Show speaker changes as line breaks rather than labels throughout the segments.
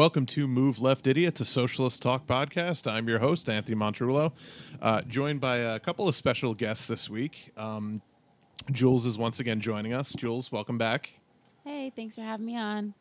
Welcome to Move Left Idiots, a socialist talk podcast. I'm your host, Anthony Montrullo, uh, joined by a couple of special guests this week. Um, Jules is once again joining us. Jules, welcome back.
Hey, thanks for having me on.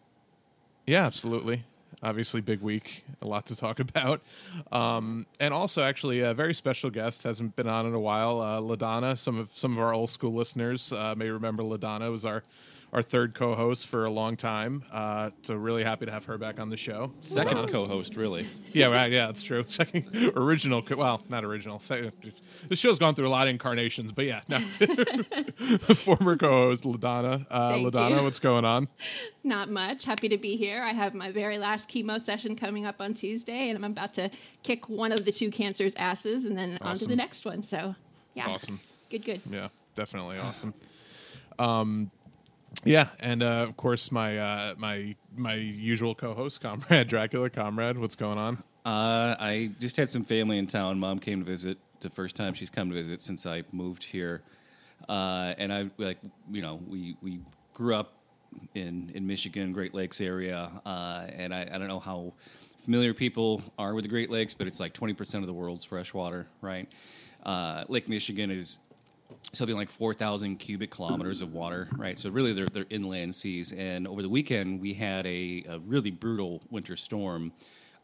Yeah, absolutely. Obviously, big week, a lot to talk about. Um, and also, actually, a very special guest hasn't been on in a while. Uh, Ladonna, some of some of our old school listeners uh, may remember Ladonna was our our third co-host for a long time. Uh, so really happy to have her back on the show.
Second co-host, really.
Yeah, right, yeah, that's true. Second original, co- well, not original. Second, the show's gone through a lot of incarnations, but yeah, no. Former co-host Ladonna. Uh, Ladonna,
you.
what's going on?
Not much. Happy to be here. I have my very last chemo session coming up on Tuesday, and I'm about to kick one of the two cancer's asses and then on to the next one. So, yeah.
Awesome.
Good, good.
Yeah, definitely awesome. Um, yeah, and uh, of course my uh, my my usual co-host, Comrade Dracula. Comrade, what's going on?
Uh, I just had some family in town. Mom came to visit. The first time she's come to visit since I moved here, uh, and I like you know we we grew up in in Michigan, Great Lakes area, uh, and I, I don't know how familiar people are with the Great Lakes, but it's like twenty percent of the world's freshwater, right? Uh, Lake Michigan is something like 4,000 cubic kilometers of water, right? So really, they're, they're inland seas. And over the weekend, we had a, a really brutal winter storm.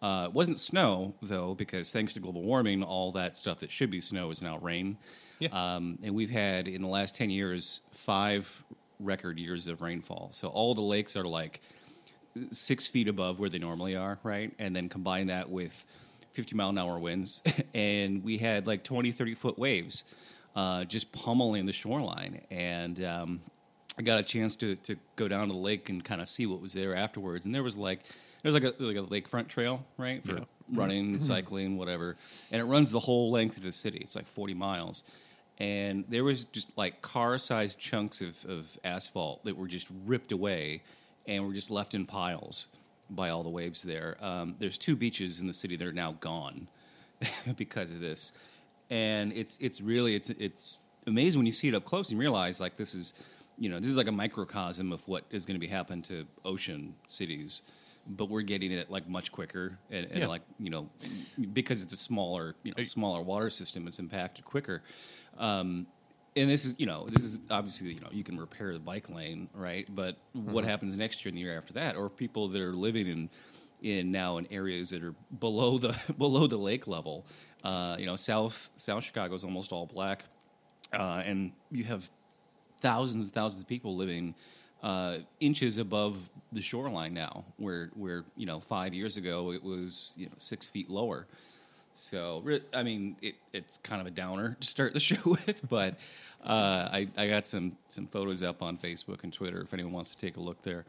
Uh, it wasn't snow though, because thanks to global warming, all that stuff that should be snow is now rain.
Yeah.
Um, and we've had in the last 10 years five record years of rainfall. So all the lakes are like six feet above where they normally are, right? And then combine that with 50 mile an hour winds, and we had like 20, 30 foot waves uh, just pummeling the shoreline. And um, I got a chance to, to go down to the lake and kind of see what was there afterwards. And there was like, there was like a, like a lakefront trail, right? For
Yeah.
running, cycling, whatever. And it runs the whole length of the city. It's like 40 miles. And there was just like car sized chunks of, of asphalt that were just ripped away and were just left in piles by all the waves there. Um, there's two beaches in the city that are now gone because of this, and it's it's really it's it's amazing when you see it up close and realize like this is you know this is like a microcosm of what is going to be happening to ocean cities. But we're getting it like much quicker, and, and
Yeah.
like you know, because it's a smaller, you know, smaller water system, it's impacted quicker. Um, and this is you know this is obviously you know you can repair the bike lane right but what happens next year and the year after that or people that are living in in now in areas that are below the below the lake level uh, you know south south chicago is almost all black uh, and you have thousands and thousands of people living uh, inches above the shoreline now where where you know five years ago it was you know six feet lower so, I mean, it, it's kind of a downer to start the show with, but uh, I, I got some some photos up on Facebook and Twitter if anyone wants to take a look there.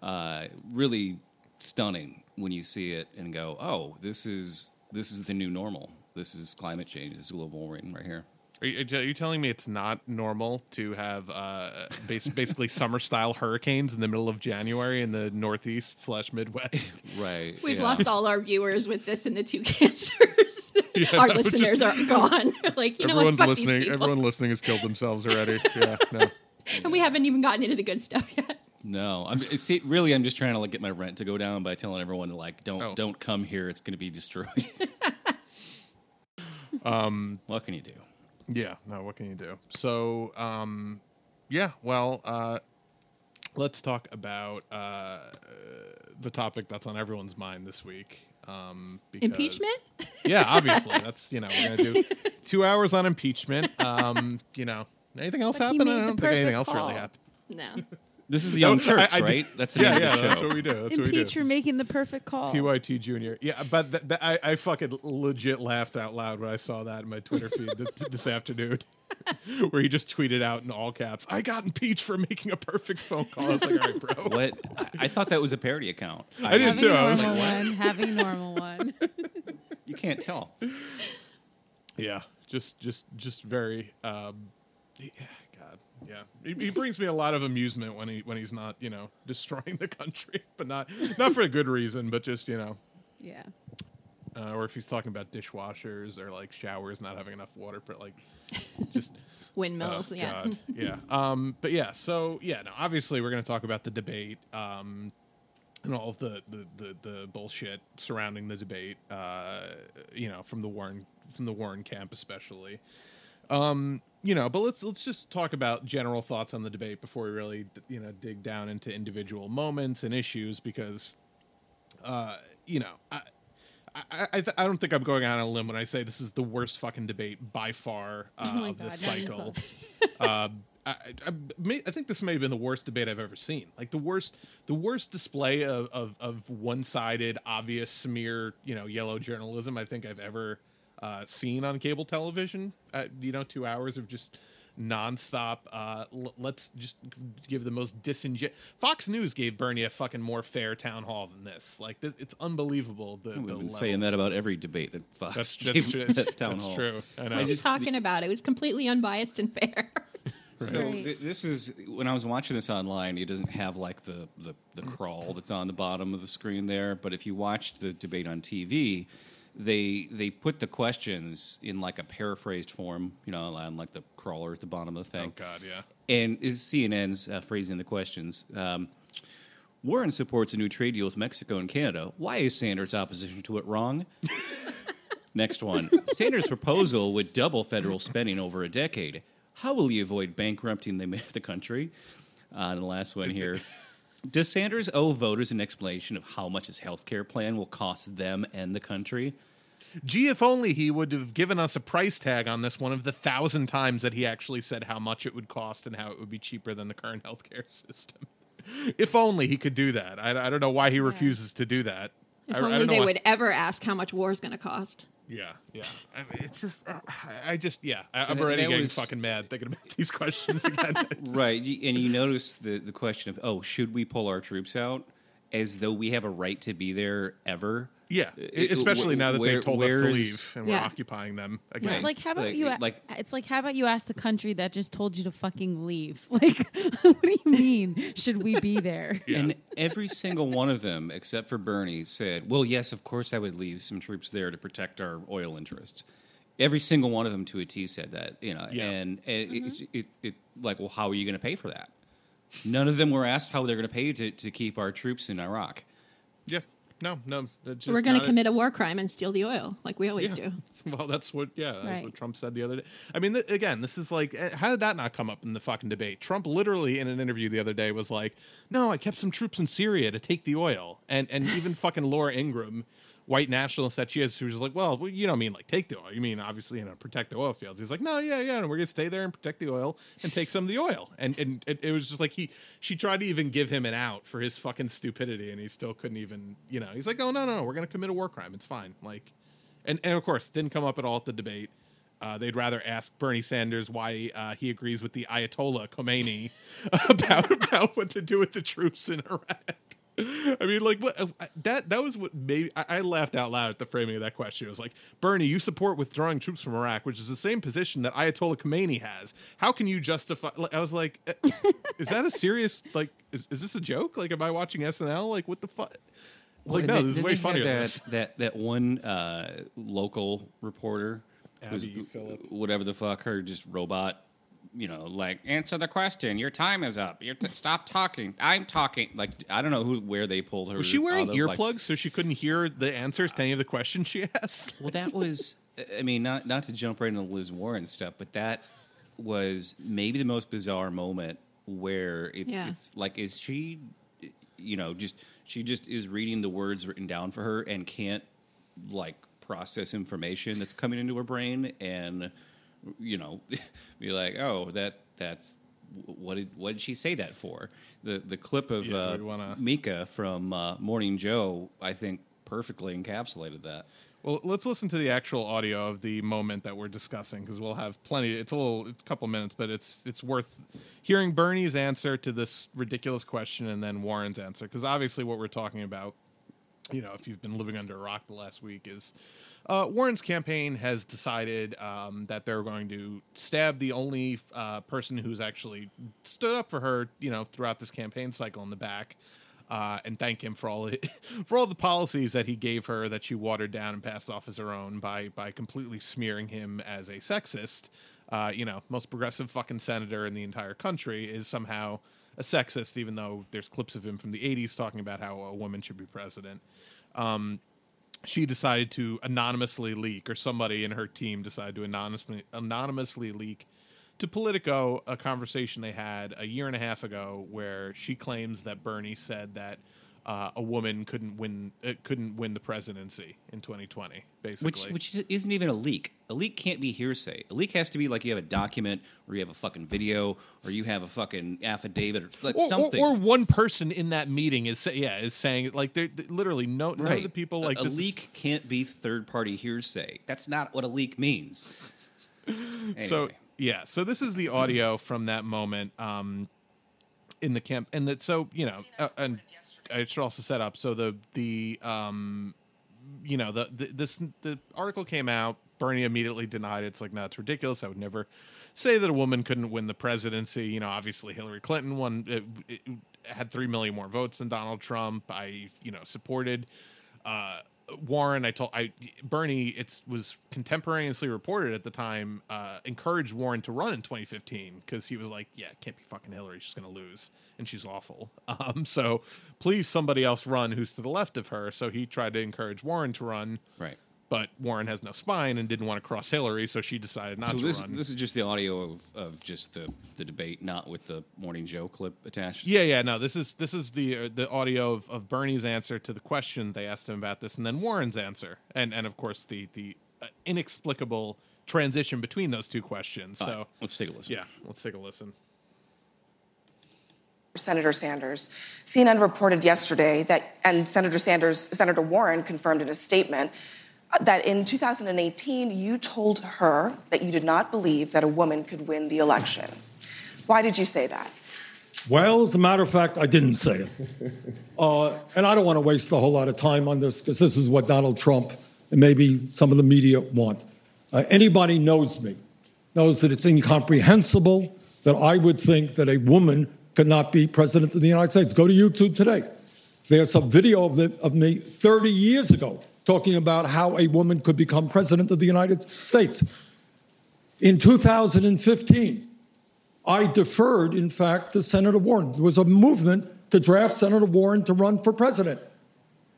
Uh, really stunning when you see it and go, "Oh, this is this is the new normal. This is climate change. This is global warming right here."
Are you, are you telling me it's not normal to have uh, bas- basically summer style hurricanes in the middle of January in the Northeast slash Midwest?
Right.
We've
yeah.
lost all our viewers with this and the two cancers. our
no,
listeners are gone. like, you know
Everyone's
what? Fuck these
listening. Everyone listening has killed themselves already. Yeah, no.
And we haven't even gotten into the good stuff yet.
No, I'm see, really. I'm just trying to like get my rent to go down by telling everyone to like don't
Oh.
don't come here. It's going to be destroyed.
Um,
what can you do?
Yeah, no, what can you do? So, um, yeah, well, uh, let's talk about uh, the topic that's on everyone's mind this week. Um, because,
Impeachment?
Yeah, obviously. that's, you know, we're going to do two hours on impeachment. Um, you know, anything else
But he
happened? I don't think anything
perfect
else really happened.
No.
This is the Young
No, I-
Turks,
I
right? That's the
Yeah,
name
yeah,
of the
that's
show.
what we do. That's what we do.
Impeach for making the perfect call.
TYT Junior. Yeah, but th- th- I, I fucking legit laughed out loud when I saw that in my Twitter feed th- this afternoon. where he just tweeted out in all caps, "I got impeached for making a perfect phone call." I was like, "All right, bro."
What? I, I thought that was a parody account.
I did too.
a
I was
normal
like,
one. Having normal one.
You can't tell.
Yeah, just just just very. Um, yeah, God, yeah. He, he brings me a lot of amusement when he when he's not you know destroying the country, but not not for a good reason, but just you know.
Yeah.
Uh, or if he's talking about dishwashers or like showers not having enough water, but like just
Windmills,
Oh,
yeah.
God. yeah. Um, but yeah, so yeah, no, obviously we're going to talk about the debate um, and all of the, the, the, the bullshit surrounding the debate, uh, you know, from the Warren from the Warren camp especially. Um, you know, but let's let's just talk about general thoughts on the debate before we really you know dig down into individual moments and issues because uh, you know, I, I, I, th- I don't think I'm going out on a limb when I say this is the worst fucking debate by far uh,
Oh
of this
God, you
cycle. um, I, I, I, may, I think this may have been the worst debate I've ever seen. Like the worst, the worst display of, of, of one-sided, obvious smear, you know, yellow journalism I think I've ever uh, seen on cable television. Uh, you know, two hours of just nonstop. Uh, l- let's just give the most disingen. Fox News gave Bernie a fucking more fair town hall than this. Like this, it's unbelievable. The,
We've
the
been
level.
saying that about every debate that Fox
That's,
gave
that's, true.
at town
that's
hall.
true. I know.
What are you talking about? It was completely unbiased and fair.
So th- this is when I was watching this online. It doesn't have like the, the the crawl that's on the bottom of the screen there. But if you watched the debate on TV, they they put the questions in like a paraphrased form. You know, on like the crawler at the bottom of the thing. oh.
God, yeah.
And is CNN's uh, phrasing the questions. Um, Warren supports a new trade deal with Mexico and Canada. Why is Sanders' opposition to it wrong? Next one. Sanders' proposal would double federal spending over a decade. How will he avoid bankrupting the, the country? Uh, and the last one here. Does Sanders owe voters an explanation of how much his health care plan will cost them and the country?
Gee, if only he would have given us a price tag on this one of the thousand times that he actually said how much it would cost and how it would be cheaper than the current healthcare system. if only he could do that. I, I don't know why he refuses to do that.
If
I, I
only
don't know
they
why-
would ever ask how much war is going to cost.
Yeah, yeah. I mean, it's just, uh, I just, yeah. I, I'm already getting
was-
fucking mad thinking about these questions again.
Right, and you notice the the question of oh, should we pull our troops out, as though we have a right to be there ever?
Yeah,
Uh,
especially now that
where-
they've told us to leave and we're occupying them again.
Right.
It's like how about
Like-
you?
like-
it's like how about you ask the country that just told you to fucking leave? Like, what do you mean? Should we be there?
Yeah.
And every single one of them, except for Bernie, said, "Well, yes, of course, I would leave some troops there to protect our oil interests." Every single one of them, to a T, said that. You know,
Yeah.
and, and it's it, it like, well, how are you going to pay for that? None of them were asked how they're going to pay to to keep our troops in Iraq.
yeah, no, no.
We're going to commit a war crime and steal the oil, like we always
Yeah.
do.
Well, that's what, yeah, that's
Right.
what Trump said the other day. I mean, th- again, this is like, eh, how did that not come up in the fucking debate? Trump literally in an interview the other day was like, "No, I kept some troops in Syria to take the oil," and and even fucking Laura Ingraham, white nationalist that she is, who was like, "Well, well, you don't mean like take the oil, you mean obviously you know protect the oil fields." He's like, "No, yeah, yeah, and we're gonna stay there and protect the oil and take some of the oil," and and it, it was just like he she tried to even give him an out for his fucking stupidity, and he still couldn't even, you know, he's like, "Oh no, no, no, we're gonna commit a war crime, it's fine," like and and of course didn't come up at all at the debate. Uh, they'd rather ask Bernie Sanders why uh, he agrees with the Ayatollah Khomeini about about what to do with the troops in Iraq. I mean, like what uh, that that was what maybe I, I laughed out loud at the framing of that question. It was like, Bernie, you support withdrawing troops from Iraq, which is the same position that Ayatollah Khomeini has. How can you justify? Like, I was like, uh, is that a serious like? Is, is this a joke? Like, am I watching SNL? Like, what the fuck? Like, no,
Then-
this is way
they had
funnier. than
That,
this.
that that one uh, local reporter,
Abby Phillip.
whatever the fuck, her just robot. You know, like answer the question. Your time is up. You t- stop talking. I'm talking. Like I don't know who where they pulled her.
Was she wearing
out of, like-
earplugs so she couldn't hear the answers to any of the questions she asked?
Well, that was. I mean, not not to jump right into Liz Warren stuff, but that was maybe the most bizarre moment where it's
Yeah.
it's like is she, you know, just she just is reading the words written down for her and can't like process information that's coming into her brain and you know be like oh that that's what did what did she say that for the the clip of
Yeah,
uh,
wanna-
Mika from uh, Morning Joe I think perfectly encapsulated that.
Well, let's listen to the actual audio of the moment that we're discussing because we'll have plenty. It's a little, it's a couple minutes, but it's it's worth hearing Bernie's answer to this ridiculous question and then Warren's answer because obviously what we're talking about, you know, if you've been living under a rock the last week, is uh, Warren's campaign has decided um, that they're going to stab the only uh, person who's actually stood up for her, you know, throughout this campaign cycle in the back uh, and thank him for all for all the policies that he gave her that she watered down and passed off as her own by by completely smearing him as a sexist. Uh, you know, most progressive fucking senator in the entire country is somehow a sexist, even though there's clips of him from the '80s talking about how a woman should be president. Um, she decided to anonymously leak, or somebody in her team decided to anonymously anonymously leak to Politico a conversation they had a year and a half ago where she claims that Bernie said that uh, a woman couldn't win uh, couldn't win the presidency in 2020 basically
Which which isn't even a leak. A leak can't be hearsay. A leak has to be like you have a document, or you have a fucking video, or you have a fucking affidavit, or like
or, or,
something.
or one person in that meeting is say, yeah is saying like they're, they literally no none of the people like
a, a
this is-
leak can't be third party hearsay. That's not what a leak means.
So yeah, so this is the audio from that moment um, in the camp, and that so you know, uh, and I should also set up so the the um, you know the, the this the article came out. Bernie immediately denied it. It's like, no, it's ridiculous. I would never say that a woman couldn't win the presidency. You know, obviously Hillary Clinton won, it, it had three million more votes than Donald Trump. I, you know, supported uh, Warren. I told I Bernie. It was contemporaneously reported at the time. Uh, encouraged Warren to run in 2015 because he was like, "Yeah, it can't be fucking Hillary. She's to lose, and she's awful. Um, so please, somebody else run who's to the left of her." So he tried to encourage Warren to run.
Right.
But Warren has no spine and didn't want to cross Hillary, so she decided not
So
to
this
run.
this is just the audio of, of just the, the debate, not with the morning Joe clip attached.
Yeah, yeah, no. This is this is the uh, the audio of, of Bernie's answer to the question they asked him about this, and then Warren's answer, and and of course the the uh, inexplicable transition between those two questions.
All
So
right, let's take a listen.
yeah, let's take a listen.
Senator Sanders. CNN reported yesterday that, and Senator Sanders, Senator Warren confirmed in a statement that in 2018 you told her that you did not believe that a woman could win the election. Why did you say that?
Well, as a matter of fact, I didn't say it. Uh, and I don't want to waste a whole lot of time on this because this is what Donald Trump and maybe some of the media want. Uh, anybody knows me knows that it's incomprehensible that I would think that a woman could not be president of the United States. Go to YouTube today. There's a video of, the, of me 30 years ago talking about how a woman could become president of the United States. In 2015, I deferred, in fact, to Senator Warren. There was a movement to draft Senator Warren to run for president.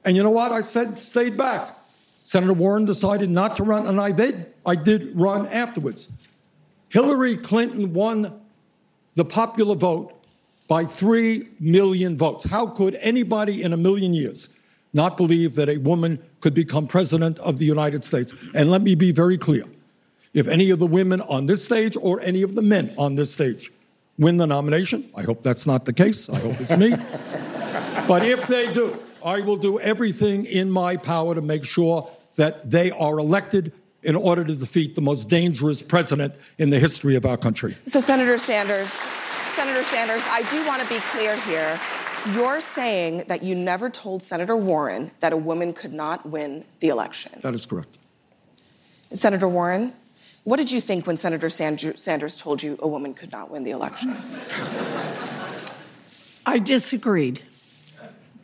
And you know what? I said, stayed back. Senator Warren decided not to run, and I did. I did run afterwards. Hillary Clinton won the popular vote by three million votes. How could anybody in a million years not believe that a woman could become president of the United States? And let me be very clear if any of the women on this stage or any of the men on this stage win the nomination, I hope that's not the case. I hope it's me. but if they do, I will do everything in my power to make sure that they are elected in order to defeat the most dangerous president in the history of our country.
So, Senator Sanders, Senator Sanders, I do want to be clear here. You're saying that you never told Senator Warren that a woman could not win the election.
That is correct.
Senator Warren, what did you think when Senator Sanders Sanders told you a woman could not win the election?
I disagreed.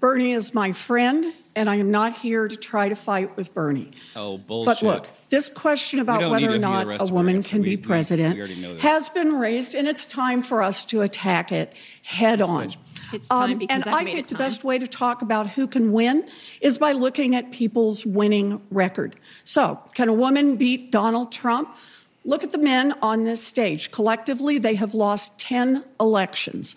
Bernie is my friend, and I am not here to try to fight with Bernie.
Oh, bullshit.
But look, this question about whether or not a woman can
We-
be president
we already know this.
has been raised, and it's time for us to attack it head on.
It's time because
Um, and
I've
I
made
think
it
the
time.
best way to talk about who can win is by looking at people's winning record. So, can a woman beat Donald Trump? Look at the men on this stage. Collectively, they have lost 10 elections.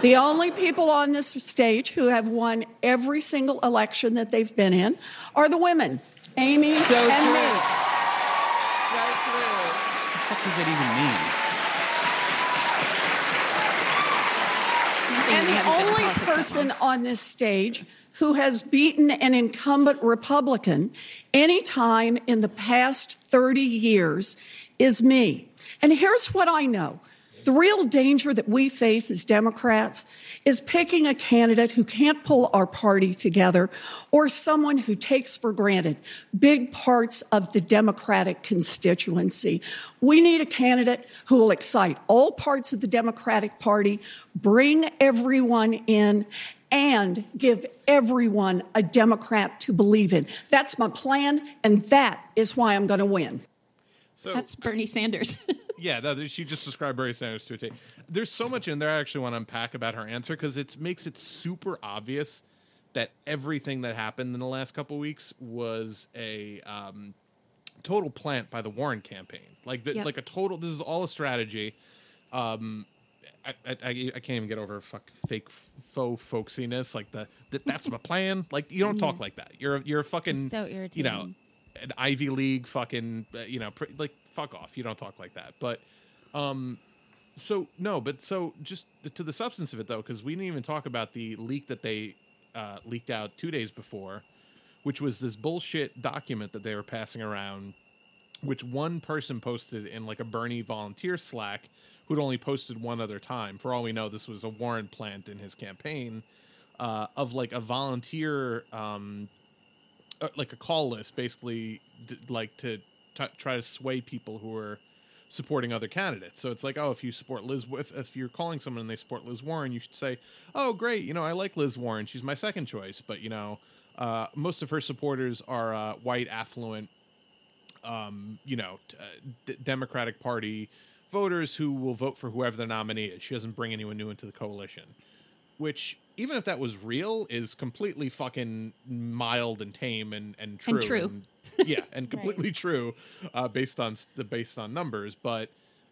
The only people on this stage who have won every single election that they've been in are the women, Amy and me.
What the fuck does that even mean?
They saying
And
we
the
haven't been in
only
politics that
person on this stage who has beaten an incumbent Republican any time in the past 30 years is me. And here's what I know. The real danger that we face as Democrats is picking a candidate who can't pull our party together or someone who takes for granted big parts of the Democratic constituency. We need a candidate who will excite all parts of the Democratic Party, bring everyone in, and give everyone a Democrat to believe in. That's my plan, and that is why I'm going to win.
So
That's Bernie Sanders.
yeah, that, she just described Bernie Sanders to a T. There's so much in there I actually want to unpack about her answer because it makes it super obvious that everything that happened in the last couple weeks was a um, total plant by the Warren campaign. Like,
Yep.
like a total. This is all a strategy. Um, I, I, I can't even get over fuck fake faux folksiness. Like the that, that's my plan. Like you don't talk like that. You're a- you're a fucking
It's so
You know, an Ivy League fucking uh, you know pr- like fuck off. You don't talk like that. But um, so no, but so just to the substance of it though, because we didn't even talk about the leak that they uh, leaked out two days before, which was this bullshit document that they were passing around, which one person posted in like a Bernie volunteer Slack, who'd only posted one other time. For all we know, this was a Warren plant in his campaign uh, of like a volunteer. Um, uh, like a call list, basically, d- like to t- try to sway people who are supporting other candidates. So it's like, oh, if you support Liz, if, if you're calling someone and they support Liz Warren, you should say, oh, great, you know, I like Liz Warren, she's my second choice, but you know, uh, most of her supporters are uh, white, affluent, um, you know, t- uh, d- Democratic Party voters who will vote for whoever the nominee is. She doesn't bring anyone new into the coalition which even if that was real is completely fucking mild and tame and and true
And true.
yeah and completely true uh, based on the based on numbers but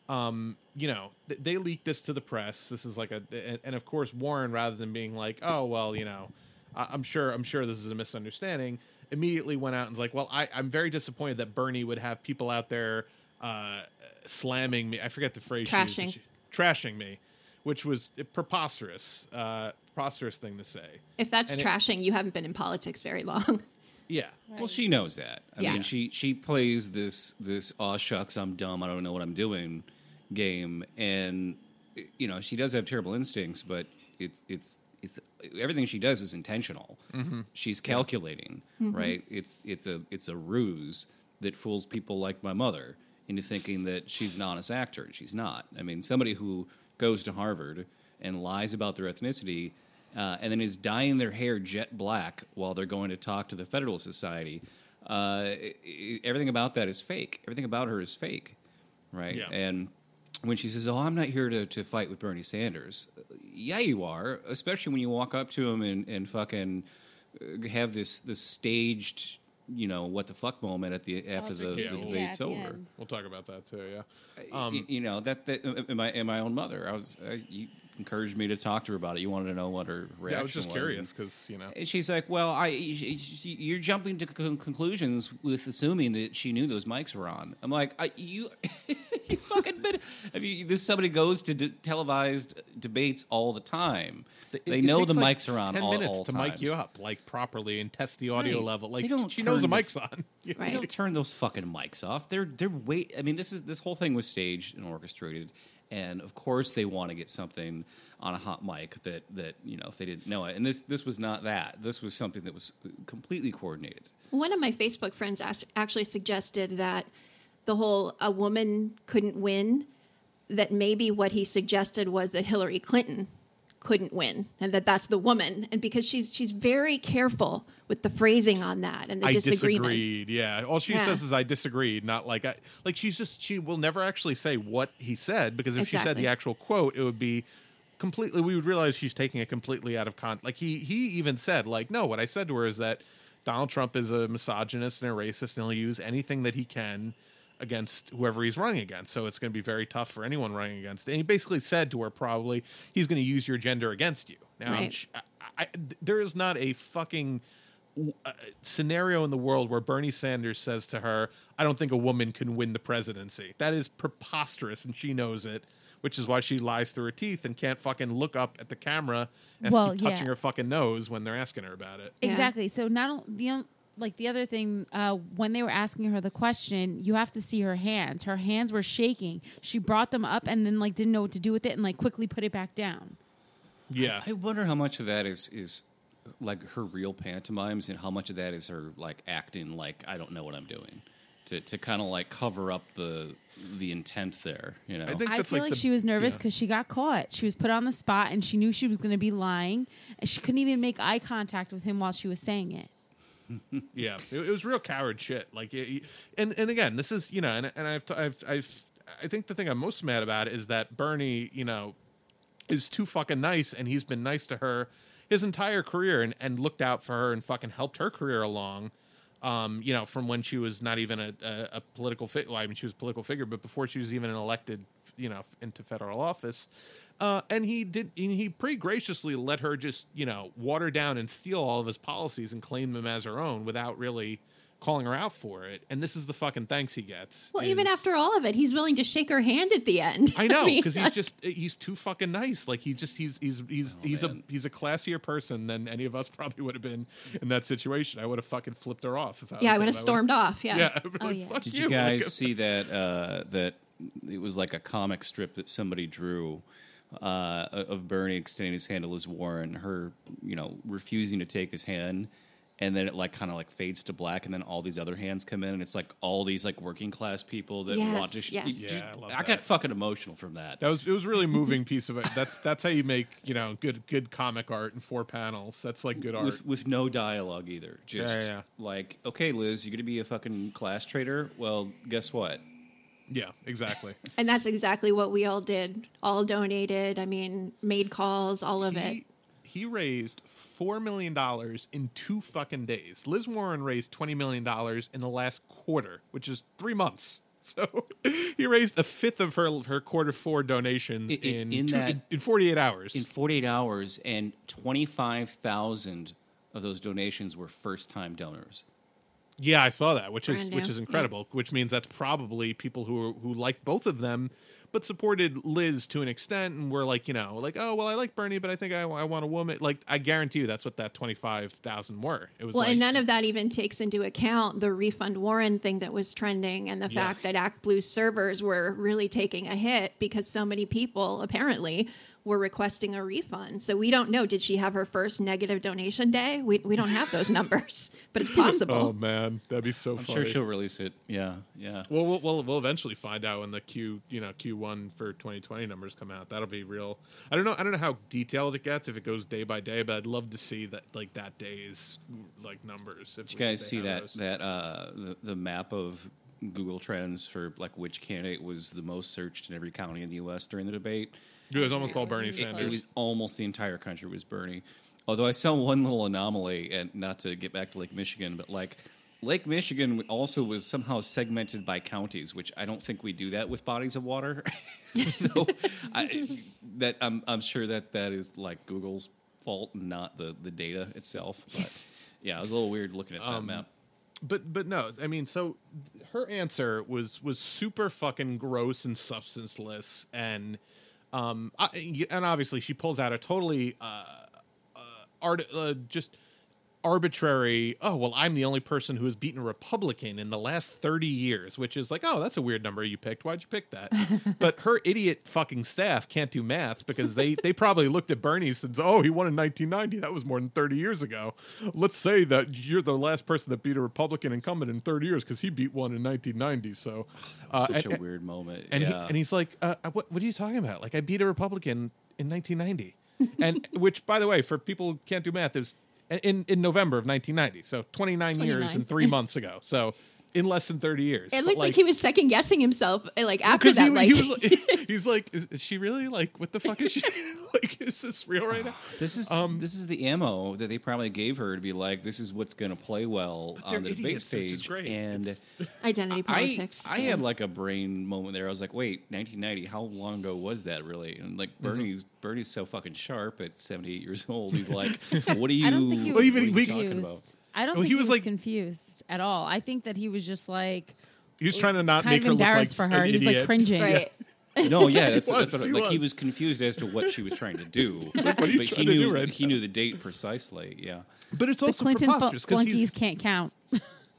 um you know th- they leaked this to the press this is like a and- and of course warren rather than being like oh well you know I- i'm sure i'm sure this is a misunderstanding immediately went out and was like well I, i'm very disappointed that bernie would have people out there uh slamming me i forget the phrase used,
Trashing.
she- trashing me which was preposterous uh preposterous thing to say
if that's
And it-
trashing, you haven't been in politics very long.
yeah
Well, she knows that. I
Yeah.
mean, she she plays this this "aw shucks, I'm dumb, I don't know what I'm doing" game, and you know she does have terrible instincts, but it, it's it's everything she does is intentional. Mm-hmm. She's calculating, mm-hmm. right? It's it's a it's a ruse that fools people like my mother into thinking that she's an honest actor. and She's not. I mean, somebody who goes to Harvard and lies about their ethnicity uh, and then is dyeing their hair jet black while they're going to talk to the Federal Society. Uh, i- i- everything about that is fake. Everything about her is fake, right?
Yeah.
And when she says, "Oh, I'm not here to, to fight with Bernie Sanders," yeah, you are. Especially when you walk up to him and, and fucking uh, have this this staged, you know, what the fuck moment at the after the, the
Altercation, yeah,
debate's
the
over.
end.
we'll talk about that too yeah
Y- you know that that uh, my and my own mother. I was uh, you encouraged me to talk to her about it. You wanted to know what her reaction
yeah i was just
was.
curious because you know
And she's like, "Well, I y- y- you're jumping to con- conclusions with assuming that she knew those mics were on." I'm like, I, "You, you fucking been." I mean, this somebody goes to d- televised debates all the time.
It-
they
it
know
takes
the
like
mics are on
10
all,
minutes
all
to
times.
mic you up like properly and test the audio
Right.
level like
don't
she knows the mic's
f-
on You know?
Right.
They don't turn those fucking mics off. They're they're wait. I mean, this is this whole thing was staged and orchestrated, and of course they want to get something on a hot mic that that you know if they didn't know it. And this this was not that. This was something that was completely coordinated.
One of my Facebook friends actually suggested that the whole a woman couldn't win, that maybe what he suggested was that Hillary Clinton couldn't win and that that's the woman and because she's she's very careful with the phrasing on that and the
I
disagreement
disagreed. Yeah, all she
Yeah.
says is I disagreed. Not like I like she's just she will never actually say what he said because if she said the actual quote, it would be completely. We would realize she's taking it completely out of context. Like he he even said like no, what I said to her is that Donald Trump is a misogynist and a racist and he'll use anything that he can against whoever he's running against. So it's going to be very tough for anyone running against. And he basically said to her probably he's going to use your gender against you. Now
Right.
sh- I, I, there is not a fucking uh, scenario in the world where Bernie Sanders says to her, "I don't think a woman can win the presidency." That is preposterous, and she knows it. which is why she lies through her teeth and can't fucking look up at the camera and
Well,
keep touching
yeah.
her fucking nose when they're asking her about it.
Yeah.
Exactly. So not on- the on- like the other thing uh, when they were asking her the question, you have to see her hands. Her hands were shaking. She brought them up and then like didn't know what to do with it and like quickly put it back down.
Yeah.
I wonder how much of that is is like her real pantomimes, and how much of that is her like acting like I don't know what I'm doing to to kind of like cover up the the intent there. You know,
I think
I feel
like
like,
the-
she was nervous
yeah.
because she got caught. She was put on the spot and she knew she was going to be lying, and she couldn't even make eye contact with him while she was saying it.
Yeah, it, it was real coward shit. Like, it, and and again, this is you know, and and I've I've I've I think the thing I'm most mad about is that Bernie, you know, is too fucking nice, and he's been nice to her his entire career, and and looked out for her and fucking helped her career along. Um, you know, from when she was not even a, a, a political fit. Well, I mean, she was a political figure, but before she was even an elected, you know, into federal office. Uh, and he did. And he pretty graciously let her just, you know, water down and steal all of his policies and claim them as her own without really calling her out for it. And this is the fucking thanks he gets.
Well, even after all of it, he's willing to shake her hand at the end.
I know
mean,
because he's just he's too fucking nice. Like he just he's he's he's he's a he's a classier person than any of us probably would have been in that situation. I would have fucking flipped her off if I was
yeah, I would have stormed off. Yeah.
Yeah, I'd
Oh,
like,
yeah.
Did
you.
you guys see that? Uh, that it was like a comic strip that somebody drew uh, of Bernie extending his hand to Liz Warren, her, you know, refusing to take his hand, and then it like kind of like fades to black, and then all these other hands come in, and it's like all these like working class people that
Yes,
want to. Sh-
yes.
you-
Yeah, I love
I got
that.
fucking emotional from that.
That was it was a really moving piece of it. That's that's how you make you know good good comic art in four panels. That's like good art.
with with no dialogue either. Just
Yeah, yeah.
like, okay, Liz, you're gonna be a fucking class traitor. Well, guess what?
Yeah, exactly.
And that's exactly what we all did. All donated. I mean, made calls, all of it.
he, he raised four million dollars in two fucking days. Liz Warren raised twenty million dollars in the last quarter, which is three months. So he raised a fifth of her her quarter four donations
I- i-
in
in
two-
that-
in, in forty eight hours.
In 48 hours, and 25,000 of those donations were first time donors.
Yeah, I saw that, which is which is incredible. Which means that's probably people who who like both of them, but supported Liz to an extent, and were like, you know, like, oh well, I like Bernie, but I think I, I want a woman. Like, I guarantee you, that's what that twenty five thousand were. It was
Well,
like,
and none of that even takes into account the refund Warren thing that was trending and the
Yeah.
fact that ActBlue's servers were really taking a hit because so many people apparently were requesting a refund. So we don't know. Did she have her first negative donation day? We, we don't have those numbers, but it's possible.
oh man, that'd be so
I'm
funny.
sure she'll release it. Yeah, yeah.
Well, we'll we'll we'll eventually find out when the Q you know Q one for 2020 numbers come out. That'll be real. I don't know. I don't know how detailed it gets if it goes day by day, but I'd love to see that like that day's like numbers. If
Did you guys see that
those.
that uh, the, the map of Google Trends for like which candidate was the most searched in every county in the U.S. during the debate?
It was almost all Bernie
It-
It, was almost the entire country was Bernie. Although I saw one little anomaly, and not to get back to Lake Michigan, but like Lake Michigan also was somehow segmented by counties, which I don't think we do that with bodies of water. so I, that I'm I'm sure that that is like Google's fault, not the the data itself. But yeah, it was a little weird looking at that
Um,
map.
but but no, I mean, so her answer was was super fucking gross and substanceless, and um, I, and obviously she pulls out a totally uh, uh, art uh, just arbitrary. Oh well, I'm the only person who has beaten a Republican in the last thirty years, which is like, oh, that's a weird number you picked. Why'd you pick that? but her idiot fucking staff can't do math because they they probably looked at Bernie and said, oh, he won in 1990. That was more than 30 years ago. Let's say that you're the last person that beat a Republican incumbent in 30 years because he beat one in 1990. So uh,
Such
and-
a weird moment.
and he, and he's like, uh, what, what are you talking about? Like, I beat a Republican in 1990, and which, by the way, for people who can't do math, it was in in November of 1990. So 29, years and three months ago. So in less than 30 years.
it looked like, he was second guessing himself, like after that.
he,
like,
he was like, he's like, is, is she really like? What the fuck is she? like, is this real right now?
This is
Um,
this is the ammo that they probably gave her to be like, this is what's going to play well on the debate
idiots, which is
stage.
great.
And
It's-
identity
I,
politics.
I
yeah.
had like a brain moment there. I was like, wait, 1990, how long ago was that really? And like
Mm-hmm.
Bernie's Bernie's so fucking sharp at 78 years old. He's like, what are you?
I don't think he was
even-
what are
we-
you talking about?
Confused. I don't
Well,
think
he
he
was,
was,
like-
confused at all. I think that he was just like
He was trying to not
kind
make
of
her look like
embarrassed for her.
an
He was like cringing.
right.
No, yeah, that's,
He
that's what,
he
like he
was.
was confused as to what she was trying to do.
what are you
but
trying
he
to
knew
do right
he
now?
knew the date precisely. Yeah.
But it's
The
also
Clinton
preposterous because
flunkies
he's
can't count.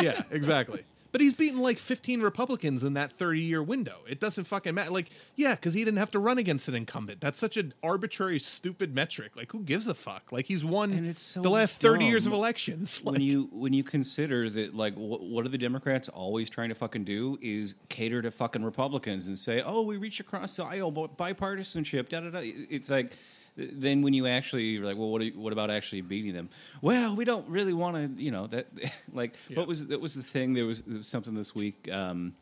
yeah, exactly. But he's beaten like 15 Republicans in that 30 year window. It doesn't fucking matter. Like, yeah, because he didn't have to run against an incumbent. That's such an arbitrary, stupid metric. Like, who gives a fuck? Like, he's won
And it's so
the last 30 years of elections.
when you when you consider that like what, what are the Democrats always trying to fucking do is cater to fucking Republicans and say oh we reach across the aisle bi- bipartisanship da da da it's like then when you actually you're like well what you, what about actually beating them well we don't really want to you know that like what was that was the thing there was, there was something this week um,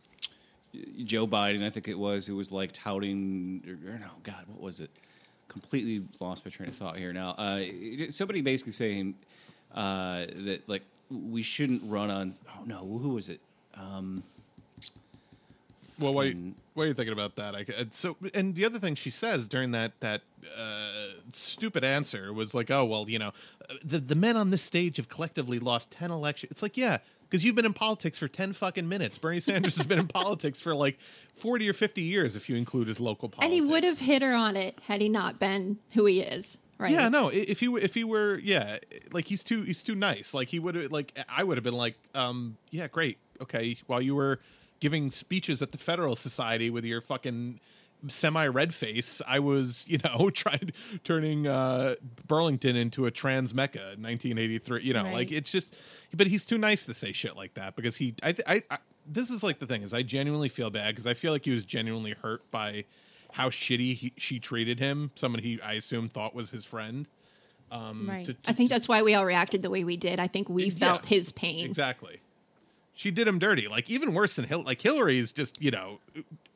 Joe Biden I think it was who was like touting or, or no God what was it completely lost my train of thought here now. Uh, somebody basically saying uh, that like we shouldn't run on. Oh no, who was it? Um,
well,
fucking-
what are you thinking about that? I, uh, so, and the other thing she says during that that uh, stupid answer was like, "Oh well, you know, the the men on this stage have collectively lost ten elections." It's like, yeah, because you've been in politics for ten fucking minutes. Bernie Sanders has been in politics for like forty or fifty years, if you include his local politics.
And he would have hit her on it had he not been who he is, right?
Yeah, no. If he if he were, yeah, like he's too he's too nice. Like he would have like I would have been like, um, yeah, great, okay. While you were giving speeches at the Federal Society with your fucking semi red face, I was you know trying turning uh, Burlington into a trans mecca in 1983. You know,
Right.
like it's just, but he's too nice to say shit like that because he I I, I this is like the thing is I genuinely feel bad because I feel like he was genuinely hurt by how shitty he, she treated him. Someone he I assume thought was his friend. Um,
Right.
to-
I think that's why we all reacted the way we did. I think we
Yeah,
felt his pain.
Exactly. She did him dirty. Like even worse than Hillary. Like Hillary's just you know,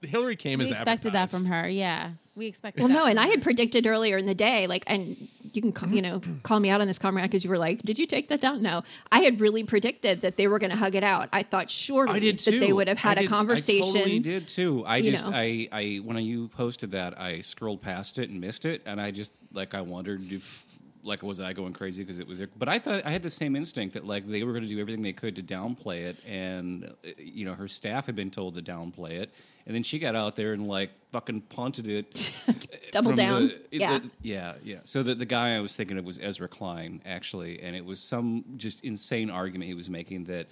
Hillary came
We
as
expected that from her. Yeah, we expected.
Well,
that
no, and
from
I had predicted earlier in the day, like, and you can, ca- you know, call me out on this, Comrade, because you were like, "Did you take that down?" No, I had really predicted that they were going to hug it out. I thought surely
I did
that
too.
they would have had
I
a
did-
conversation.
I totally did too. I just
know.
I I when you posted that, I scrolled past it and missed it, and I just like I wondered if like was I going crazy because it was there? But I thought I had the same instinct that like they were going to do everything they could to downplay it, and uh, you know her staff had been told to downplay it, and then she got out there and like fucking punted it.
Double down.
the-
Yeah.
the- yeah, yeah. So the the guy I was thinking of was Ezra Klein actually, and it was some just insane argument he was making that.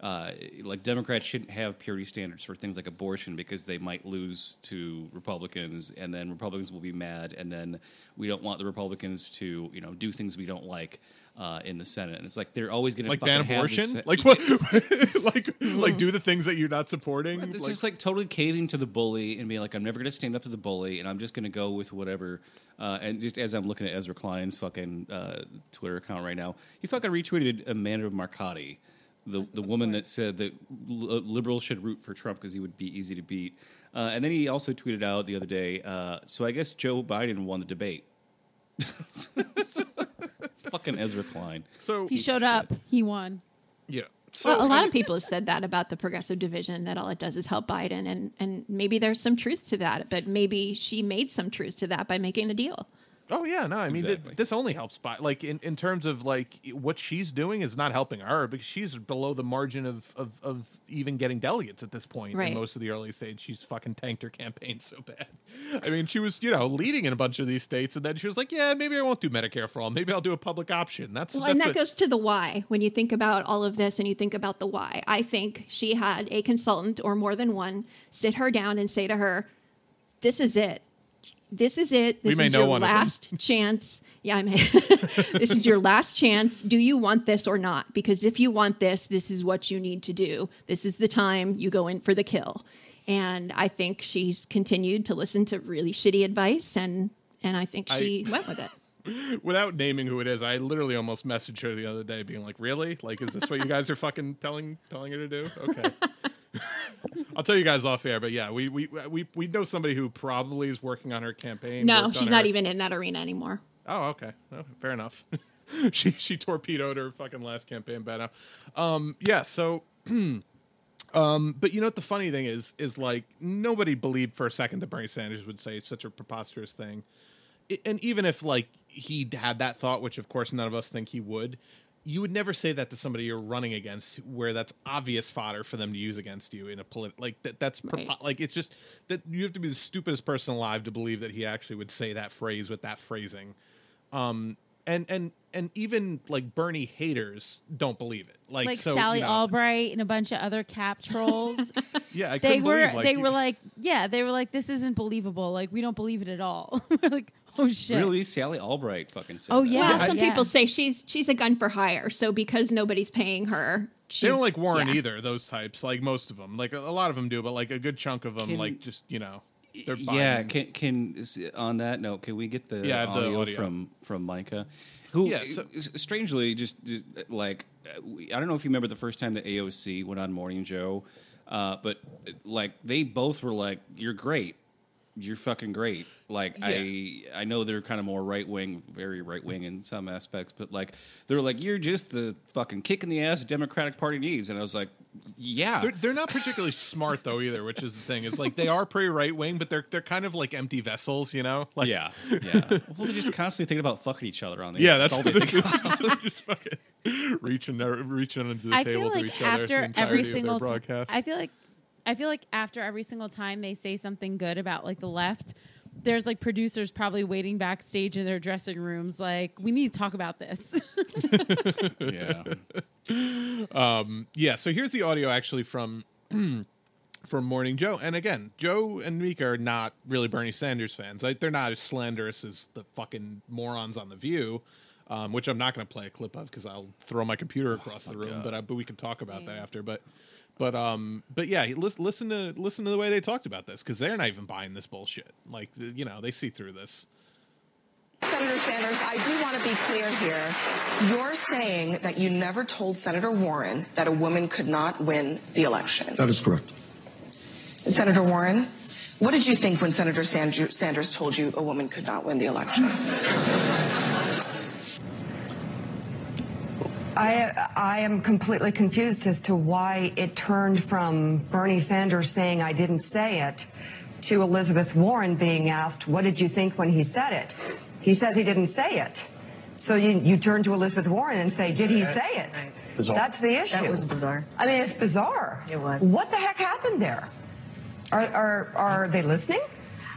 Uh, like Democrats shouldn't have purity standards for things like abortion because they might lose to Republicans, and then Republicans will be mad, and then we don't want the Republicans to, you know, do things we don't like uh, in the Senate. And it's like they're always going to
Like ban abortion?
this-
Like what? like like do the things that you're not supporting?
it's
Like-
just like totally caving to the bully and being like, I'm never going to stand up to the bully, and I'm just going to go with whatever. Uh, and just as I'm looking at Ezra Klein's fucking uh, Twitter account right now, he fucking retweeted Amanda Marcotti, the the woman that said that liberals should root for Trump because he would be easy to beat. Uh, and then he also tweeted out the other day, uh, so I guess Joe Biden won the debate. fucking Ezra Klein.
so
he showed up. He won.
yeah. So
well, a lot of people have said that about the progressive division that all it does is help Biden, and and maybe there's some truth to that, but maybe she made some truth to that by making a deal.
Oh yeah, no, I mean th- this only helps by like in, in terms of like what she's doing is not helping her because she's below the margin of of, of even getting delegates at this point
Right.
in most of the early states. She's fucking tanked her campaign so bad. I mean, she was you know leading in a bunch of these states, and then she was like, yeah, maybe I won't do Medicare for all. Maybe I'll do a public option. That's
Well,
that's
and that
what-
goes to the why. When you think about all of this and you think about the why, I think she had a consultant or more than one sit her down and say to her, "This is it. This is it. This is your last chance. Yeah, I may. this is your last chance. Do you want this or not? Because if you want this, this is what you need to do. This is the time you go in for the kill." And I think she's continued to listen to really shitty advice, and and I think she went with it.
without naming who it is, I literally almost messaged her the other day, being like, "Really? Like, is this what you guys are fucking telling telling her to do?" Okay. I'll tell you guys off air, but yeah, we we we we know somebody who probably is working on her campaign.
No, she's not
her-
even in that arena anymore.
Oh, okay. Oh, fair enough. she she torpedoed her fucking last campaign bad enough. Um, yeah. So, um, but you know what the funny thing is is like nobody believed for a second that Bernie Sanders would say such a preposterous thing, and even if like he had that thought, which of course none of us think he would. You would never say that to somebody you're running against, where that's obvious fodder for them to use against you in a polit. Like that. That's
Right.
like it's just that you have to be the stupidest person alive to believe that he actually would say that phrase with that phrasing. Um, and and and even like Bernie haters don't believe it. Like,
like
so,
Sally
you know,
Albright and a bunch of other cap trolls.
Yeah, I
they were
believe, like,
they
you-
were like, yeah, they were like, this isn't believable. Like we don't believe it at all. we're like, oh shit.
Really, Sally Albright fucking said.
Oh
that.
yeah.
Well, some
yeah.
people say she's she's a gun for hire. So because nobody's paying her, she's,
They don't like Warren
yeah.
either. Those types, like most of them, like a, a lot of them do, but like a good chunk of them,
Can-
like just you know, they're
yeah. Can can on that note, can we get the,
Yeah, I have the
audio,
audio.
from from Mika? Who,
Yeah, so-
strangely, just, just like uh, I don't know if you remember the first time that AOC went on Morning Joe, uh, but like they both were like, "You're great." You're fucking great. Like I, I know they're kind of more right wing, very right wing in some aspects, but like they're like, you're just the fucking kick in the ass Democratic Party needs, and I was like, yeah,
They're, they're not particularly smart though either, which is the thing. Is like they are pretty right wing, but they're they're kind of like empty vessels, you know? Like
yeah, yeah. well, they're just constantly thinking about fucking each other on the
yeah,
air.
that's
all they
they
think about.
Just fucking reaching their, reaching under the
I
table
feel
to
like
each other.
after every single time,
broadcast.
I feel like I feel like after every single time they say something good about like the left, there's like producers probably waiting backstage in their dressing rooms, like we need to talk about this.
yeah.
Yeah, so here's the audio actually from from Morning Joe. And again, Joe and Mika are not really Bernie Sanders fans. Like they're not as slanderous as the fucking morons on the View, um, which I'm not going to play a clip of because I'll throw my computer across the room. But I, but we can talk about that after. But but um but yeah, listen listen to listen to the way they talked about this because they're not even buying this bullshit. Like you know they see through this.
Senator Sanders, I do want to be clear here. You're saying that you never told Senator Warren that a woman could not win the election.
That is correct.
Senator Warren, what did you think when Senator Sandru- Sanders told you a woman could not win the election?
I, I am completely confused as to why it turned from Bernie Sanders saying I didn't say it to Elizabeth Warren being asked, What did you think when he said it? He says he didn't say it. So you, you turn to Elizabeth Warren and say, Did he say it?
Bizarre.
That's the issue.
That was bizarre.
I mean, it's bizarre.
It was.
What the heck happened there? Are, are, are they listening?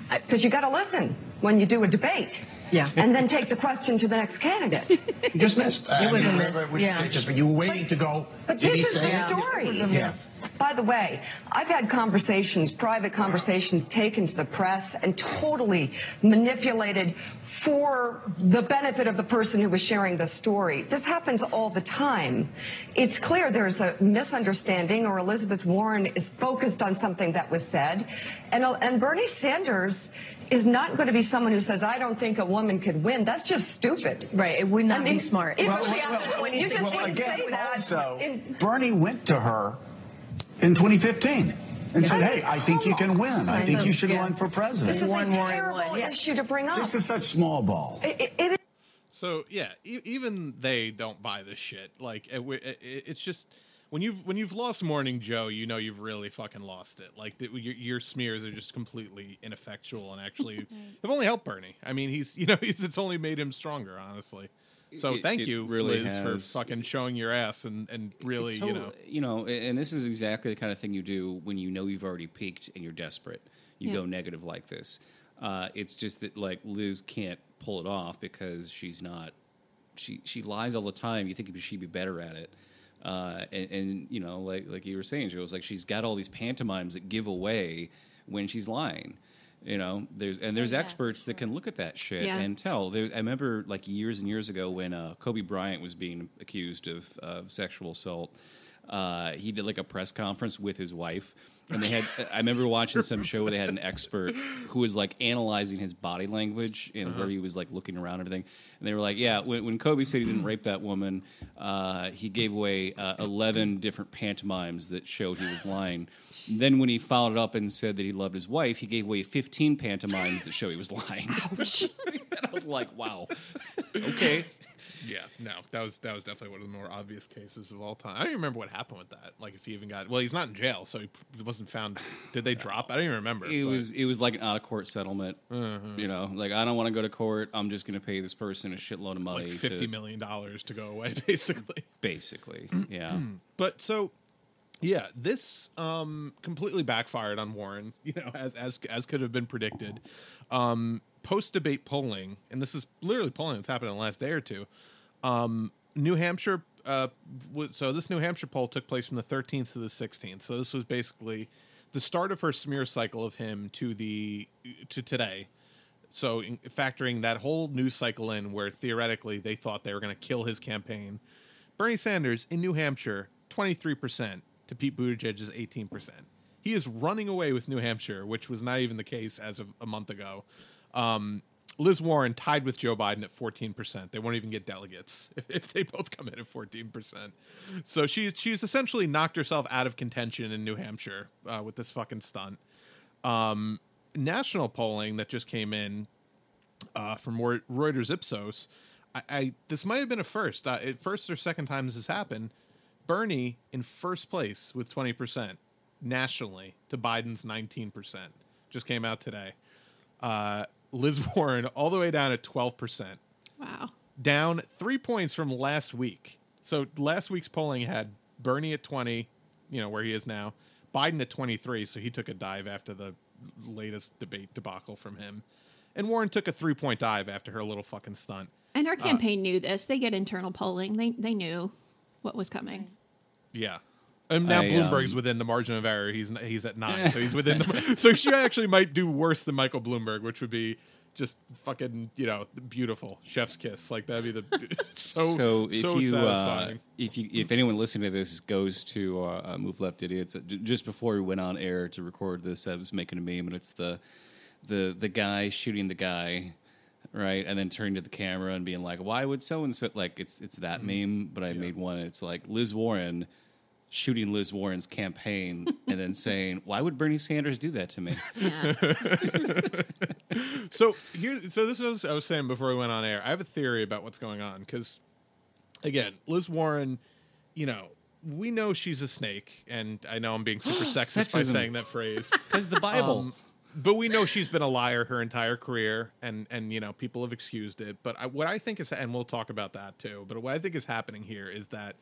Because you got to listen when you do a debate.
Yeah.
And then take the question to the next candidate.
You just missed.
It was a
I mean,
miss,
we should
yeah.
take this, but you were waiting to go.
But
Did
this
he
is
say
the
it?
story.
It was a miss.
By the way, I've had conversations, private conversations taken to the press and totally manipulated for the benefit of the person who was sharing the story. This happens all the time. It's clear there's a misunderstanding or Elizabeth Warren is focused on something that was said. And, and Bernie Sanders is not going to be someone who says, I don't think a woman could win. That's just stupid.
Right. It would not
I mean,
be smart.
it-
Well,
yeah, you just
well,
didn't
again,
say that.
also,
in-
Bernie went to her in 2015 and said, "Hey, I think you can win. I think you should
yeah.
run for president."
This is
One
a terrible
one, yeah.
issue to bring up.
This is such small ball.
It- it-
So yeah, e- even they don't buy this shit. Like it, it, it's just when you've when you've lost Morning Joe, you know you've really fucking lost it. Like the, your, your smears are just completely ineffectual and actually have only helped Bernie. I mean, he's you know he's, it's only made him stronger, honestly. So
It-
thank
it
you,
really
Liz, for fucking showing your ass and and really you know.
you know, and this is exactly the kind of thing you do when you know you've already peaked and you're desperate. You
Yeah.
go negative like this. Uh, it's just that like Liz can't pull it off because she's not. She she lies all the time. You think she'd be better at it. Uh, and, and you know, like like you were saying, Joe, was like she's got all these pantomimes that give away when she's lying. You know, there's and there's
yeah,
experts that can look at that shit
Yeah.
and tell. There, I remember like years and years ago when uh, Kobe Bryant was being accused of, of sexual assault. Uh, he did like a press conference with his wife, and they had. I remember watching some show where they had an expert who was like analyzing his body language and where he was like looking around and everything. And they were like, "Yeah, when, when Kobe said he didn't rape that woman, uh, he gave away uh, eleven different pantomimes that showed he was lying." Then when he followed it up and said that he loved his wife, he gave away 15 pantomimes that show he was lying. and I was like, wow, okay.
Yeah, no, that was that was definitely one of the more obvious cases of all time. I don't even remember what happened with that. Like if he even got well, he's not in jail, so he wasn't found. Did they drop? I don't even remember.
It
but- Mm-hmm.
was it was like an out of court settlement. You know, like I don't want to go to court. I'm just going to pay this person a shitload of money.
like fifty
to,
million dollars to go away, basically.
basically. Yeah.
But so, yeah, this um, completely backfired on Warren. You know, as as as could have been predicted. Um, Post debate polling, and this is literally polling that's happened in the last day or two. Um, New Hampshire. Uh, so this New Hampshire poll took place from the 13th to the 16th. So this was basically the start of her smear cycle of him to the to today. So in, factoring that whole news cycle in, where theoretically they thought they were going to kill his campaign, Bernie Sanders in New Hampshire, 23% to Pete Buttigieg's 18%. He is running away with New Hampshire, which was not even the case as of a month ago. Um, Liz Warren tied with Joe Biden at 14%. They won't even get delegates if, if they both come in at 14%. So she's, she's essentially knocked herself out of contention in New Hampshire uh, with this fucking stunt. Um, national polling that just came in uh, from Reuters Ipsos. I, I this might have been a first, uh, first or second time this has happened. Bernie in first place with twenty percent nationally to Biden's nineteen percent. Just came out today. Uh, Liz Warren all the way down at twelve percent,
Wow.
down three points from last week. So last week's polling had Bernie at twenty, you know where he is now. Biden at twenty three, so he took a dive after the latest debate debacle from him. And Warren took a three point dive after her little fucking stunt.
And our uh, campaign knew this. They get internal polling. They they knew what was coming.
Yeah. And now
I,
Bloomberg's
um,
within the margin of error. He's he's at nine, so he's within. the So she actually might do worse than Michael Bloomberg, which would be just fucking you know beautiful chef's kiss. Like that'd be the so
so if
so
you uh,
satisfying.
if you if anyone listening to this goes to uh, uh, Move Left Idiots uh, just before we went on air to record this, I was making a meme and it's the the the guy shooting the guy. Right, and then turning to the camera and being like, "Why would so and so?" Like it's it's that
Mm-hmm.
meme, but I made one. It's like Liz Warren shooting Liz Warren's campaign, and then saying, "Why would Bernie Sanders do that to me?"
Yeah.
so here, so this was I was saying before we went on air. I have a theory about what's going on because, again, Liz Warren, you know, we know she's a snake, and I know I'm being super sexist by
Sexism.
saying that phrase.
Because the Bible.
Um, but we know she's been a liar her entire career, and and you know people have excused it. But I, what I think is, and we'll talk about that too. But what I think is happening here is that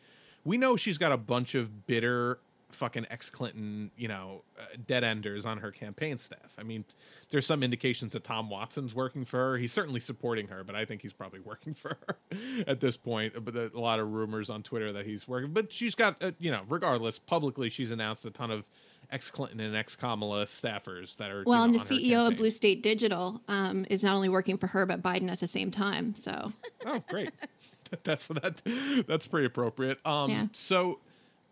we know she's got a bunch of bitter fucking ex Clinton, you know, uh, dead enders on her campaign staff. I mean, there's some indications that Tom Watson's working for her. He's certainly supporting her, but I think he's probably working for her at this point. But a lot of rumors on Twitter that he's working. But she's got, uh, you know, regardless, publicly she's announced a ton of ex Clinton and ex Kamala staffers that are
Well,
you
and the CEO of. Blue State Digital um, is not only working for her but Biden at the same time. So
Oh, great. that's that. That's pretty appropriate. Um,
Yeah.
so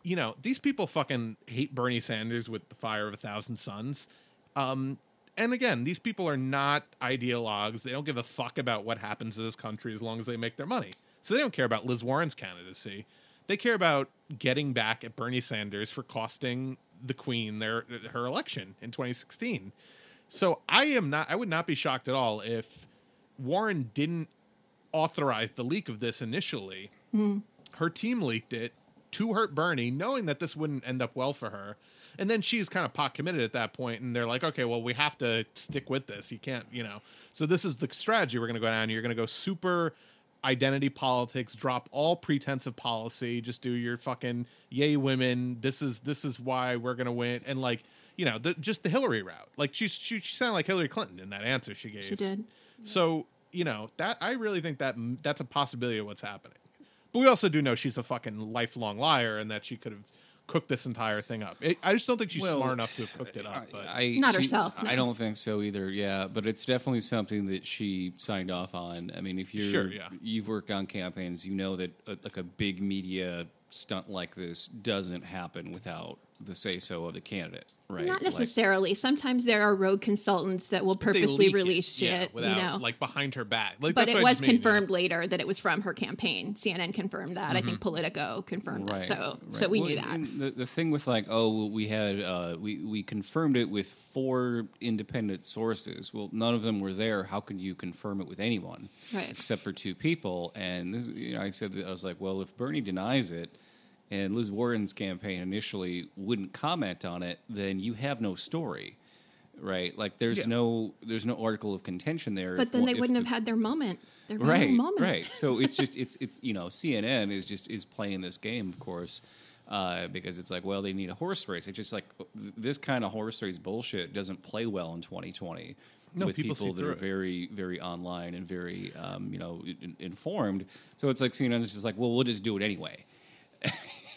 you know these people fucking hate Bernie Sanders with the fire of a thousand suns. Um, and again, these people are not ideologues. They don't give a fuck about what happens to this country as long as they make their money. So they don't care about Liz Warren's candidacy. They care about getting back at Bernie Sanders for costing the Queen their her election in 2016. So I am not. I would not be shocked at all if Warren didn't authorize the leak of this initially. Her team leaked it to hurt Bernie, knowing that this wouldn't end up well for her. And then she's kind of pot committed at that point, and they're like, okay, well, we have to stick with this. You can't, you know. So this is the strategy we're going to go down. You're going to go super identity politics, drop all pretense of policy, just do your fucking yay women. This is this is why we're going to win, and like you know, the, just the Hillary route. Like she's she, she sounded like Hillary Clinton in that answer she gave.
she did.
So you know that I really think that that's a possibility of what's happening. But we also do know she's a fucking lifelong liar and that she could have cooked this entire thing up. It, I just don't think she's
Well,
smart enough to have cooked it up. But
I,
Not
she-
herself,
I don't think so either. Yeah, but it's definitely something that she signed off on. I mean, if you're
Sure, yeah.
you've worked on campaigns, you know that a, like a big media stunt like this doesn't happen without the say so of the candidate. Right?
Not
Like-
necessarily. Sometimes there are rogue consultants that will purposely
leak it,
release
yeah,
shit,
without
you know.
like behind her back. Like,
but
that's
it
I
was
just mean, you know.
confirmed later that it was from her campaign. CNN confirmed that. I
Mm-hmm.
think Politico confirmed that. So, so we
Well,
knew that.
The, the thing with like, oh, we had uh, we we confirmed it with four independent sources. Well, none of them were there. How can you confirm it with anyone,
Right.
Except for two people. And this, you know, I said that I was like, well, if Bernie denies it. And Liz Warren's campaign initially wouldn't comment on it, then you have no story, right? Like there's
Yeah.
no there's no article of contention there.
But
if
then they
if
wouldn't
the-
have had their moment. Their
right
moment.
right so it's just it's it's you know cnn is just is playing this game of course uh, because it's like well they need a horse race it's just like th- this kind of horse race bullshit doesn't play well in 2020
No,
with
people
people, that
through
are
it.
very very online and very um, you know in- informed so it's like cnn is just like well we'll just do it anyway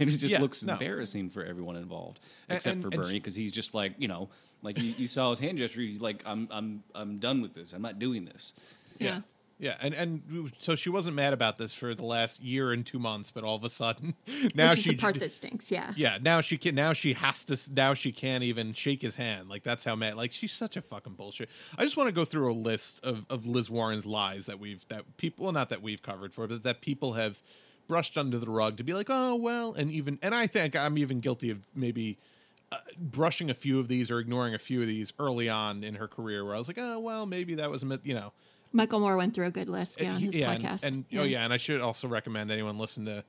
and it just
Yeah,
looks
no.
embarrassing for everyone involved except
and-
for bernie because he's just like you know like you, you saw his hand gesture he's like i'm i'm i'm done with this i'm not doing this
Yeah.
Yeah, and and so she wasn't mad about this for the last year and two months, but all of a sudden now
Which is
she
the part that stinks. Yeah.
yeah now she can now she has to now she can't even shake his hand like that's how mad like she's such a fucking bullshit. I just want to go through a list of of Liz Warren's lies that we've that people well not that we've covered for but that people have brushed under the rug to be like oh well and even and I think I'm even guilty of maybe uh, brushing a few of these or ignoring a few of these early on in her career where I was like oh well maybe that was a you know
Michael Moore went through a good list. Yeah, on his
and-
podcast.
And, oh yeah, and I should also recommend anyone listen to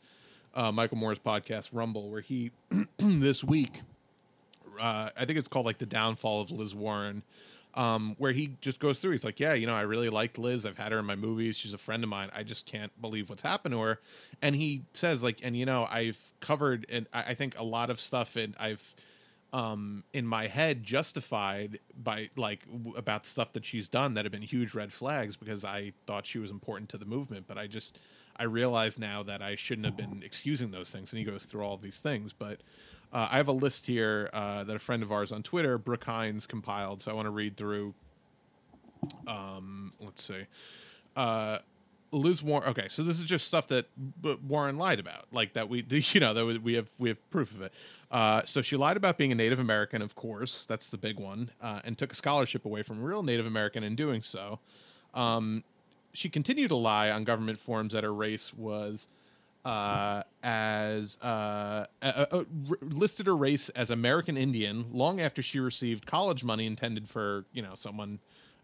uh, Michael Moore's podcast Rumble, where he this week, uh, I think it's called like the downfall of Liz Warren, um, where he just goes through. He's like, yeah, you know, I really liked Liz. I've had her in my movies. She's a friend of mine. I just can't believe what's happened to her. And he says like, and you know, I've covered and I, I think a lot of stuff, and I've um, in my head justified by like w- about stuff that she's done that have been huge red flags because I thought she was important to the movement, but I just I realize now that I shouldn't have been excusing those things. And he goes through all these things, but uh, I have a list here uh, that a friend of ours on Twitter, Brooke Hines, compiled. So I want to read through. Um, let's see. Uh, Liz Warren. Okay, so this is just stuff that B- Warren lied about, like that we, you know, that we- have we have proof of it. Uh, so she lied about being a Native American, of course, that's the big one, uh, and took a scholarship away from a real Native American in doing so. Um, she continued to lie on government forms that her race was uh, as uh, uh, listed her race as American Indian long after she received college money intended for you know someone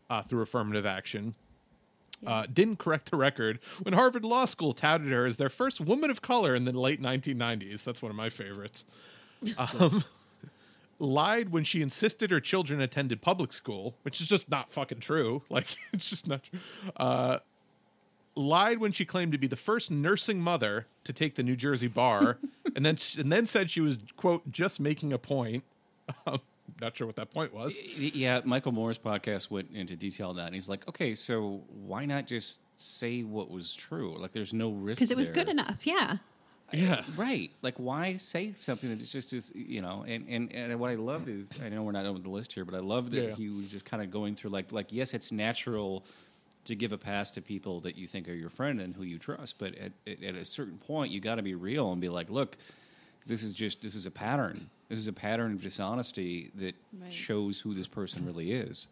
uh, through affirmative action. Uh, didn't correct the record when Harvard Law School touted her as their first woman of color in the late 1990s. That's one of my favorites. Um, lied when she insisted her children attended public school, which is just not fucking true. Like, it's just not true. Uh, lied when she claimed to be the first nursing mother to take the New Jersey bar, and then and then said she was quote just making a point. Um, not sure what that point was.
Yeah, Michael Moore's podcast went into detail on that, and he's like, okay, so why not just say what was true? Like, there's no risk
because it was
there.
good enough. Yeah.
Yeah,
right. Like, why say something that is just is you know? And and and what I loved is, I know we're not on the list here, but I love that
Yeah.
he was just kind of going through like like yes, it's natural to give a pass to people that you think are your friend and who you trust, but at at, at a certain point, you got to be real and be like, look, this is just this is a pattern. This is a pattern of dishonesty that
Right.
shows who this person really is.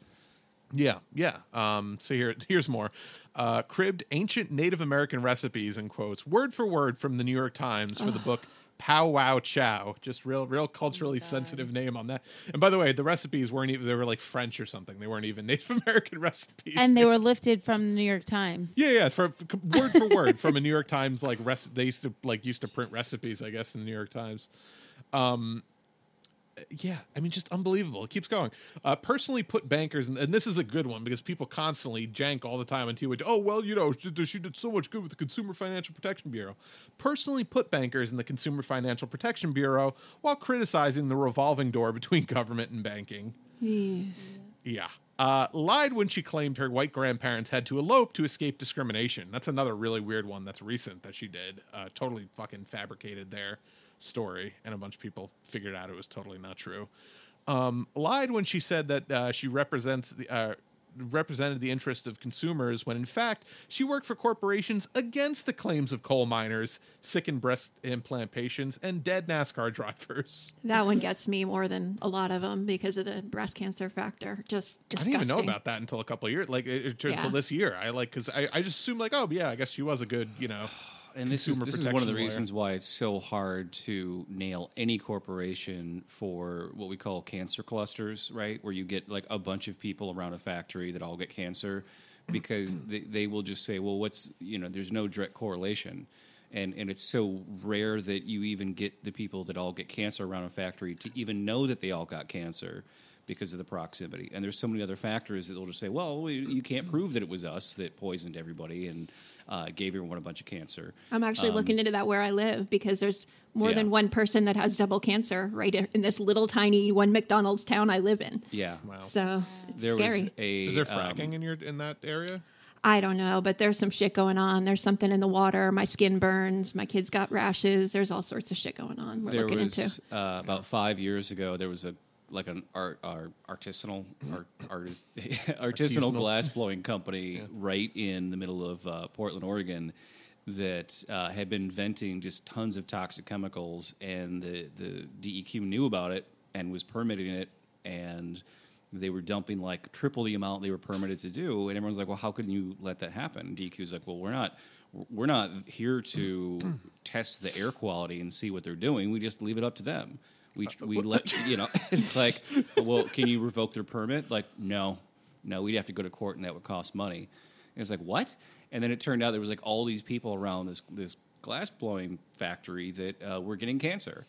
Yeah, yeah. Um, so here, here's more. Uh, cribbed ancient Native American recipes and quotes, word for word from the New York Times for the book Pow Wow Chow. Just real, real culturally sensitive name on that. And by the way, the recipes weren't even, they were like French or something. They weren't even Native American recipes.
and they were lifted from the New York Times.
Yeah, yeah, for, for- word for word from a New York Times like rec- they used to like used to print recipes, I guess, in the New York Times. Um, yeah, I mean, just unbelievable. It keeps going. Uh, personally put bankers, and, and this is a good one because people constantly jank all the time on TV. Oh, well, you know, she, did- she did so much good with the Consumer Financial Protection Bureau. Personally put bankers in the Consumer Financial Protection Bureau while criticizing the revolving door between government and banking. Yeah. Uh, lied when she claimed her white grandparents had to elope to escape discrimination. That's another really weird one that's recent that she did. Uh, totally fucking fabricated their story, and a bunch of people figured out it was totally not true. Um, lied when she said that uh, she represents the. Uh, represented the interest of consumers when in fact she worked for corporations against the claims of coal miners, sickened breast implant patients, and dead NASCAR drivers.
That one gets me more than a lot of them because of the breast cancer factor. Just
I
disgusting.
didn't even know about that until a couple of years, like it, it-
Yeah.
until this year. I like because I, I just assumed like, oh yeah, I guess she was a good, you know.
And this is this is one of the
lawyer.
reasons why it's so hard to nail any corporation for what we call cancer clusters, right? Where you get like a bunch of people around a factory that all get cancer, because they, they will just say, well, what's you know, there's no direct correlation. And, and it's so rare that you even get the people that all get cancer around a factory to even know that they all got cancer because of the proximity. And there's so many other factors that they'll just say, well, we- you can't prove that it was us that poisoned everybody and uh, gave everyone a bunch of cancer.
I'm actually
Um,
looking into that where I live because there's more
Yeah.
than one person that has double cancer right in this little tiny one McDonald's town I live in.
Yeah.
So it's
There
scary.
was a
Is there
um,
fracking in your in that area?
I don't know, but there's some shit going on. There's something in the water. My skin burns. My kids got rashes. There's all sorts of shit going on. We're
there
looking
was
into.
uh, about five years ago. There was a like an art, art artisanal art, artist, artisanal
Artisanal.
glass blowing company right in the middle of uh, Portland, Oregon, that uh, had been venting just tons of toxic chemicals, and the the DEQ knew about it and was permitting it, and they were dumping like triple the amount they were permitted to do, and everyone's like, "Well, how can you let that happen?" DEQ DEQ's like, "Well, we're not." We're not here to test the air quality and see what they're doing. We just leave it up to them. We we let you know. It's like, well, can you revoke their permit? Like, no, no, we'd have to go to court, and that would cost money. And it's like, what? And then it turned out there was like all these people around this this glass blowing factory that uh, were getting cancer,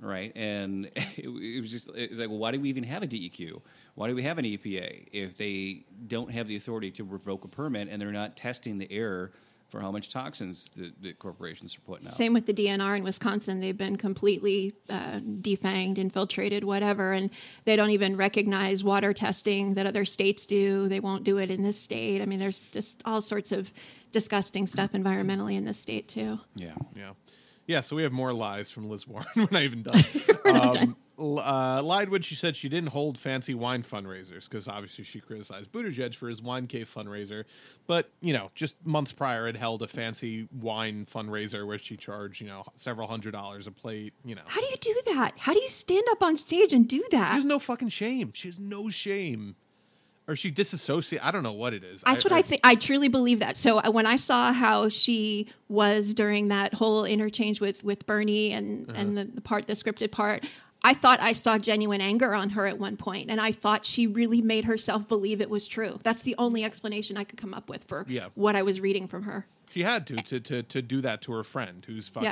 right? And it, it was just it's like, well, why do we even have a DEQ? Why do we have an EPA if they don't have the authority to revoke a permit and they're not testing the air for how much toxins the, the corporations are putting out?
Same with the DNR in Wisconsin. They've been completely uh, defanged, infiltrated, whatever, and they don't even recognize water testing that other states do. They won't do it in this state. I mean, there's just all sorts of disgusting stuff environmentally in this state too.
Yeah.
Yeah. Yeah, so we have more lies from Liz Warren. We're not even done. We're um, l- uh, lied when she said she didn't hold fancy wine fundraisers because obviously she criticized Buttigieg for his wine cave fundraiser. But, you know, just months prior had held a fancy wine fundraiser where she charged, you know, several hundred dollars a plate, you know.
How do you do that? How do you stand up on stage and do that?
She has no fucking shame. She has no shame. Or she disassociate. I don't know what it is.
That's what I think. I truly believe that. So uh, when I saw how she was during that whole interchange with with Bernie and
Uh-huh.
and the, the part, the scripted part, I thought I saw genuine anger on her at one point, and I thought she really made herself believe it was true. That's the only explanation I could come up with for
Yeah.
what I was reading from her.
She had to, to to to do that to her friend who's fucking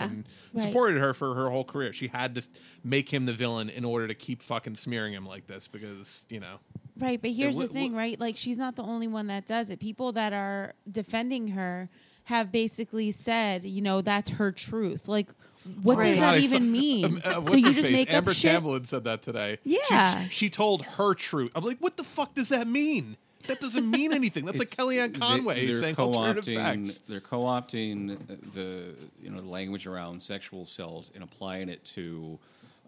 Yeah.
Right.
supported her for her whole career. She had to make him the villain in order to keep fucking smearing him like this because, you know.
Right, but here's
wh-
the thing,
wh-
right? Like she's not the only one that does it. People that are defending her have basically said, you know, that's her truth. Like what does that even
saw-
mean?
um, uh,
so you just
face?
make
Amber
up shit.
Chamberlain said that today.
Yeah.
She, told her truth. I'm like, what the fuck does that mean? That doesn't mean anything. That's like Kellyanne Conway
they're
saying alternative
co-opting-
facts.
They're co-opting the you know the language around sexual assault and applying it to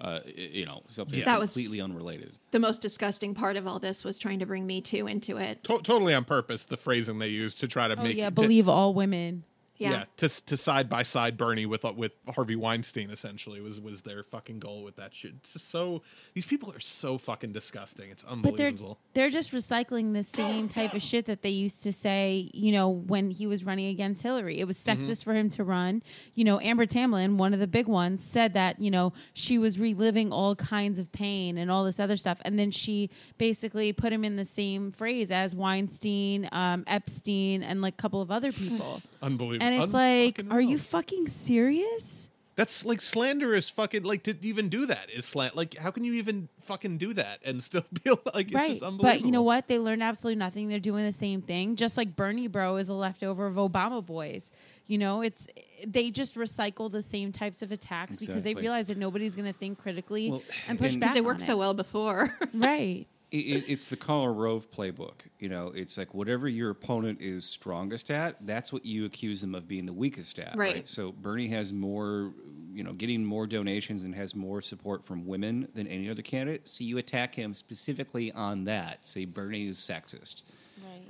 uh, you know something
That was-
completely unrelated.
The most disgusting part of all this was trying to bring Me Too into it.
To- totally on purpose, the phrasing they used to try to
Oh
make
yeah,
to-
believe all women.
Yeah.
to to side by side Bernie with uh, with Harvey Weinstein essentially was was their fucking goal with that shit. It's just so these people are so fucking disgusting. It's
But they're
unbelievable.
they're just recycling the same type of shit that they used to say, you know, when he was running against Hillary. It was
Mm-hmm.
sexist for him to run. You know, Amber Tamblyn, one of the big ones, said that, you know, she was reliving all kinds of pain and all this other stuff. And then she basically put him in the same phrase as Weinstein, um, Epstein, and like a couple of other people.
Unbelievable.
and it's like, are you fucking serious?
That's like slanderous. Fucking like to even do that is slant. Like how can you even fucking do that and still be like it's
right.
just unbelievable.
But you know what? They learned absolutely nothing. They're doing the same thing. Just like Bernie Bro is a leftover of Obama boys. You know, it's they just recycle the same types of attacks because they realize that nobody's going to think critically
Well,
and push
and-
back.
Because it
on
worked so well before.
Right.
It, it, it's the Karl Rove playbook. You know, it's like whatever your opponent is strongest at, that's what you accuse them of being the weakest at.
Right.
So Bernie has more, you know, getting more donations and has more support from women than any other candidate. So you attack him specifically on that. Say Bernie is sexist.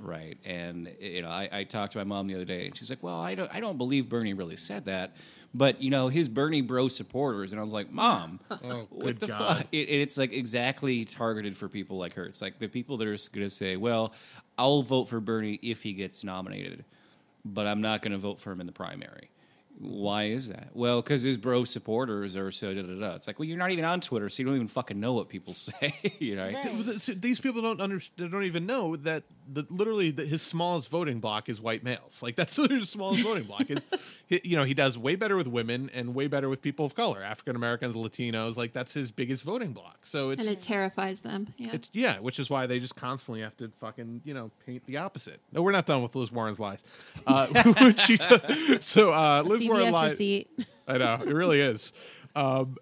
right? And you know, I, I talked to my mom the other day, and she's like, "Well, I don't, I don't believe Bernie really said that." But you know his Bernie bro supporters, and I was like, "Mom,
Oh,
what the
God.
fuck?" It, it's like exactly targeted for people like her. It's like the people that are going to say, "Well, I'll vote for Bernie if he gets nominated, but I'm not going to vote for him in the primary." Why is that? Well, because his bro supporters are so da da da. It's like, well, you're not even on Twitter, so you don't even fucking know what people say, you know?
Th- th- These people don't understand. They don't even know that the literally the, his smallest voting block is white males. Like that's literally his smallest voting block. Is he, you know he does way better with women and way better with people of color, African Americans, Latinos. Like that's his biggest voting block. So it's
and it terrifies them. Yeah.
yeah, which is why they just constantly have to fucking you know paint the opposite. No, we're not done with Liz Warren's lies. Uh, t- so uh,
It's a
Liz Warren
CVS
lied.
receipt.
I know it really is. Um,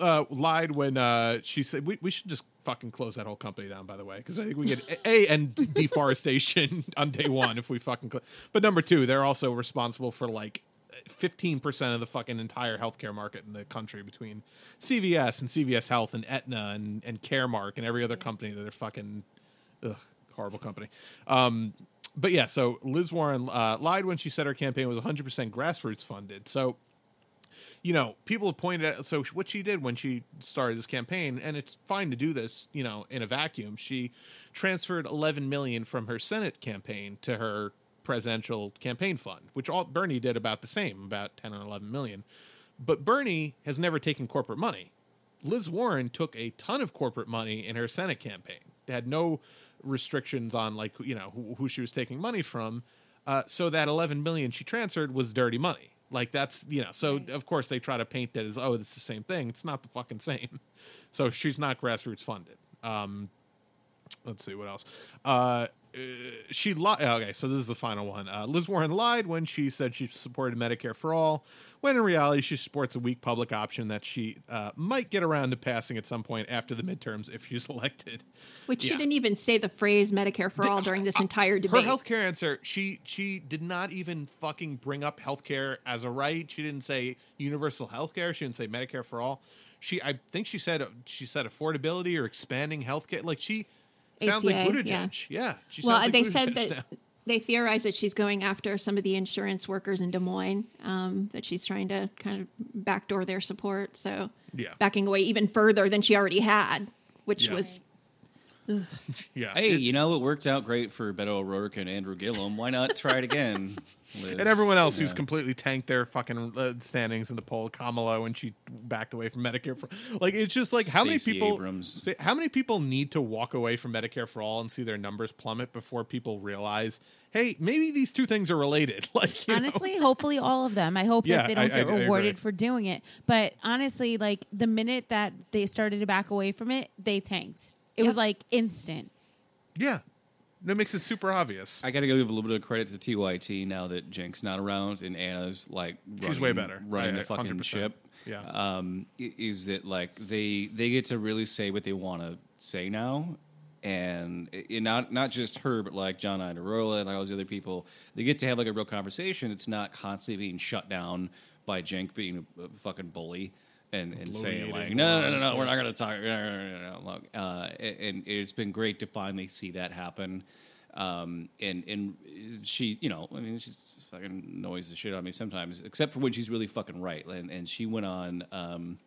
uh, lied when uh, she said we, we should just fucking close that whole company down. By the way, because I think we get a, a and deforestation on day one if we fucking. Cl- but number two, they're also responsible for like. 15% of the fucking entire healthcare market in the country between CVS and CVS Health and Aetna and, and Caremark and every other company that are fucking ugh, horrible company. Um, but yeah, so Liz Warren uh, lied when she said her campaign was 100% grassroots funded. So you know, people have pointed out. So what she did when she started this campaign, and it's fine to do this, you know, in a vacuum. She transferred 11 million from her Senate campaign to her presidential campaign fund, which all Bernie did about the same, about 10 or 11 million. But Bernie has never taken corporate money. Liz Warren took a ton of corporate money in her Senate campaign. They had no restrictions on like you know who, who she was taking money from. Uh, so that 11 million she transferred was dirty money. Like that's you know. So of course they try to paint that as oh it's the same thing. It's not the fucking same. So she's not grassroots funded. Um, let's see what else. Uh, uh, she lied. Okay, so this is the final one. Uh, Liz Warren lied when she said she supported Medicare for all, when in reality she supports a weak public option that she uh, might get around to passing at some point after the midterms if she's elected.
Which she didn't even say the phrase Medicare for all during this entire
Her
debate.
healthcare answer, she she did not even fucking bring up healthcare as a right. She didn't say universal healthcare. She didn't say Medicare for all. She, I think she said she said affordability or expanding healthcare. Like she sounds like
ACA,
Buttigieg.
yeah.
Yeah, she
well,
like
they
Buttigieg
said that
now.
they theorize that she's going after some of the insurance workers in Des Moines, um, that she's trying to kind of backdoor their support. So
Yeah.
backing away even further than she already had, which
Yeah.
was
Yeah,
Hey,
It-
you know, it worked out great for Beto O'Rourke and Andrew Gillum. Why not try it again? Liz?
and everyone else who's completely tanked their fucking uh, standings in the poll. Kamala when she backed away from Medicare for like it's just like how many people
Abrams.
say- how many people need to walk away from Medicare for all and see their numbers plummet before people realize, hey, maybe these two things are related. Like you know?
honestly, hopefully all of them. I hope
Yeah,
that they don't
I-
get
I- I
rewarded for doing it. But honestly, like the minute that they started to back away from it, they tanked. It was like instant.
yeah, that makes it super obvious.
I got to give a little bit of credit to TYT now that Cenk's not around and Anna's like
She's way better.
running
I-
the fucking
100%.
ship.
Yeah.
um, is that like they they get to really say what they want to say now, and it, not not just her, but like John Iadarola and like all these other people, they get to have like a real conversation. It's not constantly being shut down by Cenk being a, a fucking bully. And, and saying like no no no no we're not going to talk no, no, no, no, no, look uh, and it's been great to finally see that happen um, and and she, you know, I mean, she's fucking annoys the shit out of me sometimes, except for when she's really fucking right. And and she went on, um,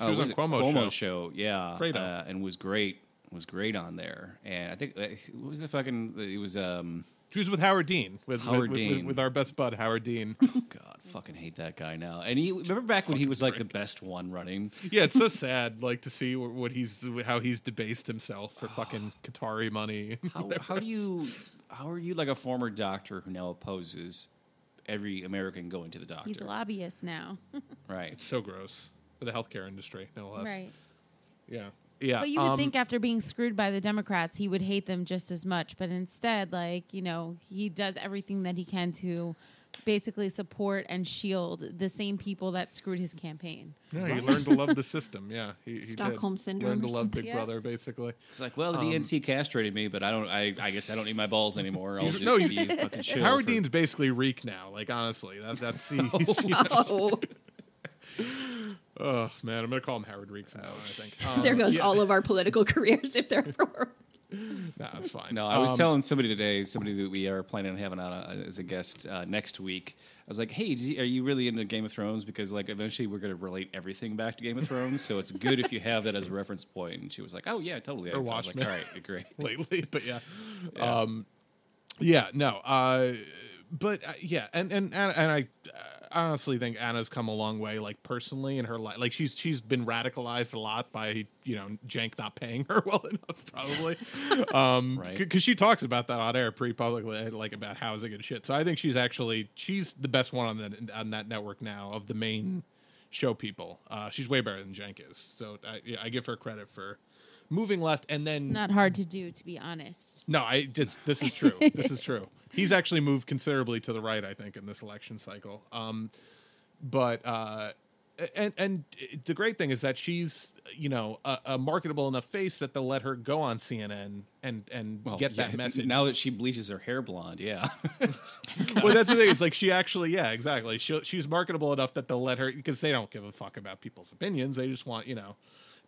She was on
it?
Cuomo's
show, yeah, uh, and was great, was great on there. And I think uh, what was the fucking? It was um,
She was with Howard Dean, with
Howard
with, with-
Dean.
with our best bud Howard Dean.
Oh, God, fucking hate that guy now. And he remember back when he was like the best one running.
yeah, it's so sad, like to see what, what he's how he's debased himself for fucking Qatari money.
How, how do you? How are you like a former doctor who now opposes every American going to the doctor?
He's a lobbyist now.
right.
It's so gross for the healthcare industry, no less.
right.
Yeah, yeah.
But you would
um,
think after being screwed by the Democrats, he would hate them just as much. But instead, like, you know, he does everything that he can to basically support and shield the same people that screwed his campaign.
Yeah, he learned to love the system. Yeah, he, he did.
Stockholm syndrome
Learned to love. Big
Yeah.
Brother, basically.
It's like, well, the
Um,
DNC castrated me, but I don't. I, I guess I don't need my balls anymore. I'll just
no,
be fucking chill.
Howard
for-
Dean's basically Reek now. Like honestly, that, that's he,
Oh,
he's, you know-
oh,
man, I'm gonna call him Howard Reek from now on. I think. Um,
there goes
yeah.
all of our political careers if they're for
no, it's fine.
No, I was
Um,
telling somebody today, somebody that we are planning on having on uh, as a guest uh, next week. I was like, "Hey, you- are you really into Game of Thrones? Because like eventually we're going to relate everything back to Game of Thrones, so it's good if you have that as a reference point." And she was like, "Oh yeah, totally." I
Or
was like, "All right, great."
lately, but yeah,
Yeah.
um, yeah, no, uh, but uh, yeah, and and and, and I. I honestly think Anna's come a long way, like personally in her life. Like she's she's been radicalized a lot by you know Cenk not paying her well enough, probably. um,
Right.
Because she talks about that on air pretty publicly, like about housing and shit. So I think she's actually she's the best one on that on that network now of the main show people. Uh, she's way better than Cenk is. So I, yeah, I give her credit for moving left and then
Not hard to do, to be honest.
no, I just this is true. this is true. He's actually moved considerably to the right, I think, in this election cycle. Um, but uh, and and the great thing is that she's you know a, a marketable enough face that they'll let her go on CNN and and
Well,
get
yeah,
that message.
now that she bleaches her hair blonde. Yeah,
well, that's the thing. It's like she actually, yeah, exactly. She, she's marketable enough that they'll let her because they don't give a fuck about people's opinions. They just want you know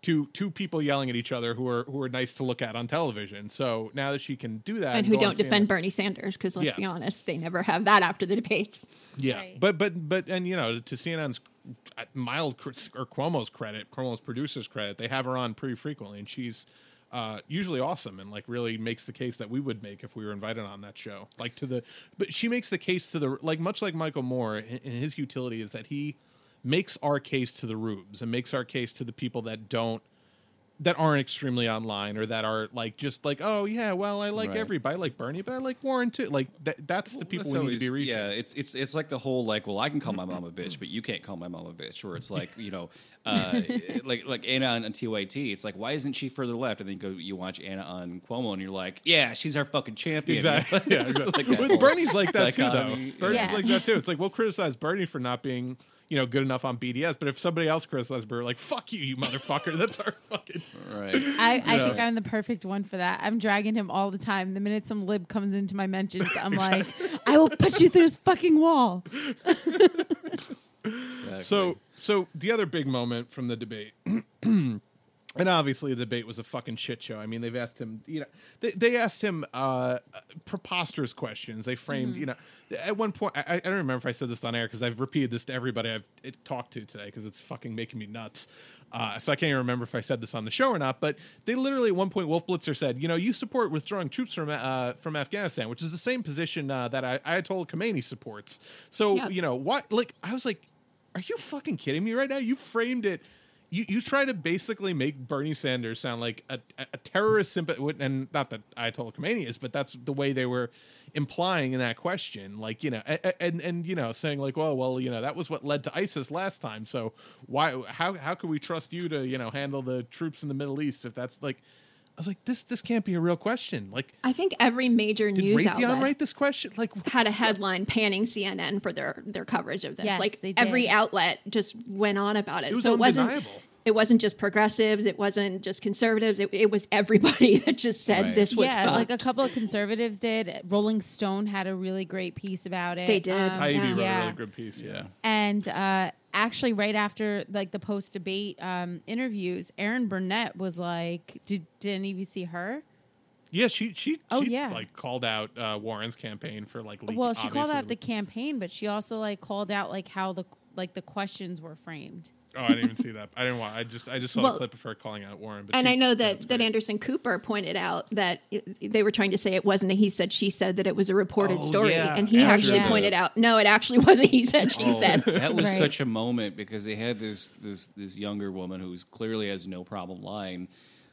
two two people yelling at each other who are who are nice to look at on television. So now that she can do that
and who don't defend
CNN
Bernie Sanders because let's
Yeah.
be honest, they never have that after the debates.
Yeah,
Right.
but but but and you know to CNN's mild or Cuomo's credit, Cuomo's producers credit, they have her on pretty frequently, and she's uh, usually awesome and like really makes the case that we would make if we were invited on that show. Like to the, but she makes the case to the like much like Michael Moore in, in his utility is that he makes our case to the rubes and makes our case to the people that don't that aren't extremely online or that are like just like oh yeah well I like
Right.
everybody I like Bernie but I like Warren too like that that's the people
That's
we need to be reaching.
Yeah, it's it's it's like the whole like, well, I can call my mom a bitch, but you can't call my mom a bitch. Or it's like, you know, uh, like like Anna on, on TYT. It's like, why isn't she further left? And then you go, you watch Anna on Cuomo, and you're like, yeah, she's our fucking champion.
Exactly. Yeah, exactly.
Like
But Bernie's like that too, though. Bernie's
Yeah.
like that too. It's like we'll criticize Bernie for not being, you know, good enough on BDS, but if somebody else criticizes Bernie, like fuck you, you motherfucker. That's our fucking.
Right.
I, I think I'm the perfect one for that. I'm dragging him all the time. The minute some lib comes into my mentions, I'm like, I will put you through this fucking wall.
Exactly.
So, so the other big moment from the debate. And obviously, the debate was a fucking shit show. I mean, they've asked him, you know, they, they asked him uh, preposterous questions. They framed, you know, at one point, I, I don't remember if I said this on air because I've repeated this to everybody I've talked to today because it's fucking making me nuts. Uh, so I can't even remember if I said this on the show or not. But they literally, at one point, Wolf Blitzer said, you know, you support withdrawing troops from uh, from Afghanistan, which is the same position uh, that I, Ayatollah Khomeini supports. So,
Yeah.
you know, what? Like, I was like, are you fucking kidding me right now? You framed it. You, you try to basically make Bernie Sanders sound like a, a terrorist sympath and not that Ayatollah Khomeini is, but that's the way they were implying in that question. Like you know, a- a- and and you know, saying like, well, well, you know, that was what led to ISIS last time. So why, how, how could we trust you to you know handle the troops in the Middle East if that's like, I was like, this this can't be a real question. Like,
I think every major
did
news
Raytheon
outlet
write this question? Like, what
had a headline panning CNN for their their coverage of this.
Yes,
like
they did.
every outlet just went on about it.
It was
so it wasn't
undeniable.
It wasn't just progressives, it wasn't just conservatives, it, it was everybody that just said
Right.
this was
yeah,
fucked.
like a couple of conservatives did. Rolling Stone had a really great piece about it.
They did.
Um,
Taibbi wrote a
yeah.
really good piece. Yeah.
And uh, actually, right after like the post debate um, interviews, Erin Burnett was like, "Did did any of you see her?"
Yeah, she she
Oh,
she
yeah.
like called out uh, Warren's campaign for like leaking.
well, she called out the campaign, but she also like called out like how the like the questions were framed.
Oh, I didn't even see that. I didn't want. I just I just saw
Well,
the clip of her calling out Warren. But
and
she-
I know that, that
great.
Anderson Cooper pointed out that it, they were trying to say it wasn't a he said she said that it was a reported
Oh,
story,
yeah,
and he
after
actually
the-
pointed out no, it actually wasn't he said she
Oh,
said.
that was
Right.
such a moment because they had this this this younger woman who clearly has no problem lying,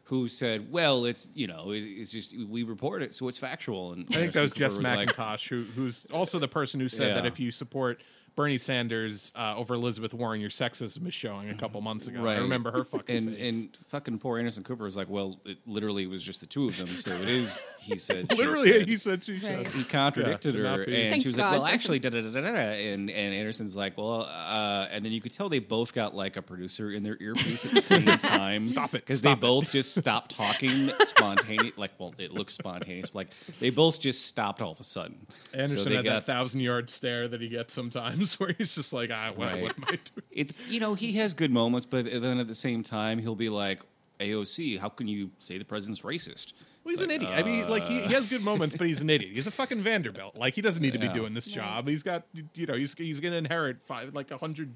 who said, "Well, it's you know, it's just we report it, so it's factual." And
I think that was
Anderson
Jess
Cooper like,
McIntosh, who who's also the person who said that if you support Bernie Sanders uh, over Elizabeth Warren, your sexism is showing a couple months ago. Right. I remember her fucking
and
face.
and fucking poor Anderson Cooper was like, "Well, it literally was just the two of them, so it is." He said,
literally,
said.
he said she
Right.
said.
he contradicted
Yeah,
her, and
Thank
she was
God.
like, "Well, actually, da da da da da," and and Anderson's like, "Well," uh, and then you could tell they both got like a producer in their earpiece at the same time.
Stop it,
because they
it.
both just stopped talking spontaneous. Like, well, it looks spontaneous. But like they both just stopped all of a sudden.
Anderson
so they
had
got
that thousand yard stare that he gets sometimes, where he's just like, "Ah, what,
Right.
what am I doing?"
it's you know he has good moments, but then at the same time he'll be like AOC, how can you say the president's racist?
Well, he's an idiot. I mean, like he, he has good moments, but he's an idiot. He's a fucking Vanderbilt. Like he doesn't need to be
Yeah.
doing this job. He's got, you know, he's he's going to inherit five like a hundred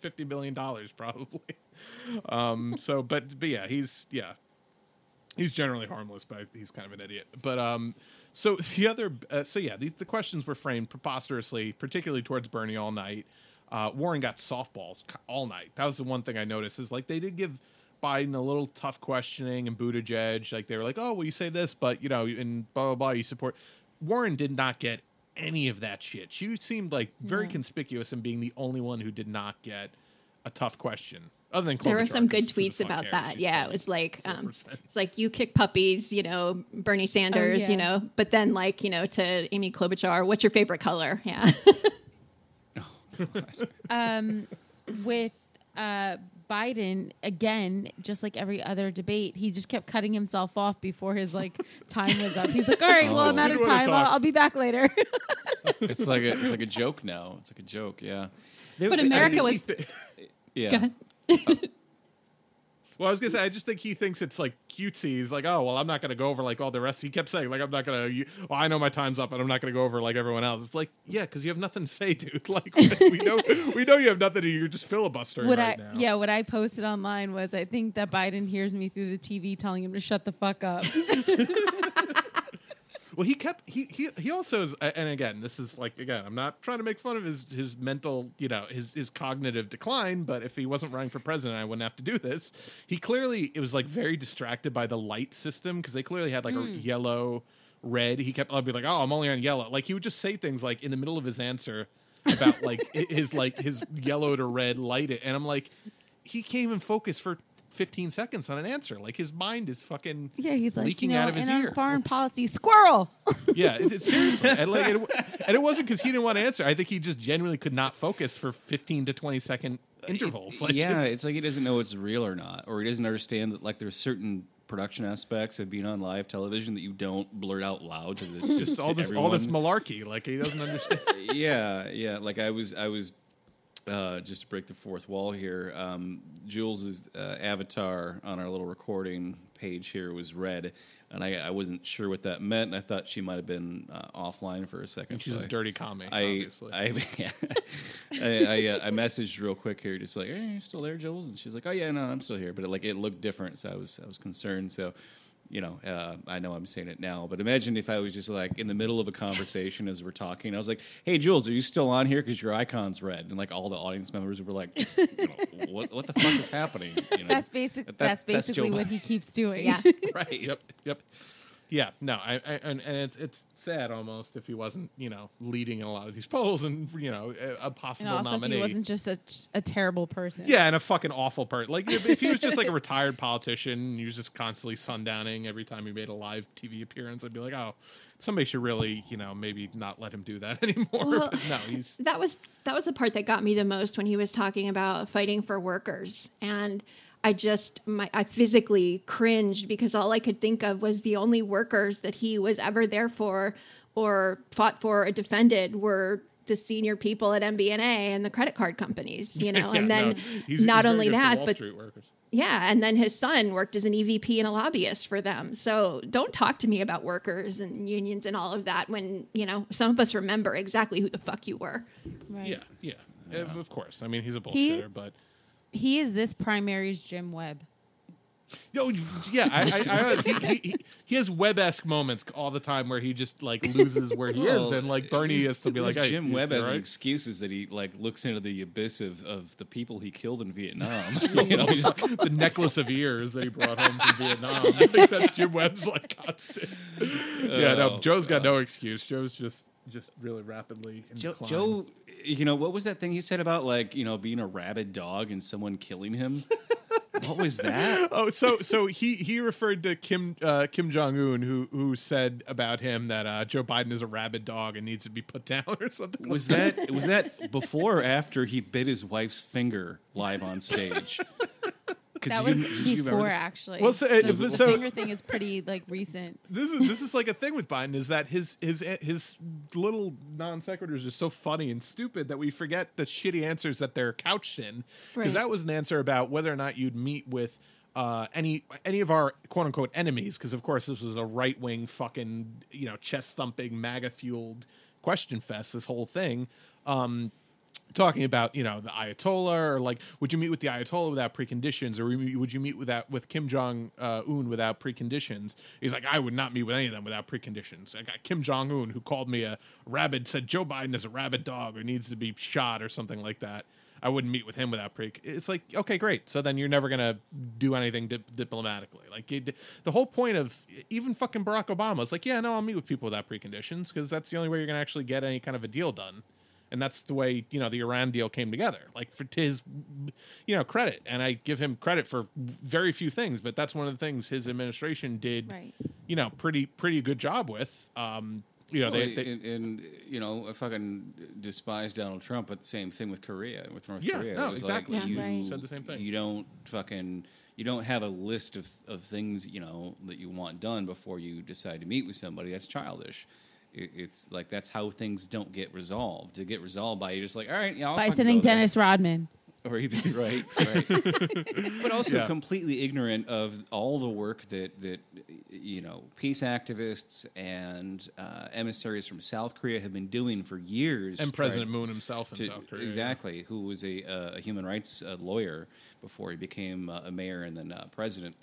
fifty million dollars probably. Um. So, but but yeah, he's yeah, he's generally harmless, but he's kind of an idiot. But um, so the other, uh, so yeah, the, the questions were framed preposterously, particularly towards Bernie all night. Uh, Warren got softballs all night. That was the one thing I noticed is like they did give Biden a little tough questioning and Buttigieg, like they were like, oh, well, you say this, but you know, and blah blah blah, you support. Warren did not get any of that shit. She seemed like very conspicuous in being the only one who did not get a tough question. Other than
there were some good
'cause who
tweets about
cares?
that. Yeah, it was like um, it's like you kick puppies, you know, Bernie Sanders,
yeah.
you know, but then like you know to Amy Klobuchar, what's your favorite color? Yeah, oh, um,
with uh, Biden again, just like every other debate, he just kept cutting himself off before his like time was up. He's like, "All right, well, I'm out of time. I'll. I'll be back later."
It's like a it's like a joke now. It's like a joke. Yeah.
but America was.
Yeah.
Go ahead.
Well, I was gonna say, I just think he thinks it's like cutesy. He's like, oh, well, I'm not gonna go over like all the rest. He kept saying, like, I'm not gonna. You, well, I know my time's up, and I'm not gonna go over like everyone else. It's like, yeah, because you have nothing to say, dude. Like, we know, we know you have nothing. to You're just filibustering
what
right
I
now.
yeah, what I posted online was I think that Biden hears me through the TV telling him to shut the fuck up.
Well, he kept he he he also is, and again, this is like again, I'm not trying to make fun of his his mental, you know, his his cognitive decline. But if he wasn't running for president, I wouldn't have to do this. He clearly it was like very distracted by the light system because they clearly had like a hmm. yellow, red. He kept I'd be like, oh, I'm only on yellow. Like he would just say things like in the middle of his answer about like his like his yellow to red light it, and I'm like, he can't even focus for. 15 seconds on an answer like his mind is fucking
yeah, he's like
leaking
you know,
out of his
and
ear
on foreign policy, squirrel.
yeah, it, it- seriously, and like, it, and it wasn't because he didn't want to answer. I think he just genuinely could not focus for fifteen to twenty second intervals. Like,
yeah,
it's-
it's, like he doesn't know it's real or not, or he doesn't understand that like there's certain production aspects of being on live television that you don't blurt out loud to the to,
just
to
all this all this malarkey. Like he doesn't understand.
yeah, yeah. Like I was, I was uh, just to break the fourth wall here. Um, Jules's uh, avatar on our little recording page here was red, and I, I wasn't sure what that meant. And I thought she might have been uh, offline for a second.
She's
so
a
I-
dirty comic,
I
obviously.
I yeah. I I, uh, I messaged real quick here, just like, "Hey, you still there, Jules?" And she's like, "Oh yeah, no, I'm still here." But it, like, it looked different, so I was I was concerned. So, you know, uh, I know I'm saying it now, but imagine if I was just like in the middle of a conversation as we're talking, I was like, "Hey, Jules, are you still on here? Because your icon's red." And like all the audience members were like, you know, "What what the fuck is happening?" You know?
That's basic.
That-
that's
that's
basically
Joe
what he keeps doing.
Yeah.
right. Yep. Yep. Yeah. No. I, I and, and it's it's sad almost if he wasn't you know leading in a lot of these polls and you know a, a possible
and also, if
nominee.
he wasn't just a, a terrible person.
Yeah, and a fucking awful person. Like if, if he was just like a retired politician, and he was just constantly sundowning every time he made a live TV appearance. I'd be like, oh, somebody should really, you know, maybe not let him do that anymore.
Well,
but no, he's
that was that was the part that got me the most when he was talking about fighting for workers and I just my I physically cringed because all I could think of was the only workers that he was ever there for or fought for or defended were the senior people at MBNA and the credit card companies, you know.
Yeah,
and then
no, he's-
not
he's
only that, but yeah, and then his son worked as an EVP and a lobbyist for them. So don't talk to me about workers and unions and all of that when, you know, some of us remember exactly who the fuck you were.
Right.
Yeah, yeah, Of- Of course. I mean, he's a
He-
bullshitter, but
He is this primary's Jim Webb.
yo, yeah, I, I, I he, he, he, he has Webb-esque moments all the time where he just like loses where he is, and like Bernie
his-
has to be like, hey,
Jim Webb
you
as an excuse is that he like looks into the abyss of, of the people he killed in Vietnam. you know, just
the necklace of ears that he brought home from Vietnam. I think that's Jim Webb's like constant. yeah, no,
Oh,
Joe's got no excuse. Joe's just just really rapidly
Joe. Joe, you know what was that thing he said about like you know being a rabid dog and someone killing him? what was that?
Oh, so so he he referred to Kim uh, Kim Jong Un, who who said about him that uh, Joe Biden is a rabid dog and needs to be put down or something.
Was
like
that was that before or after he bit his wife's finger live on stage? Could
That
you-
was
you
before, actually.
Well, so-
the,
it-
the
so-
finger thing is pretty like recent.
this is this is like a thing with Biden is that his his his little non sequiturs are so funny and stupid that we forget the shitty answers that they're couched in. Because
Right.
that was an answer about whether or not you'd meet with uh, any any of our quote unquote enemies, because of course this was a right wing fucking you know chest thumping MAGA fueled question fest. This whole thing. Um, talking about you know the Ayatollah or like would you meet with the Ayatollah without preconditions or would you meet with that with Kim Jong Un without preconditions? He's like I would not meet with any of them without preconditions. I got Kim Jong Un who called me a rabid said Joe Biden is a rabid dog or needs to be shot or something like that. I wouldn't meet with him without pre. It's like okay, great. So then you're never gonna do anything dip- diplomatically. Like it, the whole point of even fucking Barack Obama is like, yeah, no, I'll meet with people without preconditions because that's the only way you're gonna actually get any kind of a deal done and that's the way you know the Iran deal came together. Like for to his, you know, credit, and I give him credit for very few things, but that's one of the things his administration did,
Right.
you know, pretty pretty good job with. Um, you know, they, they
and, and, you know, I fucking despise Donald Trump, but the same thing with Korea, with North
Yeah,
Korea.
no,
It was
exactly.
Like
Yeah.
you
Right.
Said the same thing.
You don't fucking. You don't have a list of, of things you know that you want done before you decide to meet with somebody. That's childish. It, it's like that's how things don't get resolved. To get resolved by you just like, all right, yeah, I'll
By sending
go there."
Dennis Rodman.
or even right, right, but also
Yeah.
completely ignorant of all the work that that you know peace activists and uh, emissaries from South Korea have been doing for years.
and President Moon himself in
to-
South Korea.
exactly, who was a, uh, a human rights uh, lawyer before he became uh, a mayor and then uh, president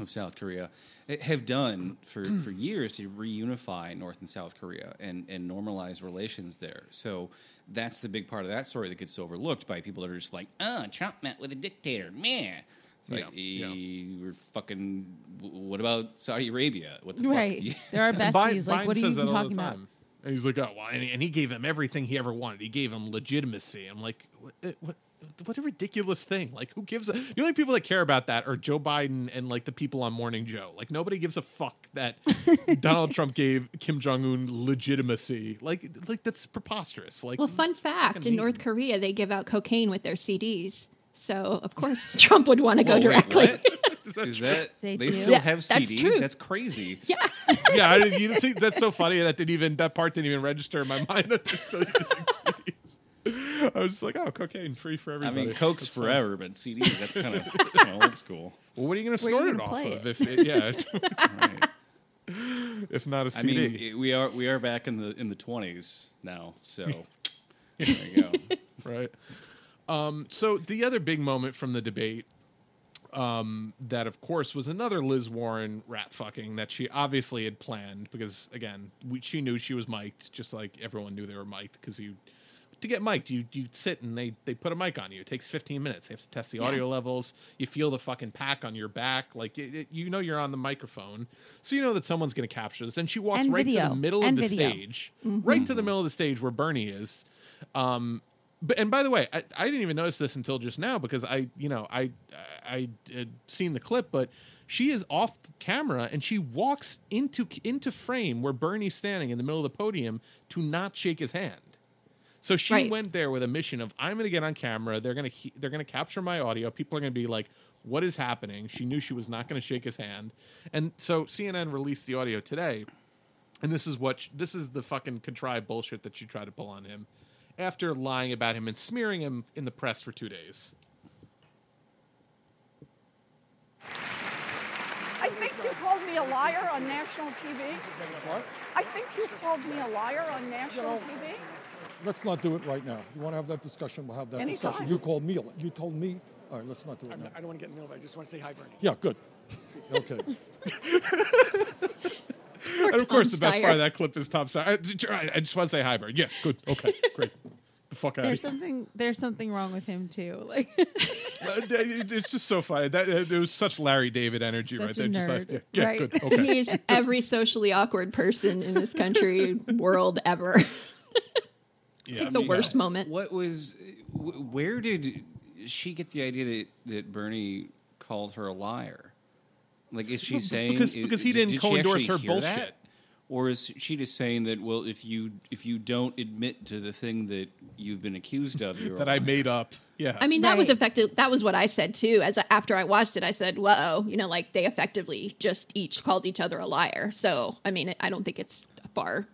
of South Korea, eh, have done for, for years to reunify North and South Korea and, and normalize relations there. So that's the big part of that story that gets overlooked by people that are just like, oh, Trump met with a dictator, man. It's like,
Yeah,
eh, we're fucking. What about Saudi Arabia? What the fuck?
Right. There are
And
besties.
Biden-
like, what are you even talking about?
And he's like, oh, well, and he, and he gave him everything he ever wanted. He gave him legitimacy. I'm like, what, uh, what, what a ridiculous thing. Like, who gives a. The only people that care about that are Joe Biden and, like, the people on Morning Joe. Like, nobody gives a fuck that Donald Trump gave Kim Jong un legitimacy. Like, like that's preposterous. Like,
Well, fun fact in
mean.
North Korea, they give out cocaine with their CDs. So, of course, Trump would want to go
Whoa, wait,
directly.
what? Is that
They
they,
do.
still
Yeah,
have
that's
CDs?
true.
That's crazy.
yeah.
yeah, I didn't, you didn't see, that's so funny. That didn't even that part didn't even register in my mind that they're still using CDs. I was just like, oh, cocaine free for everybody.
I
everybody.
mean, Coke's
That's fine.
forever, but CDs that's kind of kind of old school.
Well, what are you going to
Where
snort it
gonna
off
play
of? If it, yeah,
Right.
if not a CD.
mean, it- we are we are back in the in the twenties now, so there you go.
right. Um, so the other big moment from the debate, um, that of course was another Liz Warren rat fucking that she obviously had planned because again, we, she knew she was mic'd, just like everyone knew they were mic'd because you. To get mic'd, you you sit and they they put a mic on you. It takes 15 minutes. They have to test the audio levels. You feel the fucking pack on your back, like it, it- you know you're on the microphone, so you know that someone's going to capture this. And she walks
And
right to the middle
And
of the
video.
stage, right to the middle of the stage where Bernie is. Um, but and by the way, I, I didn't even notice this until just now because I, you know, I I had seen the clip, but she is off camera and she walks into into frame where Bernie's standing in the middle of the podium to not shake his hand. So she
Right.
went there with a mission of I'm going to get on camera. They're going to he- they're going to capture my audio. People are going to be like, "What is happening?" She knew she was not going to shake his hand, and so CNN released the audio today. And this is what sh- this is the fucking contrived bullshit that she tried to pull on him after lying about him and smearing him in the press for two days.
I think you called me a liar on national TV.
What?
I think you called me a liar on national TV.
Let's not do it right now. You want to have that discussion? We'll have that
Anytime.
discussion. You called me. You told me. All right, let's not do it now.
I don't want to get in the middle of it. I just want to say hi, Bernie.
Yeah, good. Okay.
and of course,
Tom
the best
Steyer.
part of that clip is Tom Steyer. I, I just want to say hi, Bird. Yeah, good. Okay, great. The fuck out of
There's
here.
something. There's something wrong with him too. Like
Uh, It's just so funny. That uh, there was such Larry David energy
Such
right
a
there. Just like,
nerd.
yeah, yeah,
Right.
good. Okay.
He's every socially awkward person in this country, world ever.
Yeah,
the
I mean,
worst uh, moment.
What was? wh- Where did she get the idea that that Bernie called her a liar? Like, is she saying
because-
i-
because he
did-
didn't
did
co-endorse her bullshit.
that? Or is she just saying that? Well, if you if you don't admit to the thing that you've been accused of, you're
that I made up. Yeah.
I mean, that was effective. That was what I said too. As after I watched it, I said, "Whoa!" You know, like they effectively just each called each other a liar. So, I mean, I don't think it's far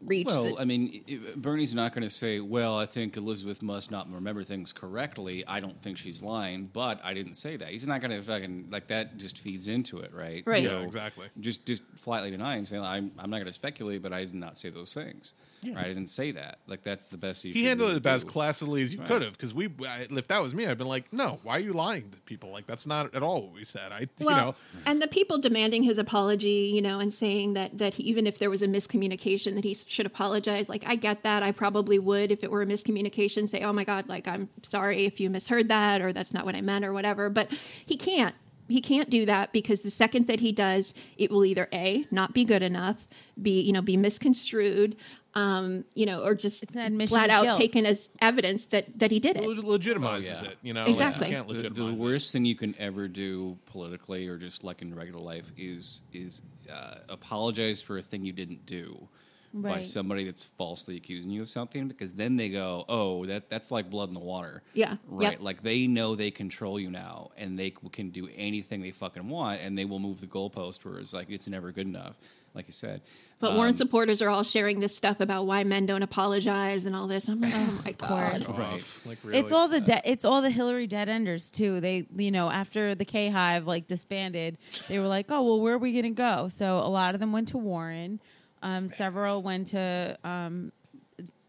reach.
Well,
the,
I mean, Bernie's not going to say, "Well, I think Elizabeth must not remember things correctly. I don't think she's lying, but I didn't say that." He's not going to fucking like that. Just feeds into it, right?
Right.
Yeah, exactly.
Just just flatly denying, saying, "I'm I'm not going to speculate, but I did not say those things. Right? I didn't say that. Like that's the best he,
He
should
handled
really
it about as
do.
classily as you
Right.
could have, because we, I, if that was me, I'd been like, "No, why are you lying to people? Like that's not at all what we said." I,
well,
you know,
and the people demanding his apology, you know, and saying that that he, even if there was a miscommunication, that he should apologize. Like I get that. I probably would if it were a miscommunication. Say, oh my god, like I'm sorry if you misheard that, or that's not what I meant, or whatever. But he can't. He can't do that because the second that he does, it will either a not be good enough, be you know be misconstrued, um, you know, or just
It's an admission
flat out taken as evidence that that he did it.
leg- legitimizes
Oh, yeah.
it. You know,
Exactly.
Like, you can't
the, the
legitimize it.
worst thing you can ever do politically or just like in regular life is is uh, apologize for a thing you didn't do by somebody that's falsely accusing you of something because then they go oh that that's like blood in the water
Yeah.
right
Yep.
like they know they control you now and they can do anything they fucking want and they will move the goalpost where it's like it's never good enough like you said
But
Um,
Warren supporters are all sharing this stuff about why men don't apologize and all this. I'm like, oh my god.
right
Like really,
It's all the de- it's all the Hillary dead enders too. They you know after the K Hive like disbanded, they were like, oh well, where are we gonna go? So a lot of them went to Warren. Um, several went to um,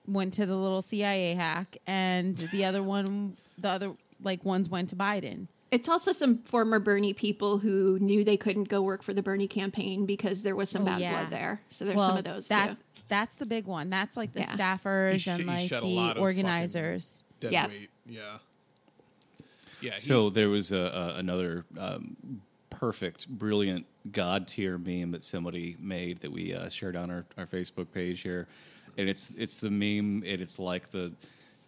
went to the little CIA hack, and the other one, the other like ones went to Biden.
It's also some former Bernie people who knew they couldn't go work for the Bernie campaign because there was some
Oh,
bad
yeah.
blood there. So there's
well,
some of those
that's
too.
that's the big one. That's like the
Yeah.
staffers
He sh-
and
he
like
shed a
the
lot of
organizers.
dead
Yeah.
weight. Yeah. Yeah. he-
So there was a, a another um, perfect, brilliant god tier meme that somebody made that we uh, shared on our, our Facebook page here, and it's it's the meme. And it's like the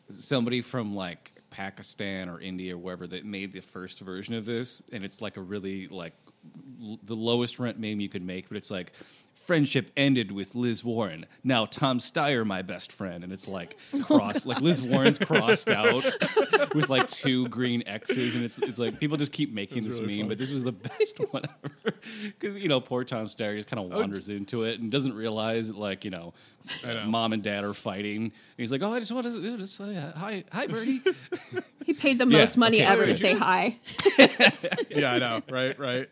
somebody from like Pakistan or India or wherever that made the first version of this, and it's like a really like l- the lowest rent meme you could make, but it's like. Friendship ended with Liz Warren. Now Tom Steyer, my best friend, and it's like oh, crossed, like Liz Warren's crossed out with like two green X's, and it's it's like people just keep making this
really
meme,
funny.
but this was the best one ever because you know poor Tom Steyer just kind of
Oh,
wanders into it and doesn't realize that like you know,
know.
mom and dad are fighting. And he's like, oh, I just want to just say hi, hi, Bernie.
He paid the
Yeah,
most money
okay,
ever
okay.
to say hi.
yeah, I know, right, right.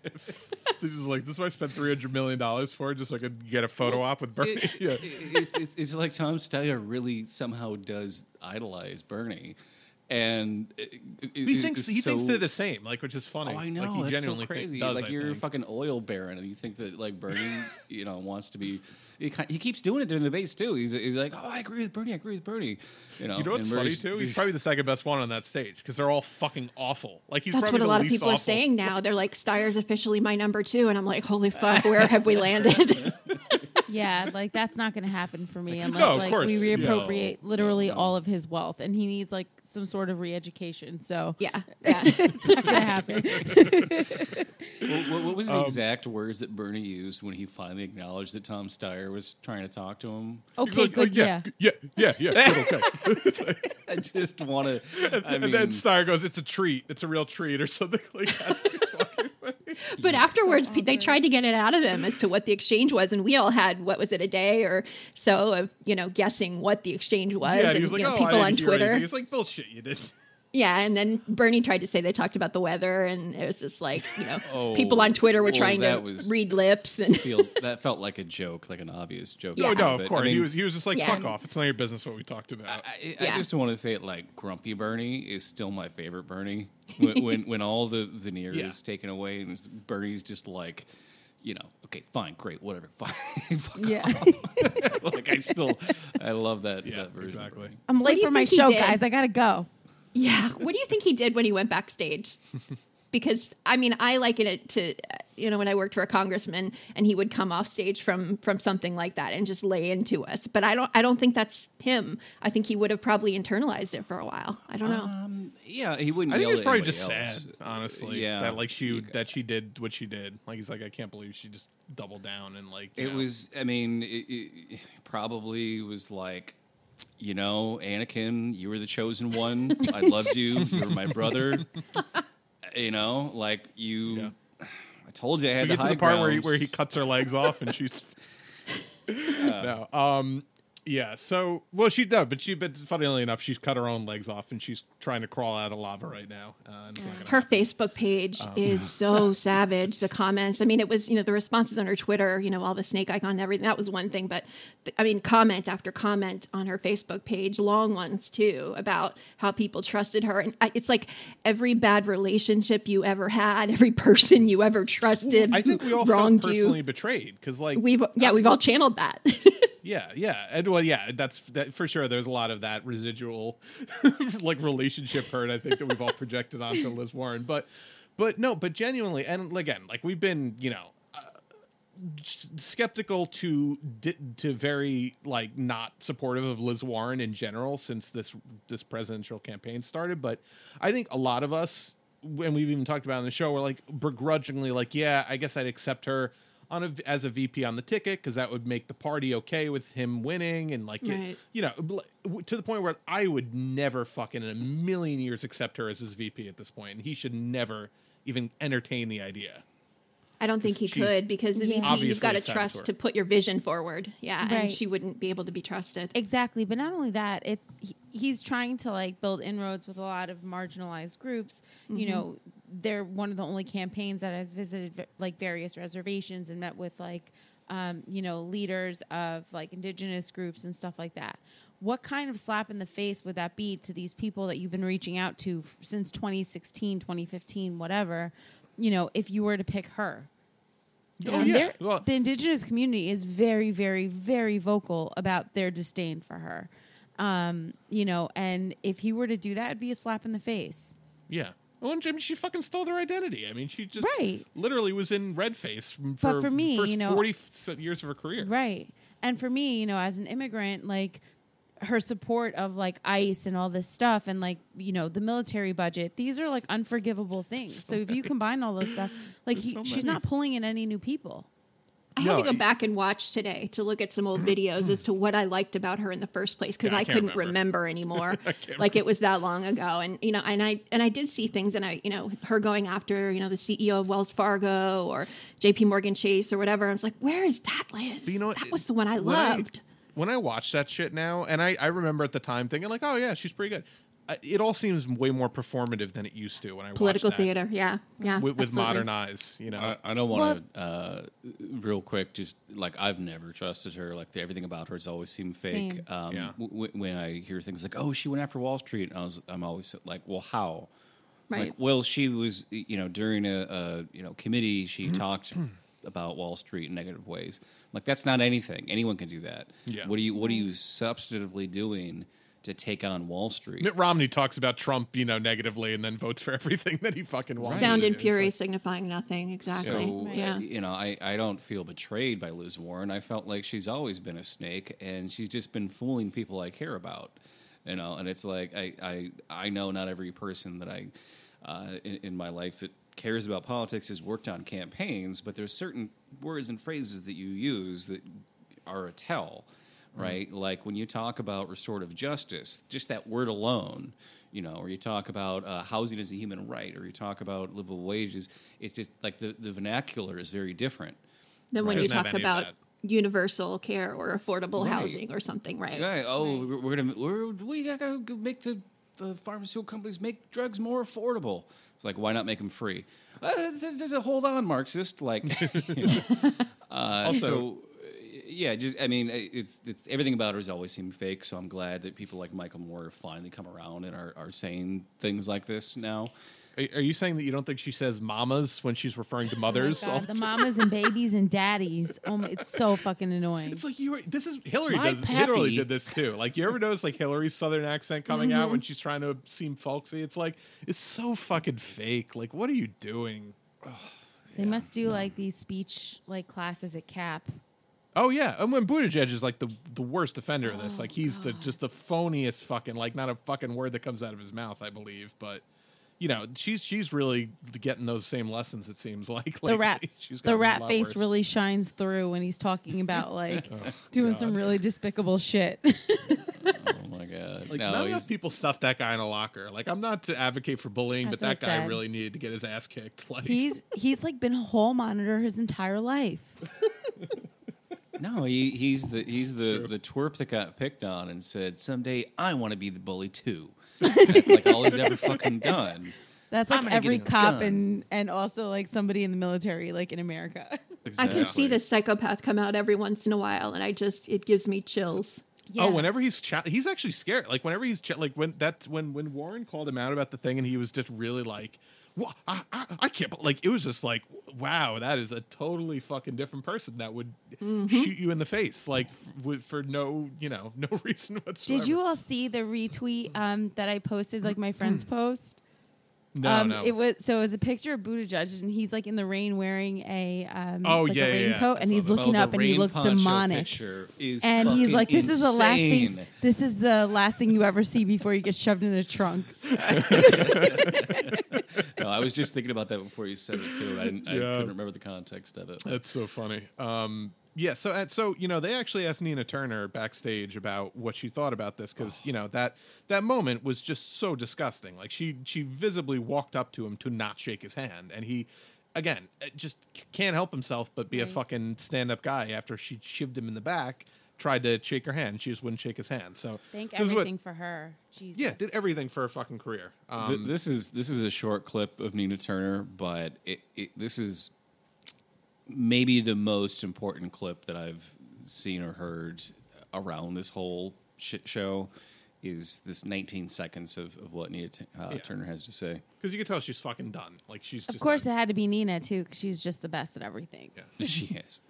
They're just like, this is what I spent three hundred million dollars for, just so I could get a photo op with Bernie.
It-
yeah,
it's, it's it's like Tom Steyer really somehow does idolize Bernie, and it, it-
he thinks
it's
he thinks they're the same, like which is funny.
Oh, I know.
Like, he
that's
genuinely
so
think-
crazy.
does,
like
I
you're a fucking oil baron, and you think that like Bernie, you know, wants to be. He, he keeps doing it during the debates too. He's, he's like, oh, I agree with Bernie. I agree with Bernie. You know,
You know what's funny too? He's probably the second best one on that stage because they're all fucking awful. Like he's
That's what a lot of
least
people are saying now. They're like, Steyer's officially my number two. And I'm like, holy fuck, where have we landed?
Yeah, like that's not going to happen for me unless
No, of
like
course.
we
Yeah.
reappropriate literally all of his wealth, and he needs like some sort of re-education. So
yeah. Yeah.
it's not going to happen.
What, what- what was the
Um,
exact words that Bernie used when he finally acknowledged that Tom Steyer was trying to talk to him?
Okay,
like, oh,
good. yeah.
yeah, yeah, yeah, yeah, good, okay.
I just want to. I
and then Steyer goes, "It's a treat. It's a real treat," or something like that. It's just walking away.
But afterwards, pe- they tried to get it out of him as to what the exchange was, and we all had what was it a day or so of you know guessing what the exchange was,
yeah, and was like,
you know,
"Oh,
people on Twitter,
anything." He's like, "Bullshit, you did."
Yeah, and then Bernie tried to say they talked about the weather, and it was just like you know
Oh,
people on Twitter were
oh,
trying to
that was-
read lips, and
feel that felt like a joke, like an obvious joke.
Oh, no,
out
no,
of
of course.
I mean,
he was he was just like,
Yeah.
"Fuck off. It's not your business what we talked about."
I,
Yeah.
I just want to say it like Grumpy Bernie is still my favorite Bernie. When when, when all the veneer
Yeah.
is taken away and Bernie's just like, you know, okay, fine, great, whatever, fine. Fuck
Yeah.
off. like I still, I love that.
Yeah,
that version
exactly.
I'm late for my show, guys. I gotta go.
Yeah. What do you think he did when he went backstage? Because I mean, I liken it to uh, you know when I worked for a congressman and he would come off stage from from something like that and just lay into us. But I don't I don't think that's him. I think he would have probably internalized it for a while. I don't know.
Um, yeah, he wouldn't.
I think
yell
he was probably just
else.
sad, honestly.
Yeah,
that like she that she did what she did. Like he's like, I can't believe she just doubled down and like
It
know.
was. I mean, it, it probably was like, you know, Anakin, you were the chosen one. I loved you. You were my brother. You know, like you. I told you I
We
had
get
the
to the part where he, where he cuts her legs off and she's no. Um, Yeah. So, well, she does, but she, but funnily enough, she's cut her own legs off, and she's trying to crawl out of lava right now. Uh, and it's not
Her
happen.
Facebook page
Um.
is so savage. The comments. I mean, it was you know the responses on her Twitter. You know all the snake icon and everything. That was one thing, but th- I mean, comment after comment on her Facebook page, long ones too, about how people trusted her. And I, it's like every bad relationship you ever had, every person you ever trusted,
I think we all felt
wronged
personally
you.
betrayed because, like,
We've yeah, we've all channeled that.
Yeah, yeah, and well, yeah, that's that for sure. There's a lot of that residual, like relationship hurt. I think that we've all projected onto Liz Warren, but, but no, but genuinely, and again, like we've been, you know, uh, skeptical to to very like not supportive of Liz Warren in general since this this presidential campaign started. But I think a lot of us, and we've even talked about on the show, we're like begrudgingly like, yeah, I guess I'd accept her on a, as a VP on the ticket because that would make the party okay with him winning and like it- you know to the point where I would never fucking in a million years accept her as his VP at this point, and he should never even entertain the idea.
I don't think he could because the VP, you've got to trust to put your vision forward. Yeah,
Right.
and she wouldn't be able to be trusted.
Exactly, but not only that, it's he, he's trying to like build inroads with a lot of marginalized groups. You
Mhm.
know, they're one of the only campaigns that has visited like various reservations and met with like um, you know leaders of like indigenous groups and stuff like that. What kind of slap in the face would that be to these people that you've been reaching out to f- since 2016, 2015, whatever? You know, if you were to pick her.
Oh, yeah. Well-
the indigenous community is very, very, very vocal about their disdain for her. Um, you know, and if he were to do that, it'd be a slap in the face.
Yeah. Well, and, I mean, she fucking stole their identity. I mean, she just
Right.
literally was in red face for,
But for me, you know-
40 years of her career.
Right. And for me, you know, as an immigrant, like her support of like ICE and all this stuff and like, you know, the military budget, these are like unforgivable things. So, if you combine all those stuff, like he,
so
she's not pulling in any new people.
I had to go back and watch today to look at some old mm-hmm. videos as to what I liked about her in the first place because
Yeah, I
I, couldn't
remember.
remember, anymore. Like it was that long ago, and you know, and I and I did see things, and I, you know, her going after you know the CEO of Wells Fargo or J.P. Morgan Chase or whatever. I was like, where is that, Liz?
But you know what?
that was the one I
When I-
loved.
when I watch that shit now, and I, I remember at the time thinking like, oh yeah, she's pretty good. It all seems way more performative than it used to when I
Political
watched that
theater, yeah, yeah,
with, with modern eyes. You know,
I, I don't want to, uh, real quick, just like I've never trusted her. Like the, everything about her has always seemed fake.
Same.
Um,
Yeah.
w- w- when I hear things like, "Oh, she went after Wall Street," I was, I'm always like, "Well, how?"
Right.
Like, well, she was, you know, during a, a you know committee,
Mm-hmm.
she talked about Wall Street in negative ways. Like that's not anything. Anyone can do that.
Yeah.
What are you What are you substantively doing to take on Wall Street?
Mitt Romney talks about Trump, you know, negatively, and then votes for everything that he fucking wants.
Sound and fury
like-
signifying nothing. Exactly.
So,
yeah.
you know, I, I don't feel betrayed by Liz Warren. I felt like she's always been a snake, and she's just been fooling people I care about. You know, and it's like I I, I know not every person that I uh, in, in my life that cares about politics has worked on campaigns, but there's certain words and phrases that you use that are a tell, right? Like when you talk about restorative justice, just that word alone, you know, or you talk about uh, housing as a human right, or you talk about livable wages, it's just like the, the vernacular is very different.
Then when you talk about universal care or affordable
Right.
housing or something, right?
Right. Oh, we're, we're gonna we're, we gotta make the uh, pharmaceutical companies make drugs more affordable. It's like why not make them free? Uh, there's, there's a hold on, Marxist. Like, you know. uh,
Also-
so, yeah, just I mean, it's it's everything about her has always seemed fake. So I'm glad that people like Michael Moore have finally come around and are, are saying things like this now.
Are, are you saying that you don't think she says mamas when she's referring to mothers?
Oh, God,
the
the mamas and babies and daddies. Oh my, it's so fucking annoying.
It's like you. Were, this is Hillary.
My
does Hillary did this too. Like you ever notice like Hillary's southern accent coming out
Mhm.
when she's trying to seem folksy? It's like it's so fucking fake. Like what are you doing?
They must do like these speech like classes at CAP.
Oh yeah, and when Buttigieg is like the the worst offender of
Oh,
this. Like he's the oh, just the phoniest fucking like not a fucking word that comes out of his mouth. I believe, but. You know, she's she's really getting those same lessons. It seems like
The rat.
She's
the rat face
worse.
really shines through when he's talking about like
Oh,
doing
God.
some really despicable shit.
Oh my god!
Like
no,
not enough
he's-
people stuff that guy in a locker. Like I'm not to advocate for bullying,
That's
but that
so
guy
sad.
really needed to get his ass kicked. Like
he's he's like been a hall monitor his entire life.
No, he, he's the he's the the twerp that got picked on and said someday I want to be the bully too. That's like all he's ever fucking done.
That's
I'm
like
gonna
every
get a
cop
gun.
and and also like somebody in the military, like in America.
I can see this psychopath come out every once in a while, and I just it gives me chills.
Oh, whenever he's cha- he's actually scared. Like whenever he's cha- like when that when when Warren called him out about the thing, and he was just really like, "What? I, I, I can't." bel-" Like it was just like, "Wow, that is a totally fucking different person that would
Mhm.
shoot you in the face, like f- for no you know no reason whatsoever."
Did you all see the retweet um, that I posted, like my friend's post?
No,
um,
no.
It was so it was a picture of Buttigieg, and he's like in the rain wearing a um,
Oh,
like
yeah,
a
yeah, yeah.
raincoat, and he's looking
Oh,
up, and he looks demonic.
is
and he's like, "This is the last thing. This is the last thing you ever see before you get shoved in a trunk."
No, I was just thinking about that before you said it too. I, I
Yeah.
couldn't remember the context of it.
That's so funny. Um, yeah, so and so you know they actually asked Nina Turner backstage about what she thought about this because you know that that moment was just so disgusting. Like she she visibly walked up to him to not shake his hand, and he again uh, just can't help himself but be a fucking stand up guy. After she shivved him in the back, tried to shake her hand, she just wouldn't shake his hand. So
Thank
this is what-
everything for her. Jesus.
yeah, did everything for her fucking career. Um,
Th- this is this is a short clip of Nina Turner, but it, it this is maybe the most important clip that I've seen or heard around this whole shit show. Is this 19 seconds of, of what Nina T- uh,
Yeah.
Turner has to say?
because you can tell she's fucking done. Like she's
Of
just
course, it had to be Nina too, because she's just the best at everything.
she is.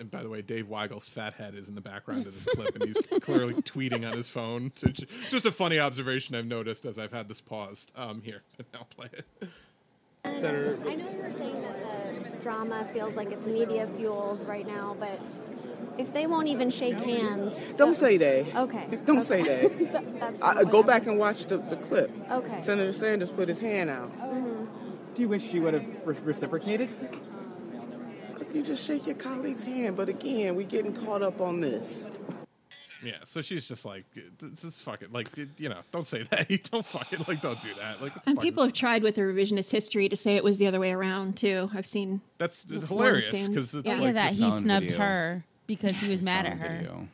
And by the way, Dave Weigel's fat head is in the background of this clip, and he's clearly tweeting on his phone. So j- just a funny observation I've noticed as I've had this paused. Um, here, I'll play it.
Senator, I know you were saying that the drama feels like it's media fueled right now, but if they won't even shake hands,
Don't say that.
Okay.
Don't say that.
That's
I, go
what
back and watch the, the clip.
Okay.
Senator Sanders put his hand out. Mm-hmm.
Do you wish she would have re- reciprocated?
You just shake your colleague's hand, but again, we're getting caught up on this.
Yeah, so she's just like, this is fucking like, you know, don't say that. don't fucking like, don't do that. Like,
And people have tried with the revisionist history to say it was the other way around too. I've seen
That's it's hilarious because
Yeah.
like
yeah, that he snubbed
video.
her because he was
It's
mad at her.
video.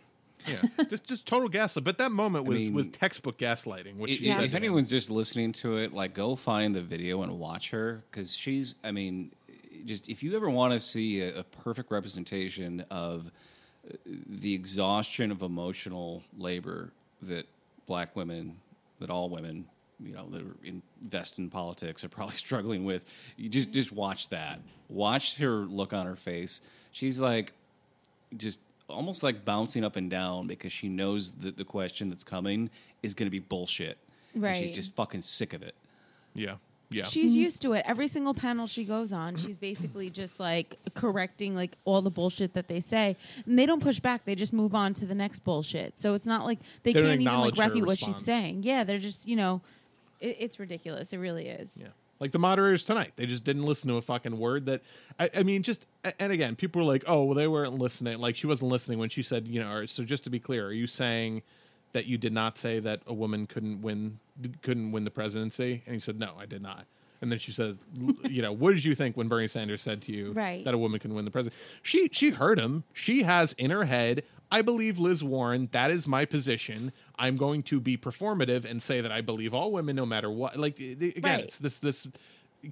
yeah, just just total gaslight. But that moment
I
was
mean,
was textbook gaslighting. Which
If,
she said
if anyone's just listening to it, like go find the video and watch her because she's. I mean, just if you ever want to see a, a perfect representation of the exhaustion of emotional labor that black women, that all women, you know, that invest in politics are probably struggling with. You just just watch that. Watch her look on her face. She's like, just almost like bouncing up and down because she knows that the question that's coming is going to be bullshit. And
Right.
she's just fucking sick of it.
yeah, yeah,
She's mm-hmm. used to it. Every single panel she goes on, she's basically just like correcting like all the bullshit that they say, and they don't push back. They just move on to the next bullshit. So it's not like they,
They
can't even like refute what she's saying. Yeah, they're just you know, it, it's ridiculous. It really is.
Yeah. Like the moderators tonight, they just didn't listen to a fucking word that. I, I mean, just and again, people were like, "Oh, well, they weren't listening." Like she wasn't listening when she said, "You know." Or, so just to be clear, are you saying that you did not say that a woman couldn't win couldn't win the presidency? And he said, "No, I did not." And then she says, "You know, what did you think when Bernie Sanders said to you
Right.
that a woman can win the presidency?" She she heard him. She has in her head. I believe Liz Warren. That is my position. I'm going to be performative and say that I believe all women, no matter what. Like again,
Right.
it's this this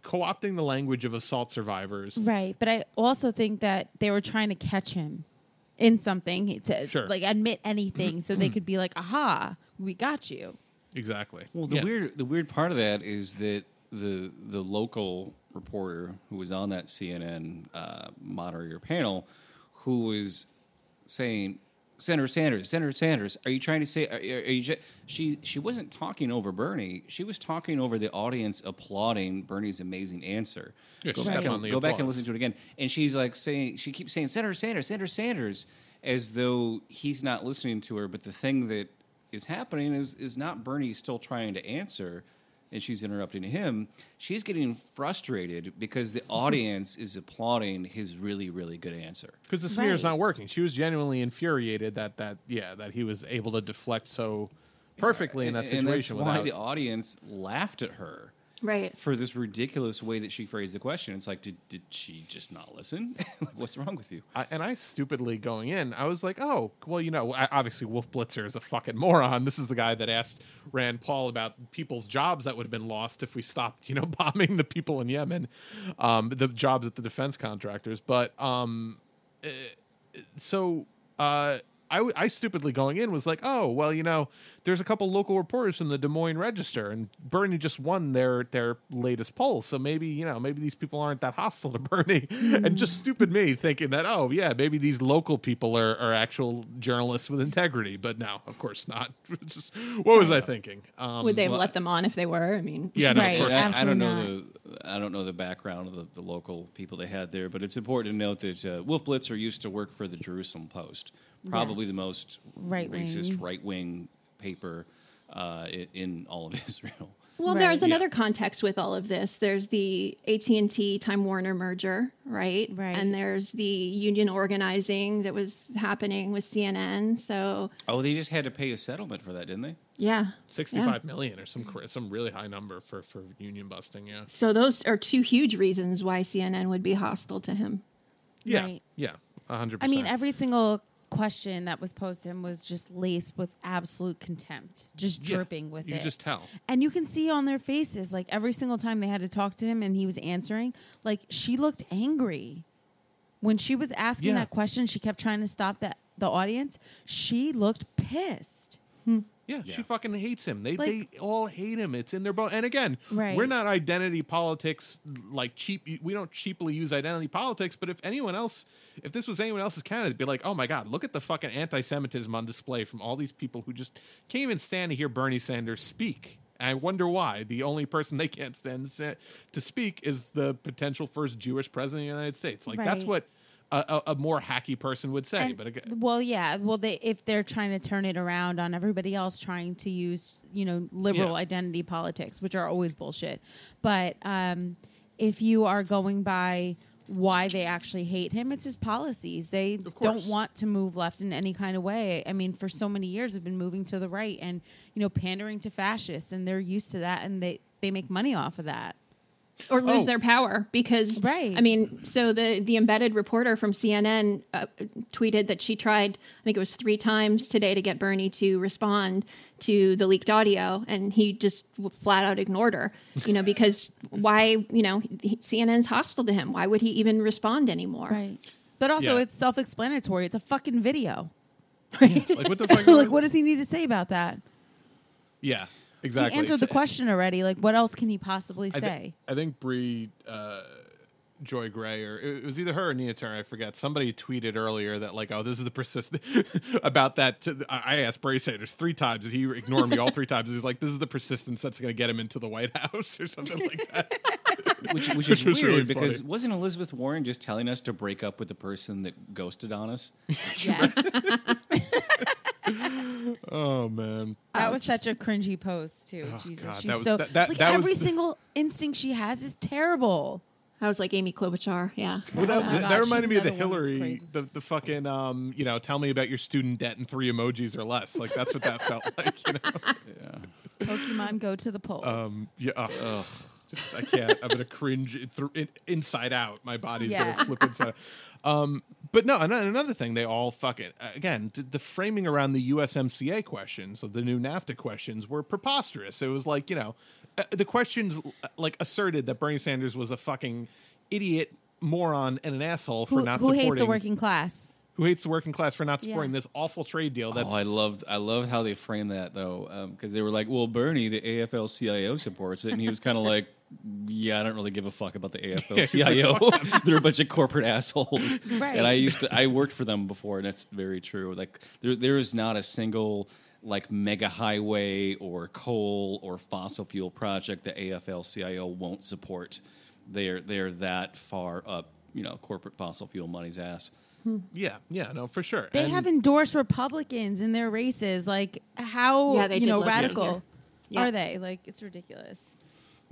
co-opting the language of assault survivors.
Right, but I also think that they were trying to catch him in something to
Sure.
like admit anything, so they could be like, "Aha, we got you."
Exactly.
Well, the
Yeah.
weird the weird part of that is that the the local reporter who was on that CNN uh, moderator panel, who was saying, "Senator Sanders, Senator Sanders, are you trying to say? Are, are you?" She she wasn't talking over Bernie. She was talking over the audience applauding Bernie's amazing answer.
Yeah,
go back, and,
the
go back and listen to it again. And she's like saying, she keeps saying, "Senator Sanders, Senator Sanders," as though he's not listening to her. But the thing that is happening is is not Bernie still trying to answer, and she's interrupting him. She's getting frustrated because the audience is applauding his really really good answer.
because the smear is
Right.
not working. She was genuinely infuriated that that yeah that he was able to deflect so perfectly in that
and that's
situation.
why
without,
the audience laughed at her.
Right.
for this ridiculous way that she phrased the question. It's like, did did she just not listen? What's wrong with you?
I, and I stupidly going in, I was like, oh, well, you know, I- obviously Wolf Blitzer is a fucking moron. This is the guy that asked Rand Paul about people's jobs that would have been lost if we stopped, you know, bombing the people in Yemen, um, the jobs at the defense contractors. But um, uh, so uh, I, w- I stupidly going in was like, oh, well, you know, there's a couple local reporters from the Des Moines Register, and Bernie just won their their latest poll, so maybe you know maybe these people aren't that hostile to Bernie, and just stupid me thinking that oh yeah maybe these local people are, are actual journalists with integrity, but no, of course not. Just- what was I thinking? Um,
Would they have
well,
let them on if they were? I mean,
Yeah, no, of
Right.
course.
I, I don't know the I don't know the background of the, the local people they had there, but it's important to note that uh, Wolf Blitzer used to work for the Jerusalem Post, probably
Yes.
the most
Right-wing.
racist right wing paper uh, in all of Israel.
Well,
Right.
there's
Yeah.
another context with all of this. There's the AT and T Time Warner merger, right?
Right.
And there's the union organizing that was happening with CNN. So
Oh, they just had to pay a settlement for that, didn't they?
yeah,
Sixty-five million or some some really high number for for union busting. Yeah,
So those are two huge reasons why CNN would be hostile to him.
yeah,
Right.
yeah, hundred.
I mean, every single question that was posed to him was just laced with absolute contempt, just
Yeah,
dripping with
you
it.
can just tell.
And you can see on their faces, like every single time they had to talk to him and he was answering, like she looked angry. When she was asking
Yeah.
that question, she kept trying to stop that the audience. She looked pissed. Hmm.
Yeah, she fucking hates him. They
Like-
they all hate him. It's in their bone. And again,
Right.
we're not identity politics like cheap. We don't cheaply use identity politics. But if anyone else, if this was anyone else's candidate, it'd be like, oh my god, look at the fucking anti-Semitism on display from all these people who just can't even stand to hear Bernie Sanders speak. I wonder why. The only person they can't stand to speak is the potential first Jewish president of the United States. Like that's what a, a, more hacky person would say.
And-
but again,
well, yeah. Well, they if they're trying to turn it around on everybody else trying to use you know liberal
Yeah.
identity politics, which are always bullshit. But um, if you are going by why they actually hate him, it's his policies. They don't want to move left in any kind of way. I mean, for so many years, we've been moving to the right and you know pandering to fascists, and they're used to that, and they they make money off of that.
Or lose
Oh.
their power because
Right.
I mean, so the the embedded reporter from CNN uh, tweeted that she tried, I think it was three times today, to get Bernie to respond to the leaked audio, and he just flat out ignored her. You know, because why? You know, he- CNN's hostile to him. Why would he even respond anymore?
Right. But also,
Yeah.
it's self-explanatory. It's a fucking video.
like what the fuck?
like, what does he need to say about that?
Yeah, exactly.
He answered
So-
the question already. Like, what else can he possibly
I thi-
say?
I think Bree, uh, Joy Gray, or it was either her or Nina Turner. I forget. Somebody tweeted earlier that like, oh, this is the persistent about that. To, I I asked Bernie Sanders three times, and he ignored me all three times. He's like, this is the persistence that's going to get him into the White House or something like that.
Which, which
Which
is
was
weird
really
because
funny.
wasn't Elizabeth Warren just telling us to break up with the person that ghosted on us?
Yes.
Oh man,
that was such a cringy post too.
Oh,
Jesus,
God,
she's
that was-
so
that- that-
like
that
every
was the-
single instinct she has is terrible.
I was like Amy Klobuchar. Yeah.
Well, that,
Oh
that,
God,
that reminded me of the
another one that's
Hillary, the, the fucking, um, you know, tell me about your student debt in three emojis or less. Like that's what that felt like, you know. Yeah.
Pokemon go to the polls.
Um, yeah, ugh, ugh. just I can't. I'm gonna cringe it through in, inside out. My body's
Yeah.
gonna flip inside. out. Um, but no, and another thing, they all fuck it again. The framing around the USMCA questions, so the new NAFTA questions, were preposterous. It was like you know, uh, the questions uh, like asserted that Bernie Sanders was a fucking idiot, moron, and an asshole for
who
not
who
supporting
hates the working class?
who hates the working class for not
Yeah.
supporting this awful trade deal. That's
oh, I loved I loved how they framed that though, because they were like, "Well, Bernie, the AFL-CIO supports it," and he was kind of like, "Yeah, I don't really give a fuck about the AFL-CIO. They're a bunch of corporate assholes."
Right.
And I used to I worked for them before, and that's very true. Like there there is not a single like mega highway or coal or fossil fuel project the AFL-CIO won't support. They're they're that far up, you know, corporate fossil fuel money's ass. Hmm.
yeah, yeah, no, for sure.
They
And-
have endorsed Republicans in their races. Like, how
Yeah,
you know radical
yeah.
are they? Like, it's ridiculous.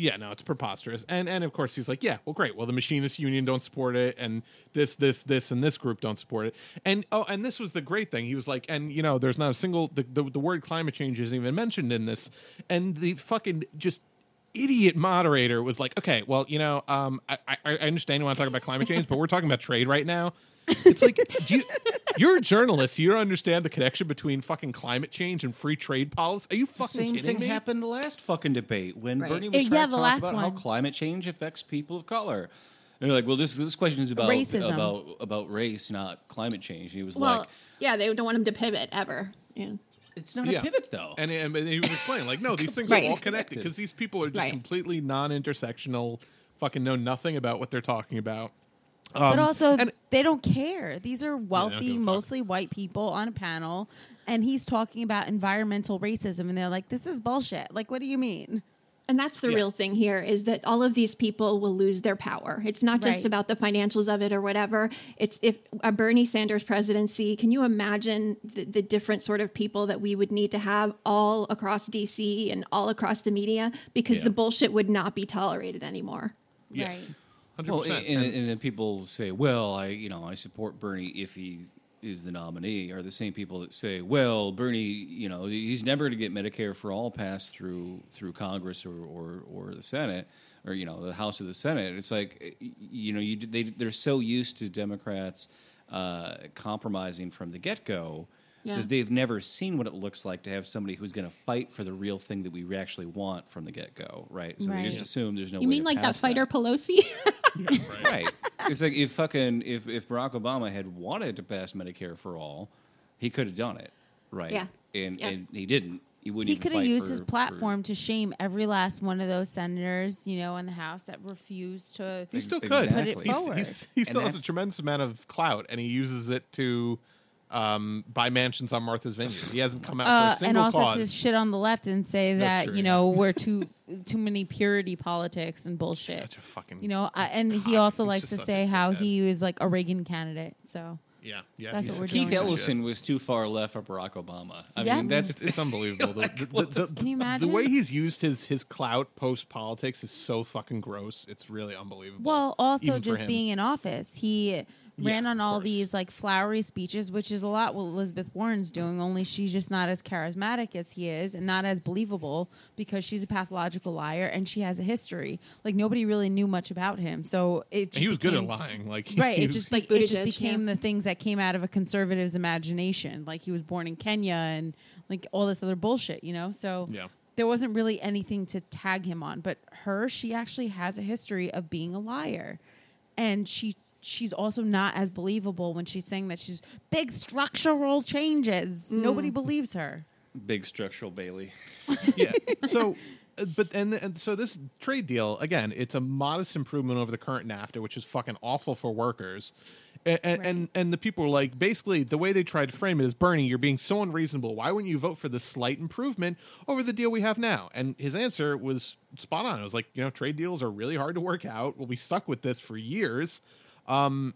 Yeah, no, it's preposterous. And and of course he's like, yeah, well, great. Well, the machinists union don't support it, and this, this, this, and this group don't support it. And oh, and this was the great thing. He was like, and you know, there's not a single the the, the word climate change isn't even mentioned in this, and the fucking just idiot moderator was like, "Okay, well, you know, um, I, I, I understand you want to talk about climate change, but we're talking about trade right now." It's like do you, you're a journalist. You don't understand the connection between fucking climate change and free trade policy. Are you
The
fucking
same
kidding
thing
me?
happened the last fucking debate when
Right.
Bernie eh, was
Yeah,
trying
the
to talk
last
about how
one.
climate change affects people of color. And they're like, well, this this question is about
Racism.
about about race, not climate change. He was
Well,
like,
yeah, they don't want him to pivot ever. Yeah.
it's not
Yeah.
a pivot though.
And, and, and he was explaining, like, no, these things
Right.
are all connected because these people are just
Right.
completely non-intersectional, fucking know nothing about what they're talking about.
But
Um,
also,
and-
they don't care. These are wealthy,
fuck.
mostly white people on a panel, and he's talking about environmental racism, and they're like, "This is bullshit." Like, what do you mean?
And that's the
Yeah.
real thing here is that all of these people will lose their power. It's not just
Right.
about the financials of it or whatever. It's if a Bernie Sanders presidency, can you imagine the, the different sort of people that we would need to have all across DC and all across the media because
Yeah.
the bullshit would not be tolerated anymore.
Yeah.
Right.
100%.
Well, and, and, and then people say, "Well, I, you know, I support Bernie if he is the nominee." Are the same people that say, "Well, Bernie, you know, he's never going to get Medicare for all passed through through Congress or, or or the Senate or you know the House or the Senate." It's like, you know, you they they're so used to Democrats uh, compromising from the get go.
Yeah.
That they've never seen what it looks like to have somebody who's going to fight for the real thing that we actually want from the get go, right? So they just assume there's no.
You
way
mean
to
like that
pass
fighter Pelosi?
right. It's like if fucking if, if Barack Obama had wanted to pass Medicare for all, he could have done it, right?
Yeah.
And
Yeah.
and he didn't. He wouldn't.
He could have used
for-
his
for-
platform to shame every last one of those senators, you know, in the House that refused to.
he still could.
Exactly.
Put it forward.
he's- he still has a tremendous amount of clout, and he uses it to um, buy mansions on Martha's Vineyard. He hasn't come out for
Uh,
a
and also
cause.
to shit on the left and say that you know we're too too many purity politics and bullshit.
Such a fucking
you know, I, and he also
he's
likes to say how
dickhead.
he was like a Reagan candidate. So
yeah, yeah.
That's what we're
such a
doing.
Keith Ellison was too far left for Barack Obama. I
Yeah.
mean, that's
It's, it's unbelievable. The, the, the,
the-
Can you imagine the
way he's used his his clout post politics is so fucking gross. It's really unbelievable.
Well, also just being in office, he ran
Yeah,
on all these like flowery speeches, which is a lot what Elizabeth Warren's doing. Only she's just not as charismatic as he is, and not as believable because she's a pathological liar and she has a history. Like nobody really knew much about him, so it. Just
he was good at lying. Like
Right, it just like
Like
it just became
yeah.
the things that came out of a conservative's imagination. Like he was born in Kenya and like all this other bullshit, you know. So
Yeah.
there wasn't really anything to tag him on. But her, she actually has a history of being a liar, and she she's also not as believable when she's saying that she's big structural changes. Nobody believes her.
big structural Bailey.
yeah. So, uh, but and, and so this trade deal again, it's a modest improvement over the current NAFTA, which is fucking awful for workers. And and, and and the people were like, basically, the way they tried to frame it is, Bernie, you're being so unreasonable. Why wouldn't you vote for the slight improvement over the deal we have now? And his answer was spot on. It was like, you know, trade deals are really hard to work out. We'll be stuck with this for years. Um,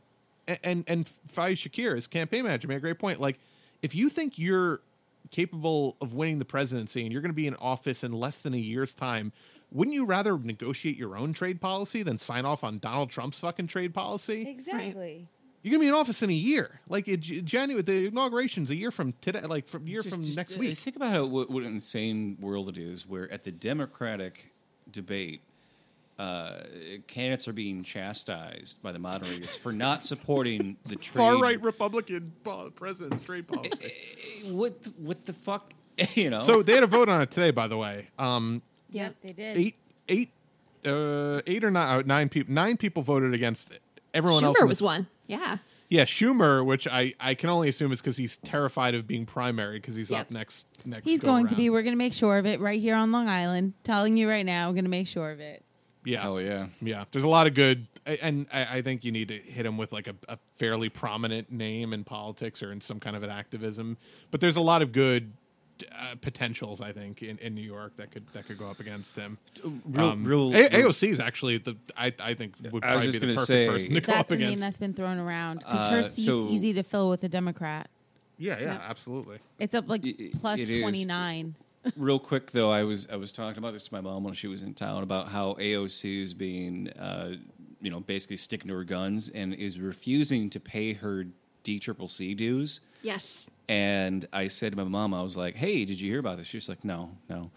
a- and and Faiz Shakir, his campaign manager, made a great point. Like, if you think you're capable of winning the presidency and you're going to be in office in less than a year's time, wouldn't you rather negotiate your own trade policy than sign off on Donald Trump's fucking trade policy?
Exactly.
You're going to be in office in a year. Like it, January, the inauguration's a year from today. Like from year
Just-
from
just,
next
uh,
week.
Think about how what, what an insane world it is, where at the Democratic debate, uh, candidates are being chastised by the moderators for not supporting the trade.
Far right Republican po- president's trade policy.
What what the fuck? You know.
So they had a vote on it today, by the way. Um,
Yep, they did.
eight, eight, uh, eight or nine, uh, nine people, nine people voted against it. Everyone else
Schumer
in
was
this-
one. Yeah.
Yeah, Schumer, which I, I can only assume is because he's terrified of being primary because he's
Yep.
up next next.
He's
go
going to
around.
be. We're going to make sure of it right here on Long Island. Telling you right now, we're going to make sure of it.
Yeah.
Oh yeah.
Yeah. There's a lot of good, and I, I think you need to hit him with like a, a fairly prominent name in politics or in some kind of an activism. But there's a lot of good uh, potentials, I think, in, in New York that could that could go up against him.
Real-
Um,
real-
A- AOC is actually the I, I think would
I was
probably
just
be the perfect
say-
person to go
That's
up
the name that's been thrown around because
Uh,
her seat's
so-
easy to fill with a Democrat.
yeah, yeah,
Yep.
absolutely.
It's up like
It- it-
plus
it is.
twenty nine.
Real quick though, I was I was talking about this to my mom when she was in town about how AOC is being, uh, you know, basically sticking to her guns and is refusing to pay her D Triple C dues.
Yes.
And I said to my mom, I was like, "Hey, did you hear about this?" She's like, "No, no."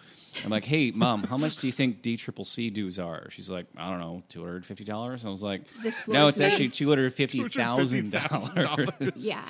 I'm like, "Hey, mom, how much do you think D Triple C dues are?" She's like, "I don't know, two hundred fifty dollars." I was like, "No, it's
me.
actually two hundred fifty thousand
$250,000.
dollars."
Yeah.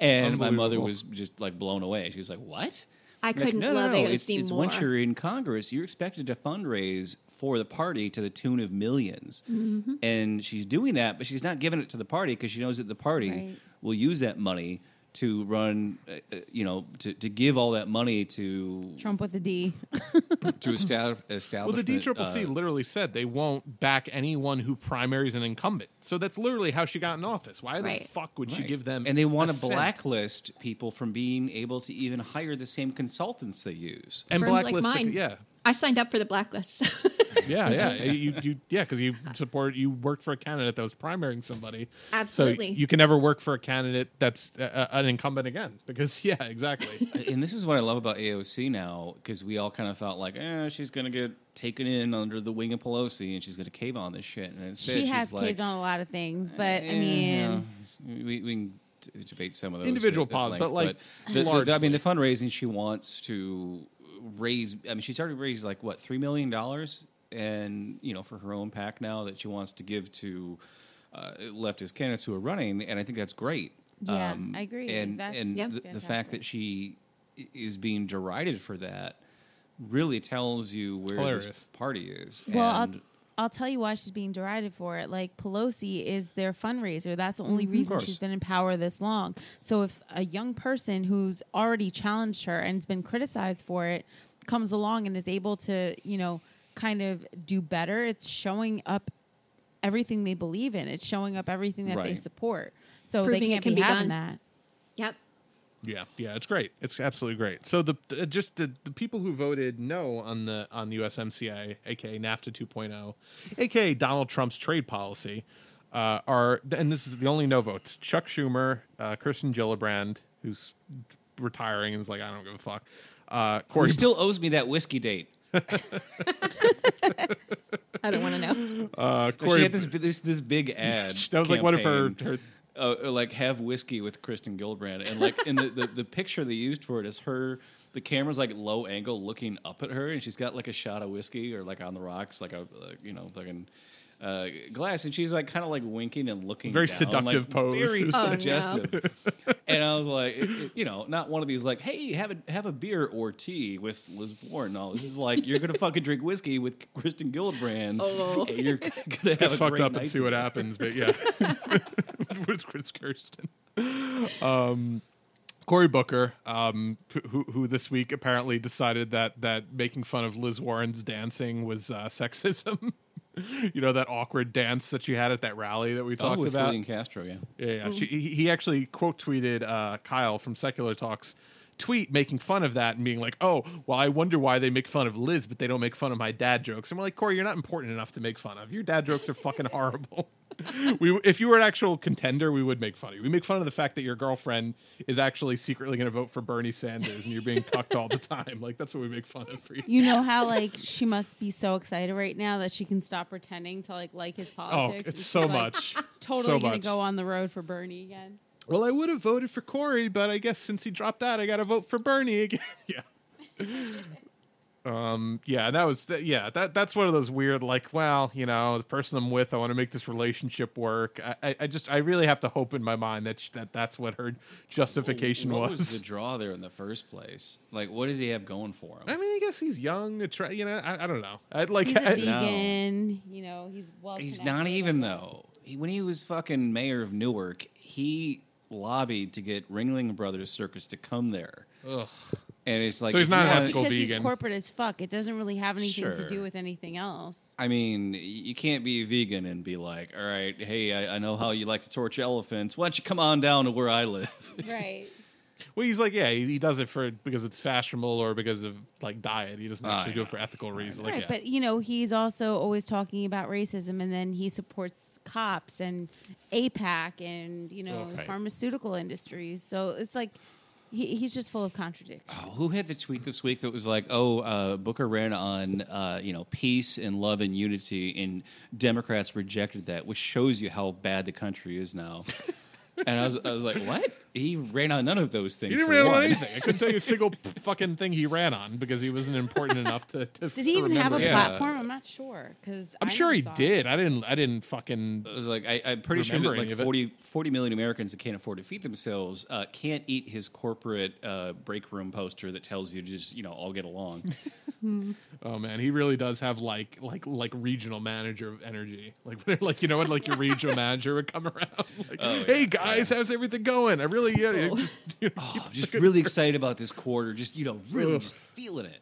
And my mother was just like blown away. She was like, "What?"
I
I'm like, no,
love
no, no.
AOC
It's, it's
more.
once you're in Congress, you're expected to fundraise for the party to the tune of 1000000s
Mm-hmm.
and she's doing that, but she's not giving it to the party because she knows that the party
Right.
will use that money to run, uh, uh, you know, to, to give all that money to
Trump with a D.
to establish
Well, the D Triple C
uh,
literally said they won't back anyone who primaries an incumbent. So that's literally how she got in office. Why the fuck would she give them?
And they want
a
to
cent?
blacklist people from being able to even hire the same consultants they use.
and
Firms like
blacklist. the- yeah,
I signed up for the blacklist.
yeah, yeah. you, you, yeah, because you support, you worked for a candidate that was primarying somebody.
Absolutely.
So you can never work for a candidate that's uh, an incumbent again. Because yeah, exactly.
and this is what I love about AOC now because we all kind of thought like, eh, she's gonna get taken in under the wing of Pelosi and she's gonna cave on this shit. And instead,
she
she's
has
like,
caved on a lot of things, but I
eh,
mean,
you know, we, we can debate some of those
Individual
at- at
pos- but, like,
the, the- I mean, the fundraising she wants to raise. I mean, she's already raised like what three million dollars, and you know, for her own PAC now that she wants to give to uh, leftist candidates who are running, and I think that's great.
Yeah, I agree.
And
That's
and
Yep.
the, the fact that she is being derided for that really tells you where
Hilarious.
this party is.
Well, I'll,
And-
I'll tell you why she's being derided for it. Like Pelosi is their fundraiser. That's the only reason she's been in power this long. So if a young person who's already challenged her and has been criticized for it comes along and is able to, you know, kind of do better, it's showing up everything they believe in. It's showing up everything that they support. So
Proving
they
it
can't
can
be
be
having
done.
that.
yep.
Yeah, yeah, it's great. It's absolutely great. So the, the just the, the people who voted no on the on the USMCA, aka NAFTA 2.0, aka Donald Trump's trade policy, uh, are and this is the only no votes: Chuck Schumer, uh, Kirsten Gillibrand, who's retiring and is like, I don't give a fuck. Uh,
who
Corey
still owes me that whiskey date.
I don't want to know.
uh,
She
Corey,
had this this this big ad.
that was like one of her, her
uh, like have whiskey with Kirsten Gillibrand, and like in the, the the picture they used for it is her. The camera's like low angle, looking up at her, and she's got like a shot of whiskey or like on the rocks, like a uh, you know fucking uh, glass, and she's like kind of like winking and looking
Very
down,
seductive
like,
pose.
very
Oh,
no.
suggestive. and I was like, it- it- you know, not one of these like, hey, have a have a beer or tea with Liz Warren. No, this is like you're gonna fucking drink whiskey with Kirsten Gillibrand.
Oh.
and you're gonna have
get
a
fucked
great
up and see what
together.
happens. But yeah, with Chris Kirsten. Um, Cory Booker, um, who- who, who this week apparently decided that that making fun of Liz Warren's dancing was uh, sexism. you know that awkward dance that she had at that rally that we
Oh,
talked
with
about.
Julian Castro, yeah.
Yeah, yeah. She, he he actually quote tweeted uh, Kyle from Secular Talk's tweet making fun of that and being like, "Oh, well, I wonder why they make fun of Liz, but they don't make fun of my dad jokes." And we're like, "Cory, you're not important enough to make fun of. Your dad jokes are fucking horrible." we, if you were an actual contender, we would make fun of you. We make fun of the fact that your girlfriend is actually secretly going to vote for Bernie Sanders and you're being cucked all the time. Like that's what we make fun of for you.
You know how like she must be so excited right now that she can stop pretending to like like his politics.
Oh,
politics.
it's
and
so
like,
much.
Totally
so
gonna go on the road for Bernie again.
Well, I would have voted for Cory, but I guess since he dropped out, I got to vote for Bernie again. yeah. Um. Yeah. That was. Yeah. That. That's one of those weird. Like, well, you know, the person I'm with, I want to make this relationship work. I. I, I just. I really have to hope in my mind that sh- that that's what her justification
what
was.
was the draw there in the first place? Like, what does he have going for him?
I mean, I guess he's young. attra- You know, I, I don't know. I like.
He's a
I-
vegan. You know, he's well.
He's not even though. He, when he was fucking mayor of Newark, he lobbied to get Ringling Brothers Circus to come there.
Ugh.
And it's like
So he's not
wanna-
ethical
because
vegan.
he's corporate as fuck. It doesn't really have anything to do with anything else.
I mean, you can't be vegan and be like, all right, hey, I, I know how you like to torture elephants. Why don't you come on down to where I live?
Right.
Well, he's like, yeah, he, he does it for because it's fashionable or because of like diet. He doesn't
I
actually do
know.
it for ethical reasons. Like,
right,
yeah.
but you know, he's also always talking about racism, and then he supports cops and AIPAC and you know
right.
pharmaceutical industries. So it's like he, he's just full of contradictions.
Oh, who had the tweet this week that was like, "Oh, uh, Booker ran on uh, you know peace and love and unity, and Democrats rejected that," which shows you how bad the country is now. And I was, I was like, what? He ran on none of those things.
He didn't
for
ran on
one.
anything. I couldn't tell you a single fucking thing he ran on because he wasn't important enough to. to
Did he even have a
remember.
platform? I'm not sure because
I'm sure he did. I didn't. I didn't fucking.
I was like, I, I'm pretty sure
remember
that
any
like
of it.
40, 40 million Americans that can't afford to feed themselves uh, can't eat his corporate uh, break room poster that tells you to just you know all get along.
Oh man, he really does have like like like regional manager of energy. Like like you know when like your regional manager would come around. Like,
Oh,
hey
yeah,
guys, how's everything going? I really yeah. Just, you know,
Oh, just really excited about this quarter. Just you know, really
Ugh.
just feeling it.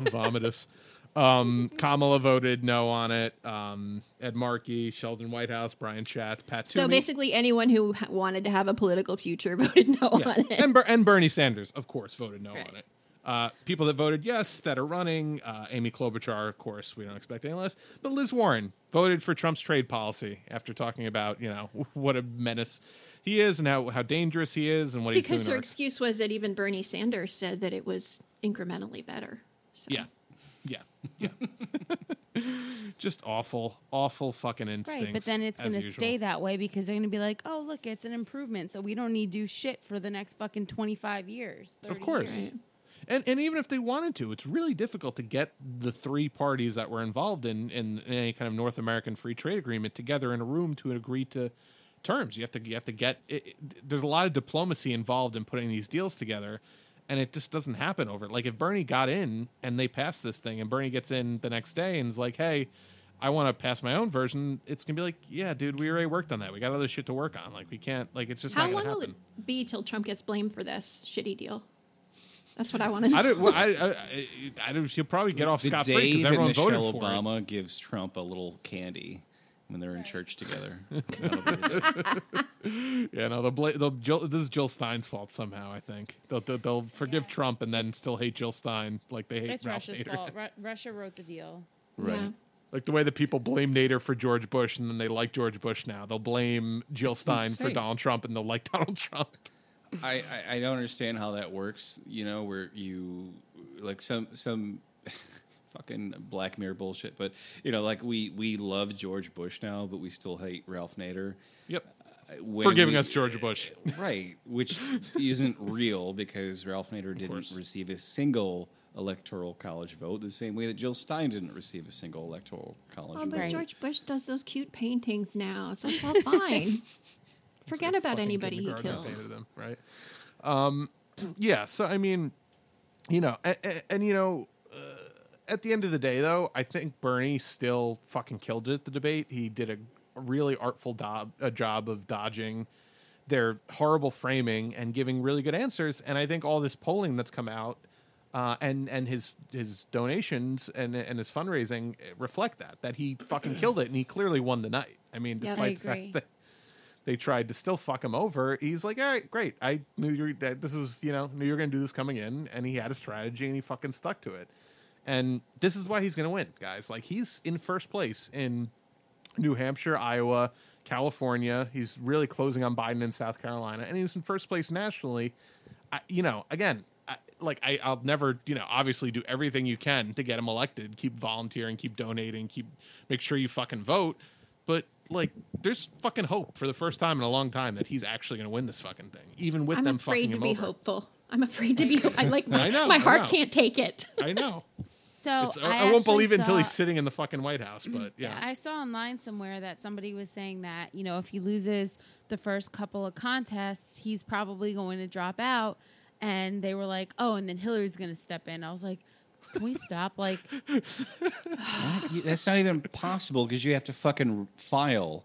vomitous. Um, Kamala voted no on it. Um, Ed Markey, Sheldon Whitehouse, Brian Schatz, Pat
So
Toomey.
basically, anyone who wanted to have a political future voted no
Yeah.
on it.
and, Ber- and Bernie Sanders, of course, voted no on it. Uh, people that voted yes that are running, uh, Amy Klobuchar, of course, we don't expect any less. But Liz Warren voted for Trump's trade policy after talking about, you know, what a menace he is and how, how dangerous he is and what he's doing. because her
excuse was that even Bernie Sanders said that it was incrementally better.
yeah. Yeah. Yeah. Just awful, awful fucking instincts.
Right, but then it's going to stay that way because they're going to be like, "Oh, look, it's an improvement, so we don't need to do shit for the next fucking twenty five years."
Of course.
years.
And and even if they wanted to, it's really difficult to get the three parties that were involved in, in, in any kind of North American free trade agreement together in a room to agree to terms. You have to you have to get. It, it- there's a lot of diplomacy involved in putting these deals together, and it just doesn't happen over. Like if Bernie got in and they passed this thing, and Bernie gets in the next day and is like, "Hey, I want to pass my own version," it's gonna be like, "Yeah, dude, we already worked on that. We got other shit to work on. Like we can't. Like it's just
How
not
long
gonna
will it be till Trump gets blamed for this shitty deal? That's what I want to know.
I don't. Well, I, I, I, I don't. She'll probably get off
the
scot
day
free because
that
everyone
Michelle
voted for it.
Obama gives Trump a little candy when they're in church together. That'll be the day.
Yeah, no, they'll, bla- they'll Jill, this is Jill Stein's fault somehow. I think they'll they'll, they'll forgive Trump and then still hate Jill Stein like they hate
It's
Ralph
Russia's
Nader.
fault. Ru- Russia wrote the deal.
Right.
Yeah.
Like the way that people blame Nader for George Bush and then they like George Bush now. They'll blame Jill Stein for
insane.
Donald Trump and they'll like Donald Trump.
I, I, I don't understand how that works. You know, where you like some some fucking Black Mirror bullshit. But you know, like we we love George Bush now, but we still hate Ralph Nader.
Yep.
Uh, when
For giving
we-
us George Bush.
right? Which isn't real because Ralph Nader didn't receive a single electoral college vote, the same way that Jill Stein didn't receive a single electoral college
Oh, but
vote.
George Bush does those cute paintings now, so it's all fine. Forget about anybody he killed.
painted them, right? Um, yeah. So I mean, you know, and, and, you know, uh, at the end of the day, though, I think Bernie still fucking killed it at the debate. He did a, really artful do- a job of dodging their horrible framing and giving really good answers. And I think all this polling that's come out. Uh, and and his his donations and and his fundraising reflect that that he fucking killed it and he clearly won the night. I mean,
Yeah, I
despite the fact that they tried to still fuck him over. He's like, all right, great. I knew you were, that this was, you know, knew you were going to do this coming in, and he had a strategy, and he fucking stuck to it. And this is why he's going to win, guys. Like he's in first place in New Hampshire, Iowa, California. He's really closing on Biden in South Carolina, and he's in first place nationally. I, you know, again, I, like I, I'll never, you know, obviously do everything you can to get him elected. Keep volunteering, keep donating, keep make sure you fucking vote. But like, there's fucking hope for the first time in a long time that he's actually going to win this fucking thing, even with them.
I'm
them fucking
afraid to be hopeful. I'm afraid to be. I like my,
I know,
my
I
heart
know.
can't take it.
I know.
So
It's-
I,
I, I won't
actually
believe it until he's sitting in the fucking White House. But mm-hmm. yeah,
I saw online somewhere that somebody was saying that, you know, if he loses the first couple of contests, he's probably going to drop out. And they were like, oh, and then Hillary's going to step in. I was like, can we stop? Like,
What? That's not even possible because you have to fucking file.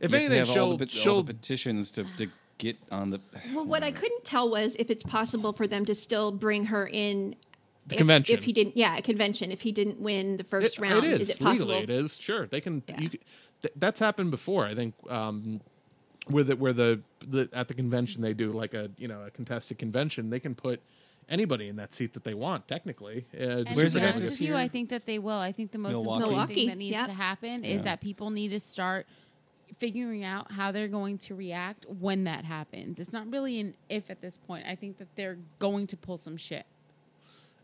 If
You have to
anything,
have all
she'll-
the, pet- all
she'll-
the petitions to, to get on the.
Well, what I couldn't tell was if it's possible for them to still bring her in.
The
if,
convention.
If he didn't, yeah, a convention. If he didn't win the first
It-
round,
it is,
it possible?
legally. It is sure they can. You, can- th- that's happened before. I think um, where the where the, the at the convention they do like a you know a contested convention. They can put anybody in that seat that they want. Technically, uh,
And
just
to
as
be
long
honest
as-
with you, I think that they will. I think the most
Milwaukee.
important
Milwaukee,
thing that needs
yeah.
to happen is
Yeah.
that people need to start figuring out how they're going to react when that happens. It's not really an if at this point. I think that they're going to pull some shit.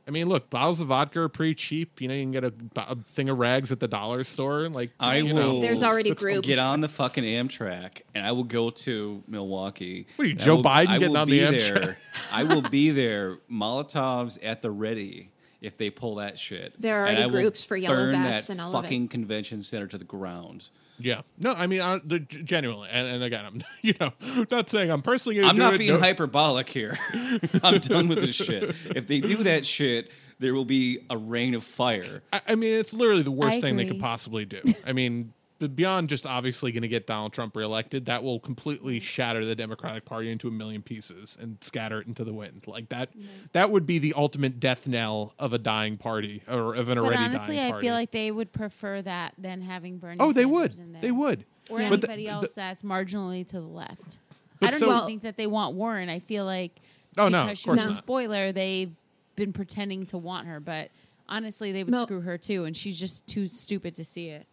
I mean, look, bottles of vodka are pretty cheap. You know, you can get a, a thing of rags at the dollar store. Like,
I
you
will.
know,
There's already groups.
Get on the fucking Amtrak, and I will go to Milwaukee.
What are you,
I
Joe
will-
Biden
I
getting on the
be
Amtrak?
there. I will be there. Molotovs at the ready if they pull that shit.
There are already groups for yellow vests and all of it.
Burn that fucking convention center to the ground.
Yeah. No, I mean, uh, the, genuinely, and, and again, I'm you know not saying I'm personally. Gonna
I'm
do
not
it,
being
no-
hyperbolic here. I'm done with this shit. If they do that shit, there will be a rain of fire.
I, I mean, it's literally the worst thing they could possibly do. I mean, b- beyond just obviously going to get Donald Trump reelected, that will completely shatter the Democratic Party into a million pieces and scatter it into the wind. Like that, mm-hmm. that would be the ultimate death knell of a dying party or of an
But
already
honestly,
dying
I feel like they would prefer that than having Bernie.
oh, they would,
in there.
they would.
or
But the-
anybody else that's marginally to the left.
But
I don't
so-
even think that they want Warren. I feel like
Oh, no,
because
of
she
course
was a
not.
spoiler, they've been pretending to want her, but honestly, they would
Mil-
screw her too, and she's just too stupid to see it.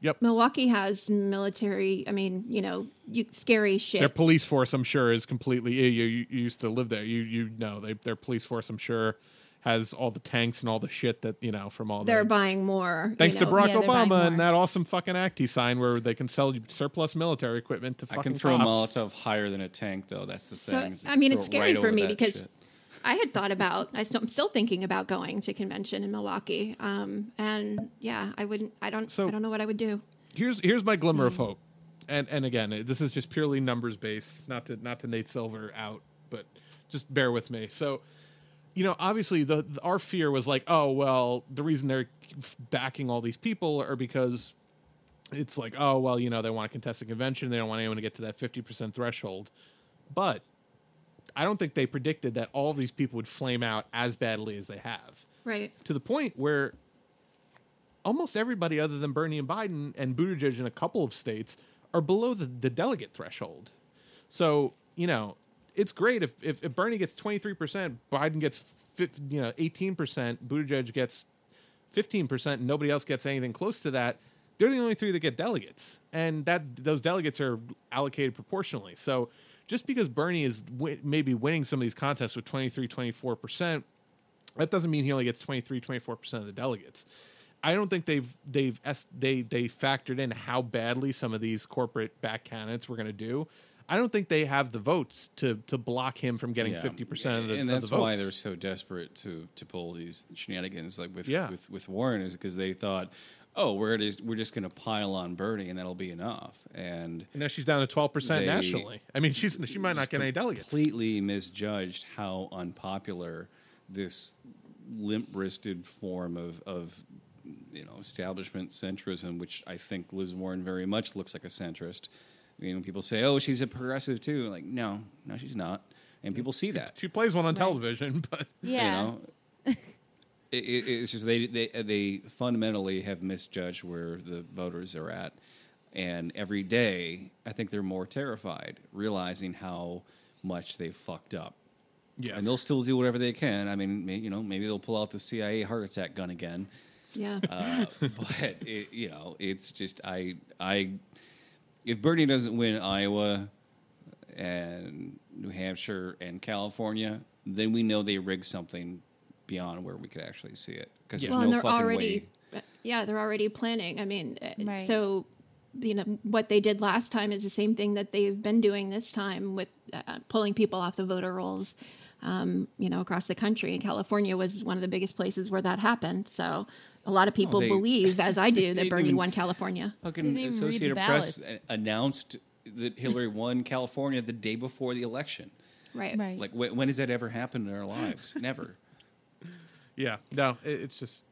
Yep.
Milwaukee has military. I mean, you know, you, scary shit.
Their police force, I'm sure, is completely. You, you, you used to live there. You you know they, their police force, I'm sure, has all the tanks and all the shit that you know from all.
They're
the,
buying more. you
Thanks
know.
to Barack
Yeah,
Obama and that awesome fucking act he signed where they can sell surplus military equipment to
I
fucking
can throw
cops.
a Molotov higher than a tank, though. That's the thing. is
I mean,
throw
it's
it
scary
right
for me because
shit.
I had thought about. I still, I'm still thinking about going to convention in Milwaukee. Um, and yeah, I wouldn't. I don't.
So-
I don't know what I would do.
Here's here's my glimmer of hope, and and again, this is just purely numbers based, not to not to Nate Silver out, but just bear with me. So, you know, obviously the, the our fear was like, oh well, the reason they're backing all these people are because it's like, oh well, you know, they want to contest a convention, they don't want anyone to get to that fifty percent threshold, but I don't think they predicted that all these people would flame out as badly as they have
Right.
to the point where almost everybody other than Bernie and Biden and Buttigieg in a couple of states are below the, the delegate threshold. So, you know, it's great if, if, if Bernie gets 23%, Biden gets, you know, 18%, Buttigieg gets 15%, and nobody else gets anything close to that. They're the only three that get delegates. And that those delegates are allocated proportionally. So just because Bernie is wi- maybe winning some of these contests with 23, 24%, that doesn't mean he only gets 23 24% of the delegates i don't think they've they've they they factored in how badly some of these corporate back candidates were going to do i don't think they have the votes to to block him from getting
Yeah.
50% of the,
and
of
that's
the
why they're so desperate to to pull these shenanigans like with
Yeah.
with, with Warren is because they thought, oh, we're just, we're just going to pile on Bernie and that'll be enough. And
and now she's down to 12% nationally i mean she's she might not get any delegates
Completely misjudged how unpopular this limp-wristed form of of you know establishment centrism, which I think Liz Warren very much looks like a centrist. I mean, when people say, "Oh, she's a progressive too," like, no, no, she's not, and people see that.
she plays one on television but
Yeah.
You know, it, it, it's just they, they they fundamentally have misjudged where the voters are at, and every day I think they're more terrified, realizing how much they fucked up.
Yeah.
and they'll still do whatever they can. I mean, may, you know, maybe they'll pull out the CIA heart attack gun again.
Yeah.
Uh, but it, you know, it's just I I if Bernie doesn't win Iowa and New Hampshire and California, then we know they rigged something beyond where we could actually see it because
well,
there's
and
no
they're
fucking
already.
way.
Yeah, they're already planning. I mean, uh,
Right.
so you know what they did last time is the same thing that they've been doing this time with uh, pulling people off the voter rolls. Um, you know, across the country, and California was one of the biggest places where that happened. So, a lot of people
they-
believe, as I do, that Bernie
didn't-
won California.
Fucking
Didn't even read the
Associated Press announced that Hillary won California the day before the election.
Right.
Right.
Like, wh- when has that ever happened in our lives? Never.
Yeah no it, it's just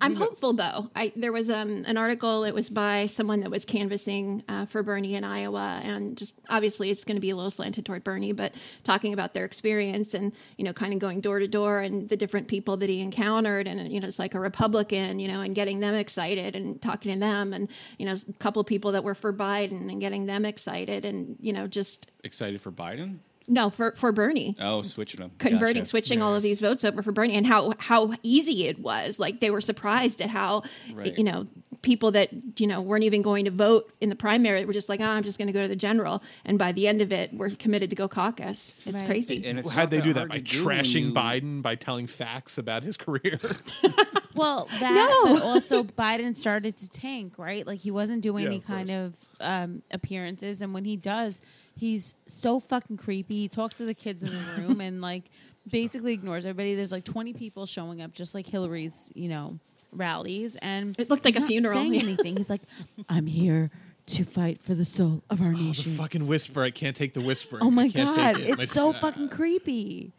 I'm hopeful though. I there was um, an article. It was by someone that was canvassing uh, for Bernie in Iowa, and just obviously it's going to be a little slanted toward Bernie, but talking about their experience and you know kind of going door to door and the different people that he encountered, and you know it's like a Republican, you know, and getting them excited and talking to them, and you know a couple of people that were for Biden and getting them excited, and you know just
Excited for Biden?
No for for Bernie
Oh, switching them.
converting
Gotcha.
switching all of these votes over for Bernie and how how easy it was like they were surprised at how
Right.
you know people that you know weren't even going to vote in the primary were just like, oh, I'm just going to go to the general, and by the end of it, we're committed to go caucus. It's
Right.
crazy.
And it's
How'd they do that by
do
trashing
you-
Biden by telling facts about his career?
Well, that,
No.
but also Biden started to tank, right? Like he wasn't doing
Yeah,
any
of
kind of um, appearances, and when he does, he's so fucking creepy. He talks to the kids in the room and like basically ignores everybody. There's like 20 people showing up, just like Hillary's, you know, rallies, and
It looked like
he's
a
not
funeral.
Saying anything? He's like, "I'm here to fight for the soul of our
the
nation."
fucking whisper. I can't take the whisper.
Oh my
I
god,
take it. My-
it's so fucking creepy.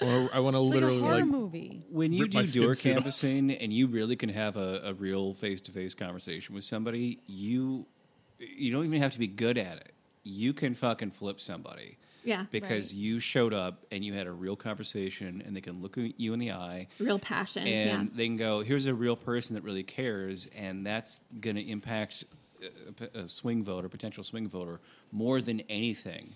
Or I want to literally
like a
like
movie.
when you do
skin
door
suit off.
canvassing and you really can have a, a real face to face conversation with somebody, you you don't even have to be good at it. You can fucking flip somebody.
Yeah.
Because
Right.
you showed up and you had a real conversation and they can look at you in the eye
Real passion.
and
yeah.
they can go, here's a real person that really cares, and that's going to impact a, a swing voter, potential swing voter, more than anything.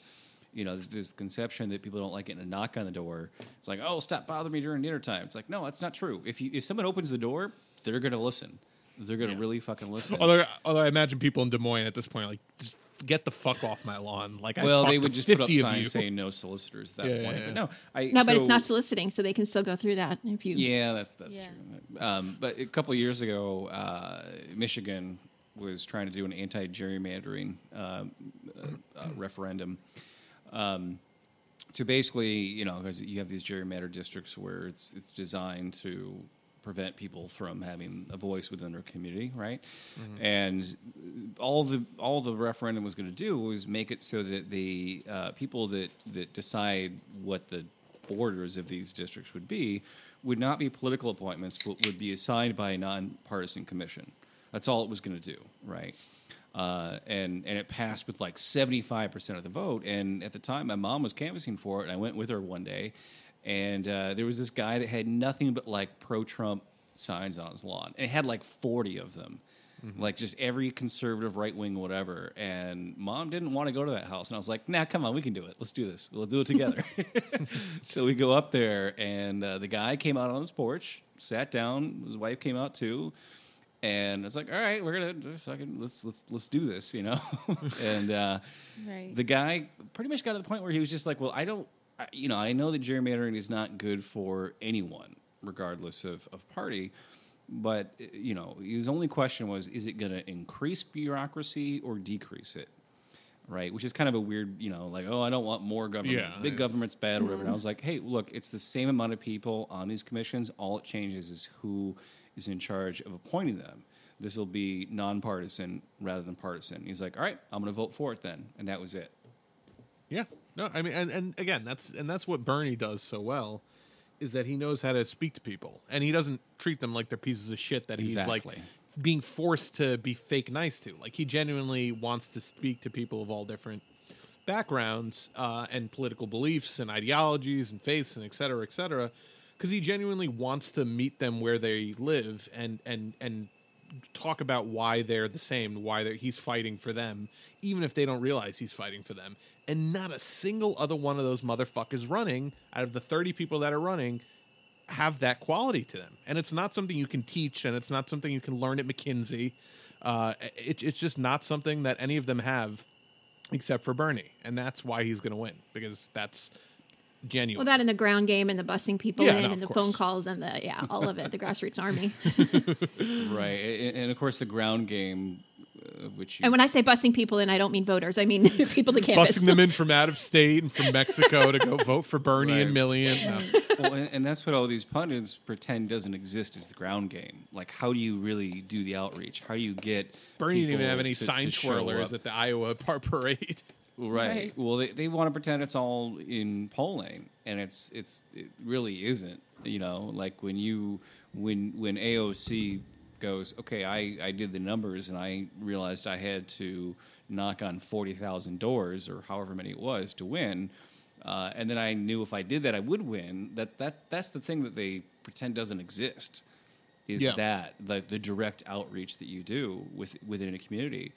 You know, there's this conception that people don't like getting a knock on the door. It's like, oh, stop bothering me during dinner time. It's like, no, that's not true. If you if someone opens the door, they're going to listen. They're going to really fucking listen.
Although, although I imagine people in Des Moines at this point are like, just get the fuck off my lawn. Like,
well,
talked
they
to
would just put up signs saying no solicitors at that
Yeah,
point.
yeah,
But no, I,
no, but it's not soliciting, so they can still go through that if you.
Yeah, that's that's
Yeah.
true. Um, but a couple of years ago, uh, Michigan was trying to do an anti-gerrymandering uh, uh, referendum um, to basically, you know, because you have these gerrymander districts where it's it's designed to prevent people from having a voice within their community, right? And all the all the referendum was going to do was make it so that the uh, people that that decide what the borders of these districts would be would not be political appointments, but would be assigned by a nonpartisan commission. That's all it was going to do, right? Uh, and and it passed with like seventy five percent of the vote. And at the time, my mom was canvassing for it, and I went with her one day, and uh, there was this guy that had nothing but like pro Trump signs on his lawn, and it had like forty of them. Like just every conservative, right wing, whatever. And mom didn't want to go to that house. And I was like, nah, come on, we can do it. Let's do this. We'll do it together. so we go up there, and uh, the guy came out on his porch, sat down. His wife came out too. And it's like, all right, we're gonna just fucking let's let's let's do this, you know. and uh,
Right.
the guy pretty much got to the point where he was just like, well, I don't, I, you know, I know that gerrymandering is not good for anyone, regardless of of party. But uh, you know, his only question was, is it going to increase bureaucracy or decrease it? Right, which is kind of a weird, you know, like, oh, I don't want more government.
Yeah,
Big
it's-
government's bad, or whatever. And I was like, hey, look, it's the same amount of people on these commissions. All it changes is who is in charge of appointing them. This will be nonpartisan rather than partisan. He's like, all right, I'm going to vote for it then, and that was it.
Yeah. No, I mean, and, and again, that's and that's what Bernie does so well, is that he knows how to speak to people, and he doesn't treat them like they're pieces of shit that he's like being forced to be fake nice to. Like he genuinely wants to speak to people of all different backgrounds uh, and political beliefs and ideologies and faiths and et cetera, et cetera, because he genuinely wants to meet them where they live and and and talk about why they're the same, why he's fighting for them, even if they don't realize he's fighting for them. And not a single other one of those motherfuckers running out of the 30 people that are running have that quality to them. And it's not something you can teach, and it's not something you can learn at McKinsey. Uh, it, it's just not something that any of them have except for Bernie. And that's why he's going to win, because that's genuine.
Well, that and the ground game and the busing people
Yeah,
in
no,
and the
of
phone calls and the yeah, all of it, the grassroots army.
Right, and, and of course the ground game, uh, which you
And when I say busing people in, I don't mean voters. I mean people to canvass.
Busting them in from out of state and from Mexico to go vote for Bernie and
Right.
Million. No.
well, and, and that's what all these pundits pretend doesn't exist is the ground game. Like, how do you really do the outreach? How do you get
Bernie didn't even have any
to-
sign
to
twirlers at the Iowa par- parade.
Right.
Right.
Well, they, they want to pretend it's all in polling, and it's it's it really isn't. You know, like when you when when AOC goes, okay, I I did the numbers, and I realized I had to knock on forty thousand doors or however many it was to win. Uh, and then I knew if I did that, I would win. That that that's the thing that they pretend doesn't exist. Is
Yeah.
that the the direct outreach that you do with within a community?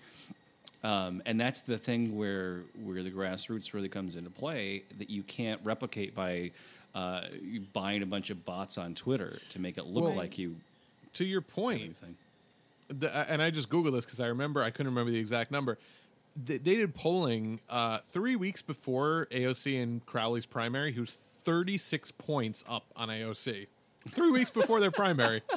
Um, and that's the thing where where the grassroots really comes into play that you can't replicate by uh, buying a bunch of bots on Twitter to make it look
Well-
like you
To your point, the, uh, and I just googled this because I remember I couldn't remember the exact number. They, they did polling uh, three weeks before AOC and Crowley's primary. who's 36 points up on AOC. Three weeks before their primary.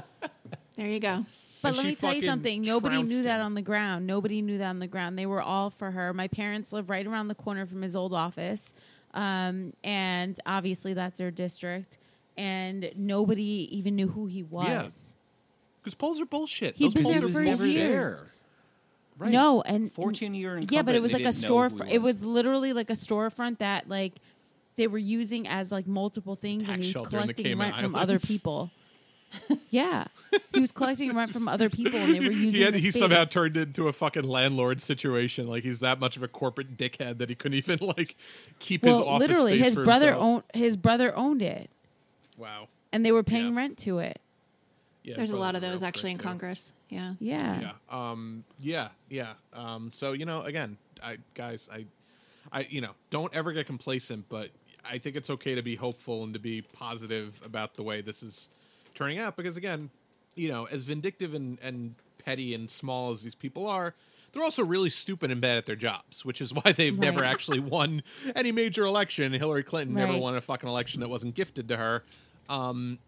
There you go.
But
And
let me tell you something. Nobody
trounced
knew that
him.
on the ground. Nobody knew that on the ground. They were all for her. My parents live right around the corner from his old office, um, and obviously that's their district. And nobody even knew who he was.
Because polls are bullshit.
He'd
Those
been
polls
there
are
for
bullshit.
years.
Right.
No, and
14 year
Yeah, but it was like a
didn't know
store.
who he
It
was.
was literally like a storefront that like they were using as like multiple things, and
Tax
he was
shelter in the
collecting
Cayman
rent from other people. yeah, he was collecting rent from other people, and they were using.
he, had,
the
he somehow turned into a fucking landlord situation. Like he's that much of a corporate dickhead that he couldn't even like keep his
Well,
office
literally,
space
his
for
brother
himself.
owned his brother owned it,
Wow.
and they were paying rent to it.
Yeah,
There's a lot of those actually in
too.
Congress. Yeah.
Yeah.
Yeah. Um. Yeah. Yeah. Um. So you know, again, I guys, I, I, you know, don't ever get complacent, but I think it's okay to be hopeful and to be positive about the way this is turning out because again, you know, as vindictive and and petty and small as these people are. They're also really stupid and bad at their jobs, which is why they've never actually won any major election. Hillary Clinton never won a fucking election that wasn't gifted to her. Um,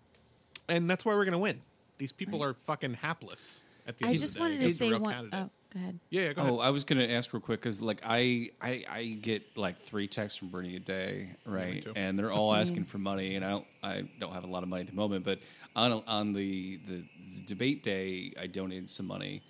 and that's why we're going to win. These people are fucking hapless at the
I
end
just
of the day.
wanted to say one.
candidate.
Oh, go ahead.
Yeah, yeah, go oh, ahead.
Oh, I was gonna ask real quick because like I, I I get like three texts from Bernie a day, right?
too.
and they're all
Same.
asking for money, and I don't I don't have a lot of money at the moment, but on on the the, debate day, I donated some money,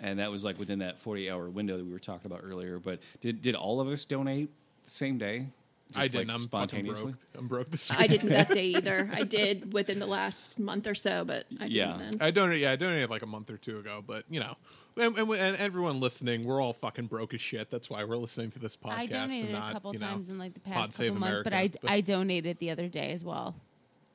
and that was like within that forty hour window that we were talking about earlier. But did did all of us donate the same day?
I
Just,
didn't.
like,
I'm
spontaneously.
broke. I'm broke this
I didn't that day either. I did within the last month or so, but I didn't
Yeah.
then.
I donated. Yeah, I donated like a month or two ago. But you know, and, and, and everyone listening, we're all fucking broke as shit. That's why we're listening to this podcast.
I donated
and
a couple
you know,
times in like the past
Save
couple months, but I
America,
I donated the other day as well.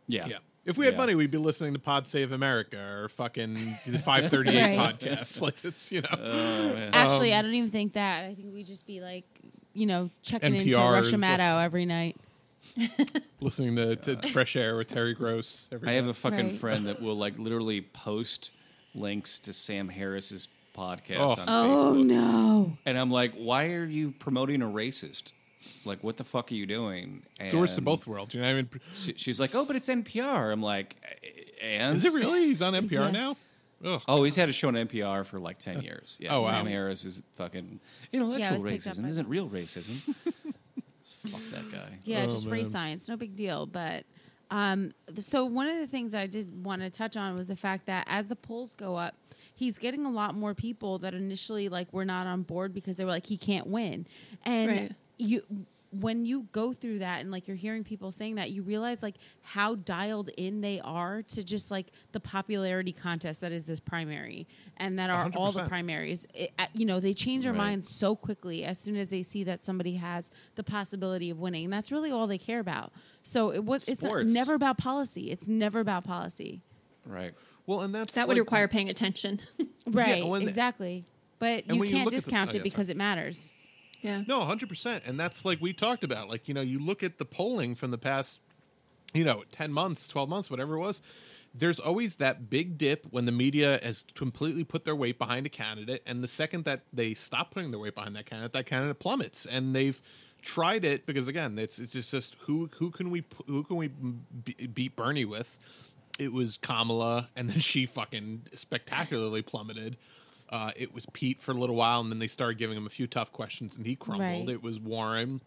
Yeah,
Yeah. If we had
Yeah.
money, we'd be listening to Pod Save America or fucking the 538
Right.
podcast. Like it's you know.
Oh.
Actually,
Um,
I don't even think that. I think we'd just be like, you know, checking into
NPR's,
Russia
uh,
Maddow every night.
listening to, to Fresh Air with Terry Gross. Every
I have a fucking
Right.
friend that will like literally post links to Sam Harris's podcast
Oh.
on
Oh
Facebook.
no!
And I'm like, why are you promoting a racist? Like, what the fuck are you doing? And
It's worst of both worlds. You know, what I mean,
she- she's like, oh, but it's NPR. I'm like, and
is it really? He's on NPR
Yeah.
now. Ugh.
Oh, he's had a show on NPR for like ten years. Yeah,
Oh, wow.
Sam Harris is fucking
Yeah, it
intellectual
was picked up
racism
by
isn't
them.
real racism. fuck that guy.
Yeah,
Oh,
just race science, no big deal. But um, th- so one of the things that I did want to touch on was the fact that as the polls go up, he's getting a lot more people that initially like were not on board because they were like he can't win, and
Right.
you. When you go through that and like you're hearing people saying that, you realize like how dialed in they are to just like the popularity contest that is this primary and that are all the primaries. It, uh, you know, they change their
Right.
minds so quickly as soon as they see that somebody has the possibility of winning. And that's really all they care about. So it was it's never about policy. It's never about policy.
Right.
Well, and that's
That would
like-
require paying attention.
Right.
when the-
exactly. But you can't
look at the-
discount
oh,
it because it matters.
yeah.
No, hundred percent, and that's like we talked about. Like you know, you look at the polling from the past, you know, ten months, twelve months, whatever it was. There's always that big dip when the media has completely put their weight behind a candidate, and the second that they stop putting their weight behind that candidate, that candidate plummets. And they've tried it because again, it's it's just, just who who can we who can we beat Bernie with? It was Kamala, and then she fucking spectacularly plummeted. Uh, it was Pete for a little while, and then they started giving him a few tough questions, and he crumbled.
Right.
It was Warren.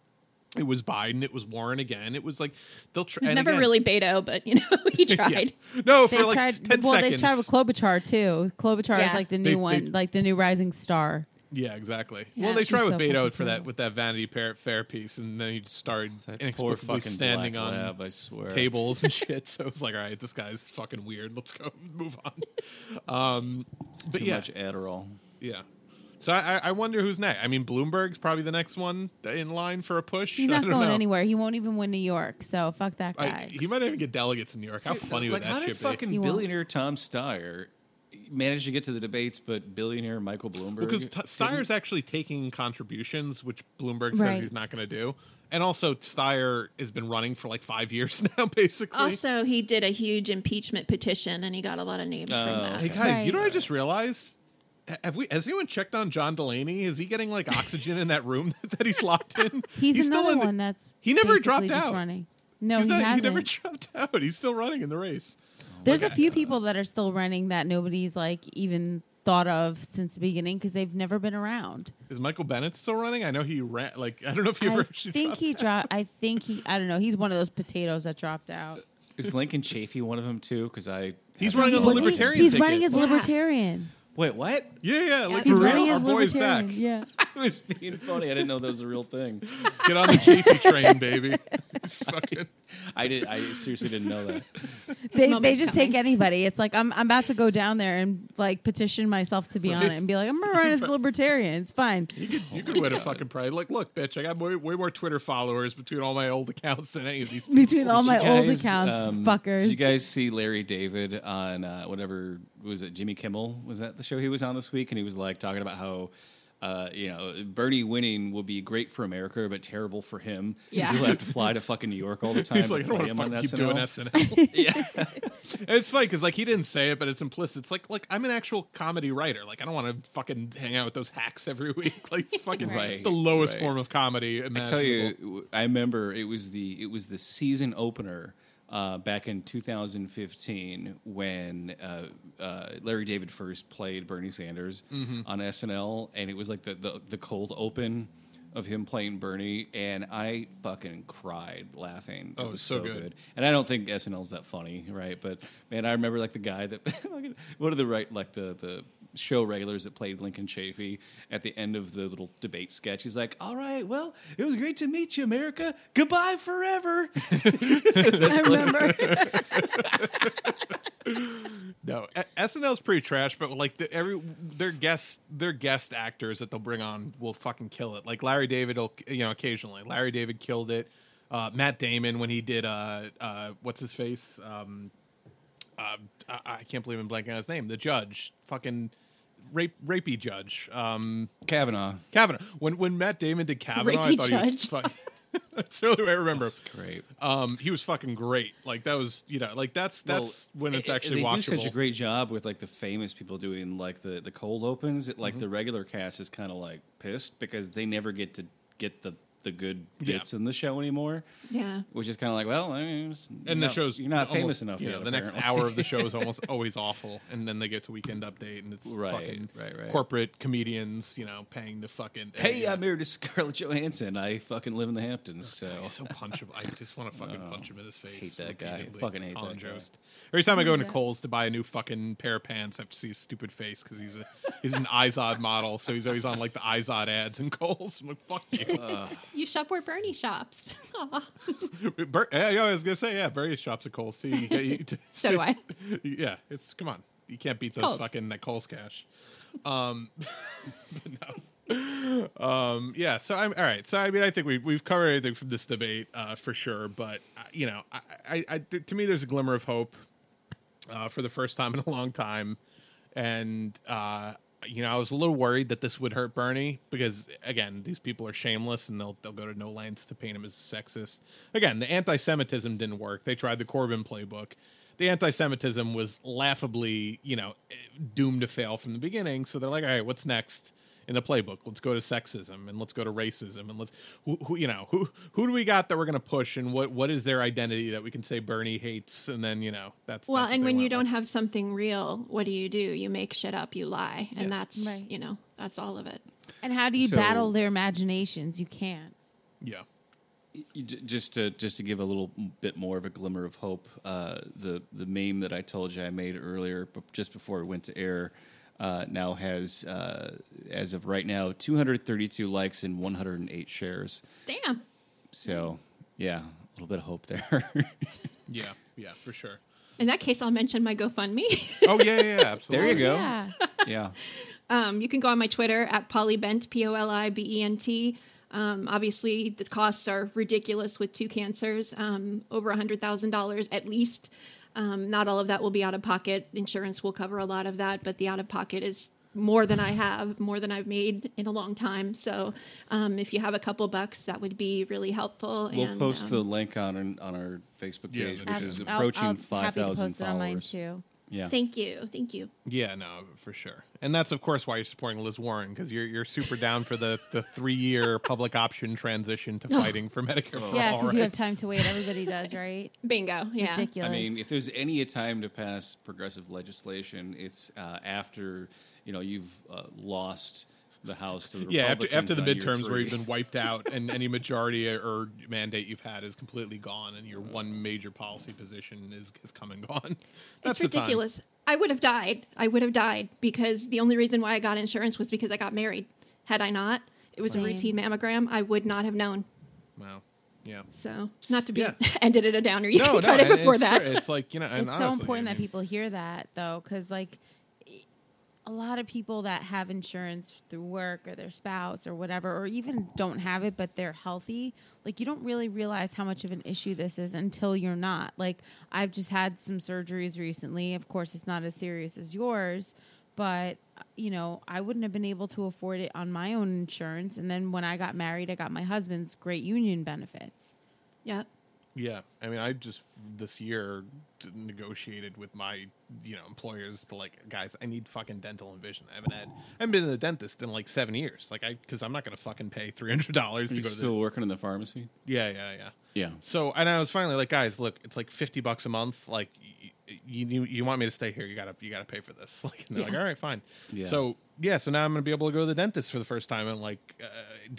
It was Biden. It was Warren again. It was like they'll try.
He's never really Beto, but you know he tried.
No, for
They've
like
tried
ten
well,
seconds.
they've tried with Klobuchar too. Klobuchar is like the new
They-
one,
they-
like the new rising star.
Yeah, exactly.
Yeah,
well, they
she's
tried with
so
Beto
fucking
for that with that Vanity Fair, fair piece, and then he just started
That poor
inexplicably
fucking
standing on
lab, I swear.
tables and shit. So it was like, all right, this guy's fucking weird. Let's go move on. Um, but
Too
yeah,
much Adderall.
yeah. So I, I- I wonder who's next. I mean, Bloomberg's probably the next one in line for a push.
He's
I
not
don't
going
know.
anywhere. He won't even win New York. So fuck that
I-
guy.
he might even get delegates in New York. How
See,
funny
like,
would
how
that
did
shit be?
fucking
He won't.
billionaire Tom Steyer manage to get to the debates, but billionaire Michael Bloomberg?
Because
didn't?
Steyer's actually taking contributions, which Bloomberg says
Right.
he's not going to do. And also, Steyer has been running for like five years now, basically.
Also, he did a huge impeachment petition, and he got a lot of names from
Oh,
that.
hey guys, you know what I just realized? have we? Has anyone checked on John Delaney? Is he getting like oxygen in that room that he's locked in?
He's,
still
another
in the-
one that's
He never dropped
just
out.
running. No,
He's
he
not-
hasn't.
he never dropped out. He's still running in the race.
There's a few people that are still running that nobody's like even thought of since the beginning because they've never been around.
Is Michael Bennet still running? I know he ran. Like I don't know if he ever.
I
ever.
think he dropped. I think he. I don't know. He's one of those potatoes that dropped out.
Is Lincoln Chafee one of them too? Because I
He's running on the
Was he-
Libertarian.
He's
ticket.
running as libertarian.
wait. What?
Yeah, yeah. Like
He's
for
running
real,
as
our boy's back.
libertarian. Yeah.
I was being funny. I didn't know that was a real thing.
Let's get on the Chafee train, baby. It's fucking.
I did. I seriously didn't know that.
They they just
coming.
take anybody. It's like I'm I'm about to go down there and like petition myself to be on it and be like I'm gonna run as libertarian. It's fine.
You could you could win a fucking prize. Like, look, bitch, I got way, way more Twitter followers between all my old accounts than any of these.
Between all my
you
old accounts,
um,
fuckers.
Did you guys see Larry David on uh, whatever was it? Jimmy Kimmel was that the show he was on this week? And he was like talking about how. Uh, you know, Bernie winning will be great for America, but terrible for him. 'cause
Yeah.
he'll have to fly to fucking New York all the time.
He's like, I don't want to keep
SNL.
doing SNL.
yeah,
And it's funny because like he didn't say it, but it's implicit. It's like, look, I'm an actual comedy writer. Like I don't want to fucking hang out with those hacks every week. Like it's fucking
Right.
the lowest
Right.
form of comedy.
I tell you, I remember it was the it was the season opener uh, back in 2015 when uh, uh, Larry David first played Bernie Sanders
Mhm.
on SNL, and it was like the, the the cold open of him playing Bernie, and I fucking cried laughing.
Oh, It
was
so
so
good.
good. And I don't think SNL's that funny, right? But man, I remember like the guy that one of the right like the the show regulars that played Lincoln Chafee at the end of the little debate sketch. He's like, "All right, well, it was great to meet you, America. Goodbye forever."
I remember.
No, SNL's pretty trash, but like the, every their guest their guest actors that they'll bring on will fucking kill it. Like Larry David will you know occasionally Larry David killed it. Uh, Matt Damon when he did uh uh what's his face um uh I, I can't believe I'm blanking on his name the judge fucking rape rapey judge um
Kavanaugh.
Kavanaugh when when Matt Damon did Kavanaugh I
Rapey
thought he was
judge.
fucking that's the only way I remember.
That's great.
Um, he was fucking great. Like that was, you know, like that's that's when it's
Well,
actually
they
watchable.
do such a great job with like the famous people doing like the the cold opens. It, like
Mm-hmm.
the regular cast is kind of like pissed because they never get to get the the good
Yeah.
bits in the show anymore.
Yeah.
Which is kind of like, well, I mean, it's
and
you're
the show's
you're not
almost-
famous enough
You
yet.
know, the next hour of the show is almost always awful, and then they get to Weekend Update, and it's
Right,
fucking
right, right.
corporate comedians, you know, paying the fucking.
Hey,
yeah.
I'm married to Scarlett Johansson. I fucking live in the Hamptons, so
He's so punchable. I just want to fucking
Oh,
punch him in his face.
hate that guy. Fucking hate
Colin
that guy.
Jost. Every time I go into
Yeah.
Kohl's to buy a new fucking pair of pants, I have to see his stupid face because he's a he's an Izod model, so he's always on like the Izod ads in Kohl's. I'm like, fuck you.
You shop where Bernie shops.
Bur- yeah, I was gonna say, yeah, Barry shops at Kohl's too. You, you,
So do I.
Yeah, it's come on, you can't beat those
Kohl's.
fucking uh, Kohl's cash. Um, but no. Um, yeah. So I'm all right. So I mean, I think we we've covered everything from this debate uh, for sure. But uh, you know, I, I, I, to me, there's a glimmer of hope uh, for the first time in a long time, and uh, you know, I was a little worried that this would hurt Bernie because again, these people are shameless and they'll they'll go to no lengths to paint him as a sexist. Again, the anti-Semitism didn't work. They tried the Corbyn playbook. The anti-Semitism was laughably, you know, eh, doomed to fail from the beginning. So they're like, all right, what's next in the playbook? Let's go to sexism and let's go to racism and let's, who, who you know, who who do we got that we're going to push and what what is their identity that we can say Bernie hates and then you know that's
Well,
that's
and when you don't
with.
have something real, what do you do? You make shit up, you lie. And
Yeah.
that's,
Right.
you know, that's all of it.
And how do you
So-
battle their imaginations? You can't.
yeah.
Just to just to give a little bit more of a glimmer of hope, uh, the the meme that I told you I made earlier, but just before it went to air, uh, now has uh, as of right now 232 likes and 108 shares.
Damn.
So yeah, a little bit of hope there.
Yeah, yeah, for sure.
In that case, I'll mention my GoFundMe.
Oh yeah, yeah, yeah absolutely.
there you go.
Yeah.
Yeah.
Um, you can go on my Twitter at Polibent, P O L I B E N T. Um, obviously, the costs are ridiculous with two cancers, um, over $100,000 at least. Um, not all of that will be out of pocket. Insurance will cover a lot of that, but the out of pocket is more than I have, more than I've made in a long time. So um, if you have a couple bucks, that would be really helpful.
We'll
and,
post
um,
the link on our, on our Facebook page,
the
which
video.
is
I'll-
approaching
I'll,
five
happy to
thousand
post it on mine
followers.
too.
Yeah.
Thank you. Thank you.
Yeah, no, for sure. And that's of course why you're supporting Liz Warren because you're you're super down for the the three year public option transition to fighting for Medicare for
Yeah,
all.
because you have time to wait. Everybody does, right?
Bingo. Yeah.
Ridiculous.
I mean, if there's any time to pass progressive legislation, it's uh, after you know you've uh, lost the House to the
yeah, after, after the midterms where you've been wiped out and any majority or mandate you've had is completely gone and your one major policy position is, is come and gone. That's
it's
the time.
ridiculous. I would have died. I would have died because the only reason why I got insurance was because I got married. Had I not, it was
Same.
a routine mammogram. I would not have known.
Wow. Yeah.
So, not to be
Yeah.
ended at a downer. You
No,
can
no,
cut it before
it's
that.
true. It's like, you know, and
it's so important
I
that people hear that though because like a lot of people that have insurance through work or their spouse or whatever or even don't have it but they're healthy like you don't really realize how much of an issue this is until you're not. Like i've just had some surgeries recently. Of course it's not as serious as yours but you know i wouldn't have been able to afford it on my own insurance. And then when i got married i got my husband's great union benefits.
Yep.
Yeah, I mean, I just this year negotiated with my you know employers to like, guys, I need fucking dental and vision. I haven't had, I haven't been to the dentist in like seven years. Like, I because I'm not gonna fucking pay three hundred dollars to go to the
still
the.
working in the pharmacy?
Yeah, yeah, yeah.
Yeah.
So, and I was finally like, guys, look, it's like fifty bucks a month. Like, you you, you want me to stay here? You gotta you gotta pay for this. Like, and they're like, all right, fine.
Yeah.
So yeah, so now I'm gonna be able to go to the dentist for the first time in like uh,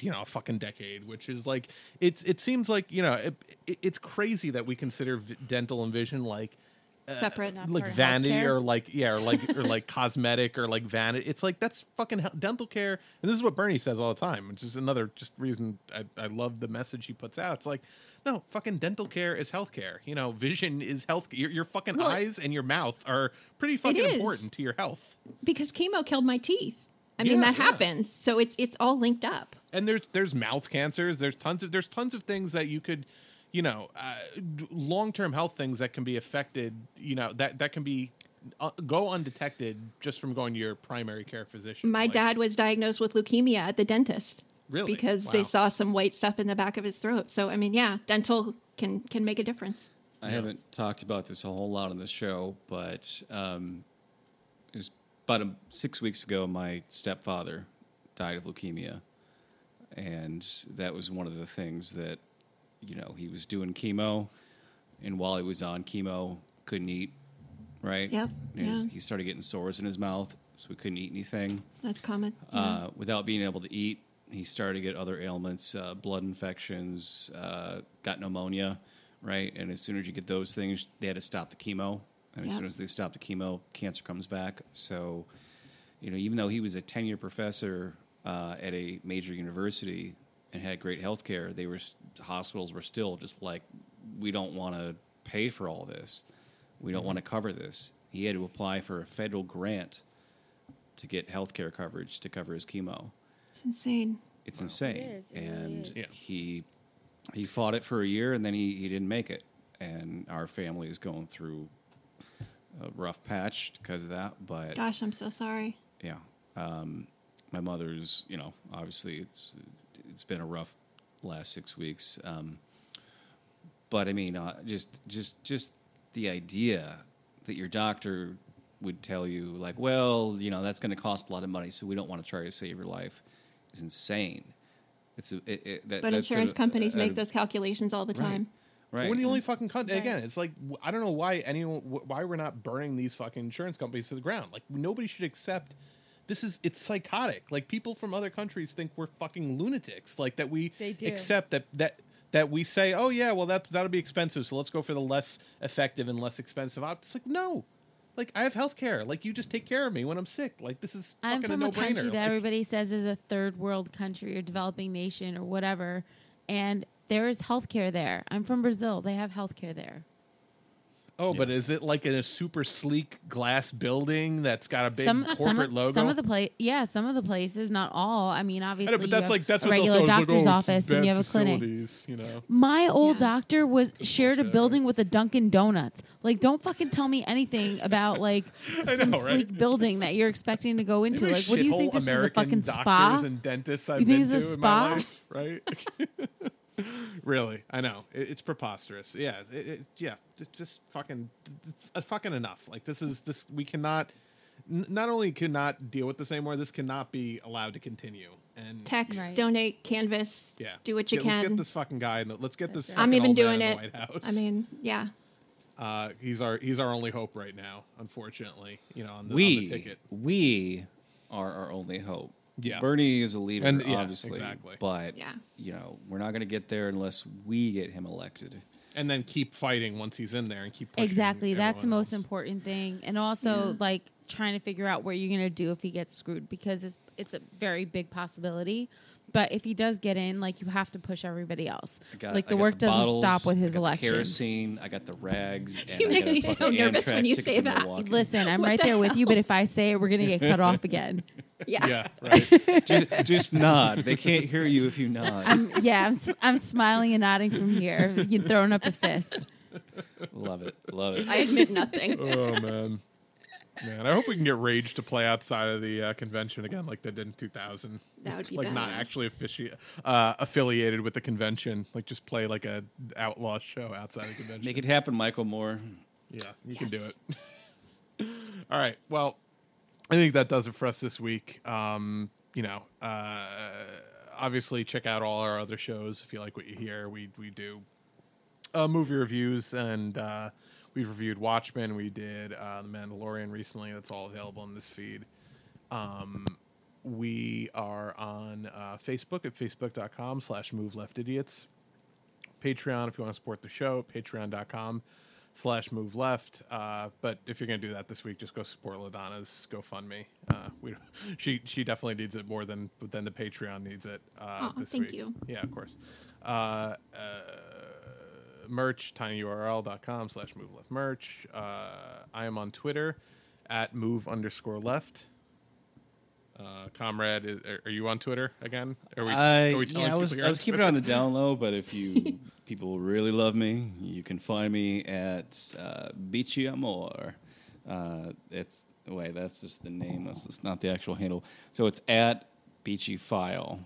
you know a fucking decade, which is like it's it seems like you know it, it, it's crazy that we consider v- dental and vision like. uh,
Separate.
Like vanity
healthcare.
or like yeah or like or like cosmetic or like vanity it's like that's fucking hel- dental care and this is what bernie says all the time which is another just reason i, I love the message he puts out it's like no fucking dental care is healthcare you know vision is health your, your fucking
Well,
eyes and your mouth are pretty fucking important to your health
Because chemo killed my teeth. I mean,
Yeah,
that
yeah.
happens. So it's it's all linked up.
and there's there's mouth cancers there's tons of there's tons of things that you could you know uh, long term health things that can be affected you know that that can be uh, go undetected just from going to your primary care physician
My
Like,
dad was diagnosed with leukemia at the dentist.
Really?
Because
Wow.
they saw some white stuff in the back of his throat. So I mean, yeah, dental can can make a difference.
I haven't talked about this a whole lot on the show, but um, it was about um six weeks ago. My stepfather died of leukemia, and that was one of the things that you know he was doing chemo, and while he was on chemo, couldn't eat. Right.
Yep, yeah.
he started getting sores in his mouth, so we couldn't eat anything.
That's common.
Uh, without being able to eat, he started to get other ailments, uh, blood infections, uh, got pneumonia, right? And as soon as you get those things, they had to stop the chemo. And as soon as they stop the chemo, cancer comes back. So, you know, even though he was a tenure professor uh, at a major university and had great health care, they were s- hospitals were still just like, we don't want to pay for all this. We don't want to cover this. He had to apply for a federal grant to get health care coverage to cover his chemo.
It's insane.
It's insane.
is, it really
and
is.
He he fought it for a year and then he, he didn't make it. And our family is going through a rough patch because of that. But
Gosh, I'm so sorry.
yeah, um, my mother's. You know, obviously it's it's been a rough last six weeks. Um, but I mean, uh, just just just the idea that your doctor would tell you, like, well, you know, that's going to cost a lot of money, so we don't want to try to save your life, is insane. It's a, it, it, that,
But insurance
a-
companies
a-
make those calculations all the
Right.
time.
Right.
We're the only fucking country. Again, it's like I don't know why anyone why we're not burning these fucking insurance companies to the ground. Like nobody should accept. This is it's psychotic. Like people from other countries think we're fucking lunatics. Like that we accept that that that we say, oh yeah, well that that'll be expensive, so let's go for the less effective and less expensive option. It's like no. Like I have health care. Like you just take care of me when I'm sick. Like this is
I'm from
a
a country that
Like-
everybody says is a third world country or developing nation or whatever, and there is healthcare there. I'm from Brazil; they have healthcare there.
Oh, but is it like in a super sleek glass building that's got a big
some uh,
corporate
some,
logo?
some of the place, yeah, some of the places, not all. I mean, obviously,
but
you
that's
have
like that's
a
what
regular
say. It's like,
doctor's
oh,
office, and you have a clinic.
You know.
My old doctor was shared a building with a Dunkin' Donuts. Like, don't fucking tell me anything about like some
know, right?
sleek building that you're expecting to go into.
Maybe
Like, what do you think
shithole
this
American
is a fucking
doctors
spa?
and dentists I've
You think
been
it's a
to
spa?
life, right? really, I know it, it's preposterous. Yeah, it, it, yeah, it's just fucking, it's, uh, fucking enough. Like this is this we cannot. n- Not only cannot deal with this anymore, this cannot be allowed to continue. And
Text,
Right.
donate, canvas.
yeah,
Do what you
Get- Let's
can.
get this fucking guy. In the, let's get this.
I'm
fucking
even
old man
doing
in
it.
White House.
I mean, yeah.
uh, he's our he's our only hope right now. Unfortunately, you know, on the, on the
we
ticket.
we are our only hope.
Yeah.
Bernie is a leader,
And- yeah,
obviously,
exactly.
but
Yeah.
you know we're not going to get there unless we get him elected.
and then keep fighting once he's in there and keep pushing
Exactly. That's the
everyone
most
else.
important thing. And also like trying to figure out what you're going to do if he gets screwed because it's it's a very big possibility. But if he does get in, like you have to push everybody else.
I got,
like
I
the
got
work doesn't
bottles,
stop with
I
his
got the
election.
kerosene. I got the rags. And
You
I
make
got a
me so
fucking
nervous
Amtrak
when you
ticket
say
to
that.
Milwaukee.
Listen, I'm
What
right
the
there with you, but if I say it, we're going to get cut off again.
Yeah.
Yeah, right.
just, just nod. They can't hear you if you nod.
I'm, yeah, I'm, s- I'm smiling and nodding from here. You're throwing up a fist.
love it. Love it.
I admit nothing.
oh man, man. I hope we can get Rage to play outside of the uh, convention again, like they did in 2000.
That would be
like not actually offici- uh, affiliated with the convention. Like just play like a outlaw show outside of the convention.
Make it happen, Michael Moore.
Yeah, you can do it. All right. Well, I think that does it for us this week. Um, you know, uh, obviously check out all our other shows if you like what you hear. We we do uh, movie reviews and uh, we've reviewed Watchmen. We did uh, The Mandalorian recently. That's all available in this feed. Um, we are on uh, Facebook at facebook.com slash move left idiots. Patreon if you want to support the show, patreon.com slash move left. Uh, but if you're going to do that this week, just go support LaDonna's GoFundMe. Uh, we, she she definitely needs it more than than the Patreon needs it uh,
Aw,
this
thank
week.
you.
Yeah, of course. Uh, uh, merch, tinyurl.com slash move left merch. Uh, I am on Twitter at move underscore left. Uh, comrade, is, are- are you on Twitter again? Are we,
I,
are we telling
yeah, I was I was keeping it on the down low, but if you people really love me, you can find me at uh, Beachy Amor. Uh, it's wait, that's just the name. That's, that's not the actual handle. So it's at Biciphile,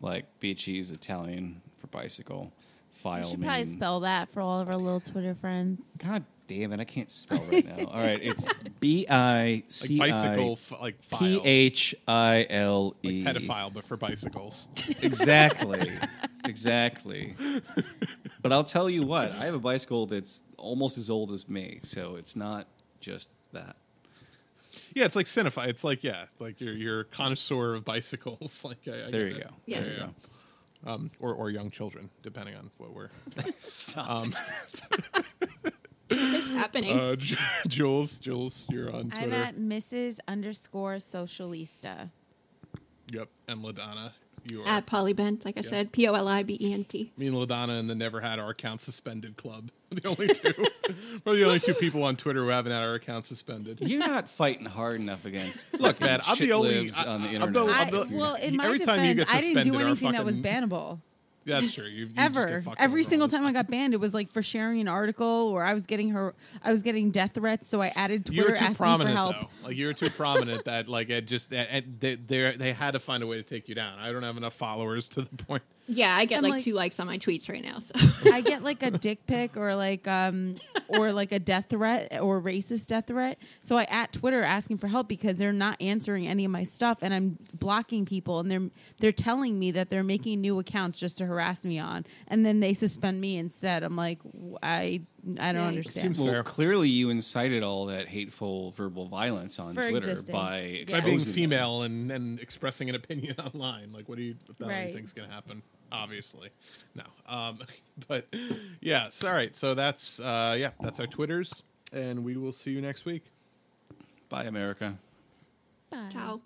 like Bici's Italian for bicycle.
You
File.
should probably spell that for all of our little Twitter friends.
God damn it! I can't spell right now. All right, it's B I C
Like
I
bicycle, f- like file.
P H I L
like
E.
pedophile, but for bicycles.
Exactly. exactly. But I'll tell you what, I have a bicycle that's almost as old as me, so it's not just that.
yeah, it's like cinephile. It's like yeah, like you're you're a connoisseur of bicycles. Like I, I
There you go.
Yes.
There you go. Um, or or young children, depending on what we're.
Stop.
Um,
What's happening?
uh, J- Jules, Jules, you're on
I'm at Mrs. underscore socialista.
Yep, and Ladonna, you are.
At Polibent, like I
Yeah.
said, P O L I B E N T.
me and Ladonna and the Never Had Our Account Suspended Club. The only two, we're the only two people on Twitter who haven't had our account suspended.
You're not fighting hard enough against
Look,
fucking
man, I'm the
shit
only- I-
on the
I'm
internet.
the-
I,
I'm the-
well, in my
every time you
defense,
get
I didn't do
suspended, our
anything that was
fucking-
bannable.
That's true. You, you
Ever, every single time I got banned, it was like for sharing an article, or I was getting her, I was getting death threats, so I added
You
Twitter
were too
asking for help.
though. Like you were too prominent that like it just it, it- they they they had to find a way to take you down. I don't have enough followers to the point.
Yeah, I get
I'm
like,
like-
two likes on my tweets right now. So
I get like a dick pic or like um or like a death threat or racist death threat. So I at Twitter asking for help because they're not answering any of my stuff and I'm blocking people and they're they're telling me that they're making new accounts just to harass me on and then they suspend me instead. I'm like I I don't
Yikes.
understand.
well, clearly you incited all that hateful verbal violence on
For
Twitter
existing.
by
Yeah.
By
exposing
being
them.
female and, and expressing an opinion online, like what do you what the hell do you
Right.
think's gonna happen? Obviously, no. Um, but yeah, so, all right. So that's uh, yeah, that's our Twitters, and we will see you next week.
Bye, America.
Bye.
ciao.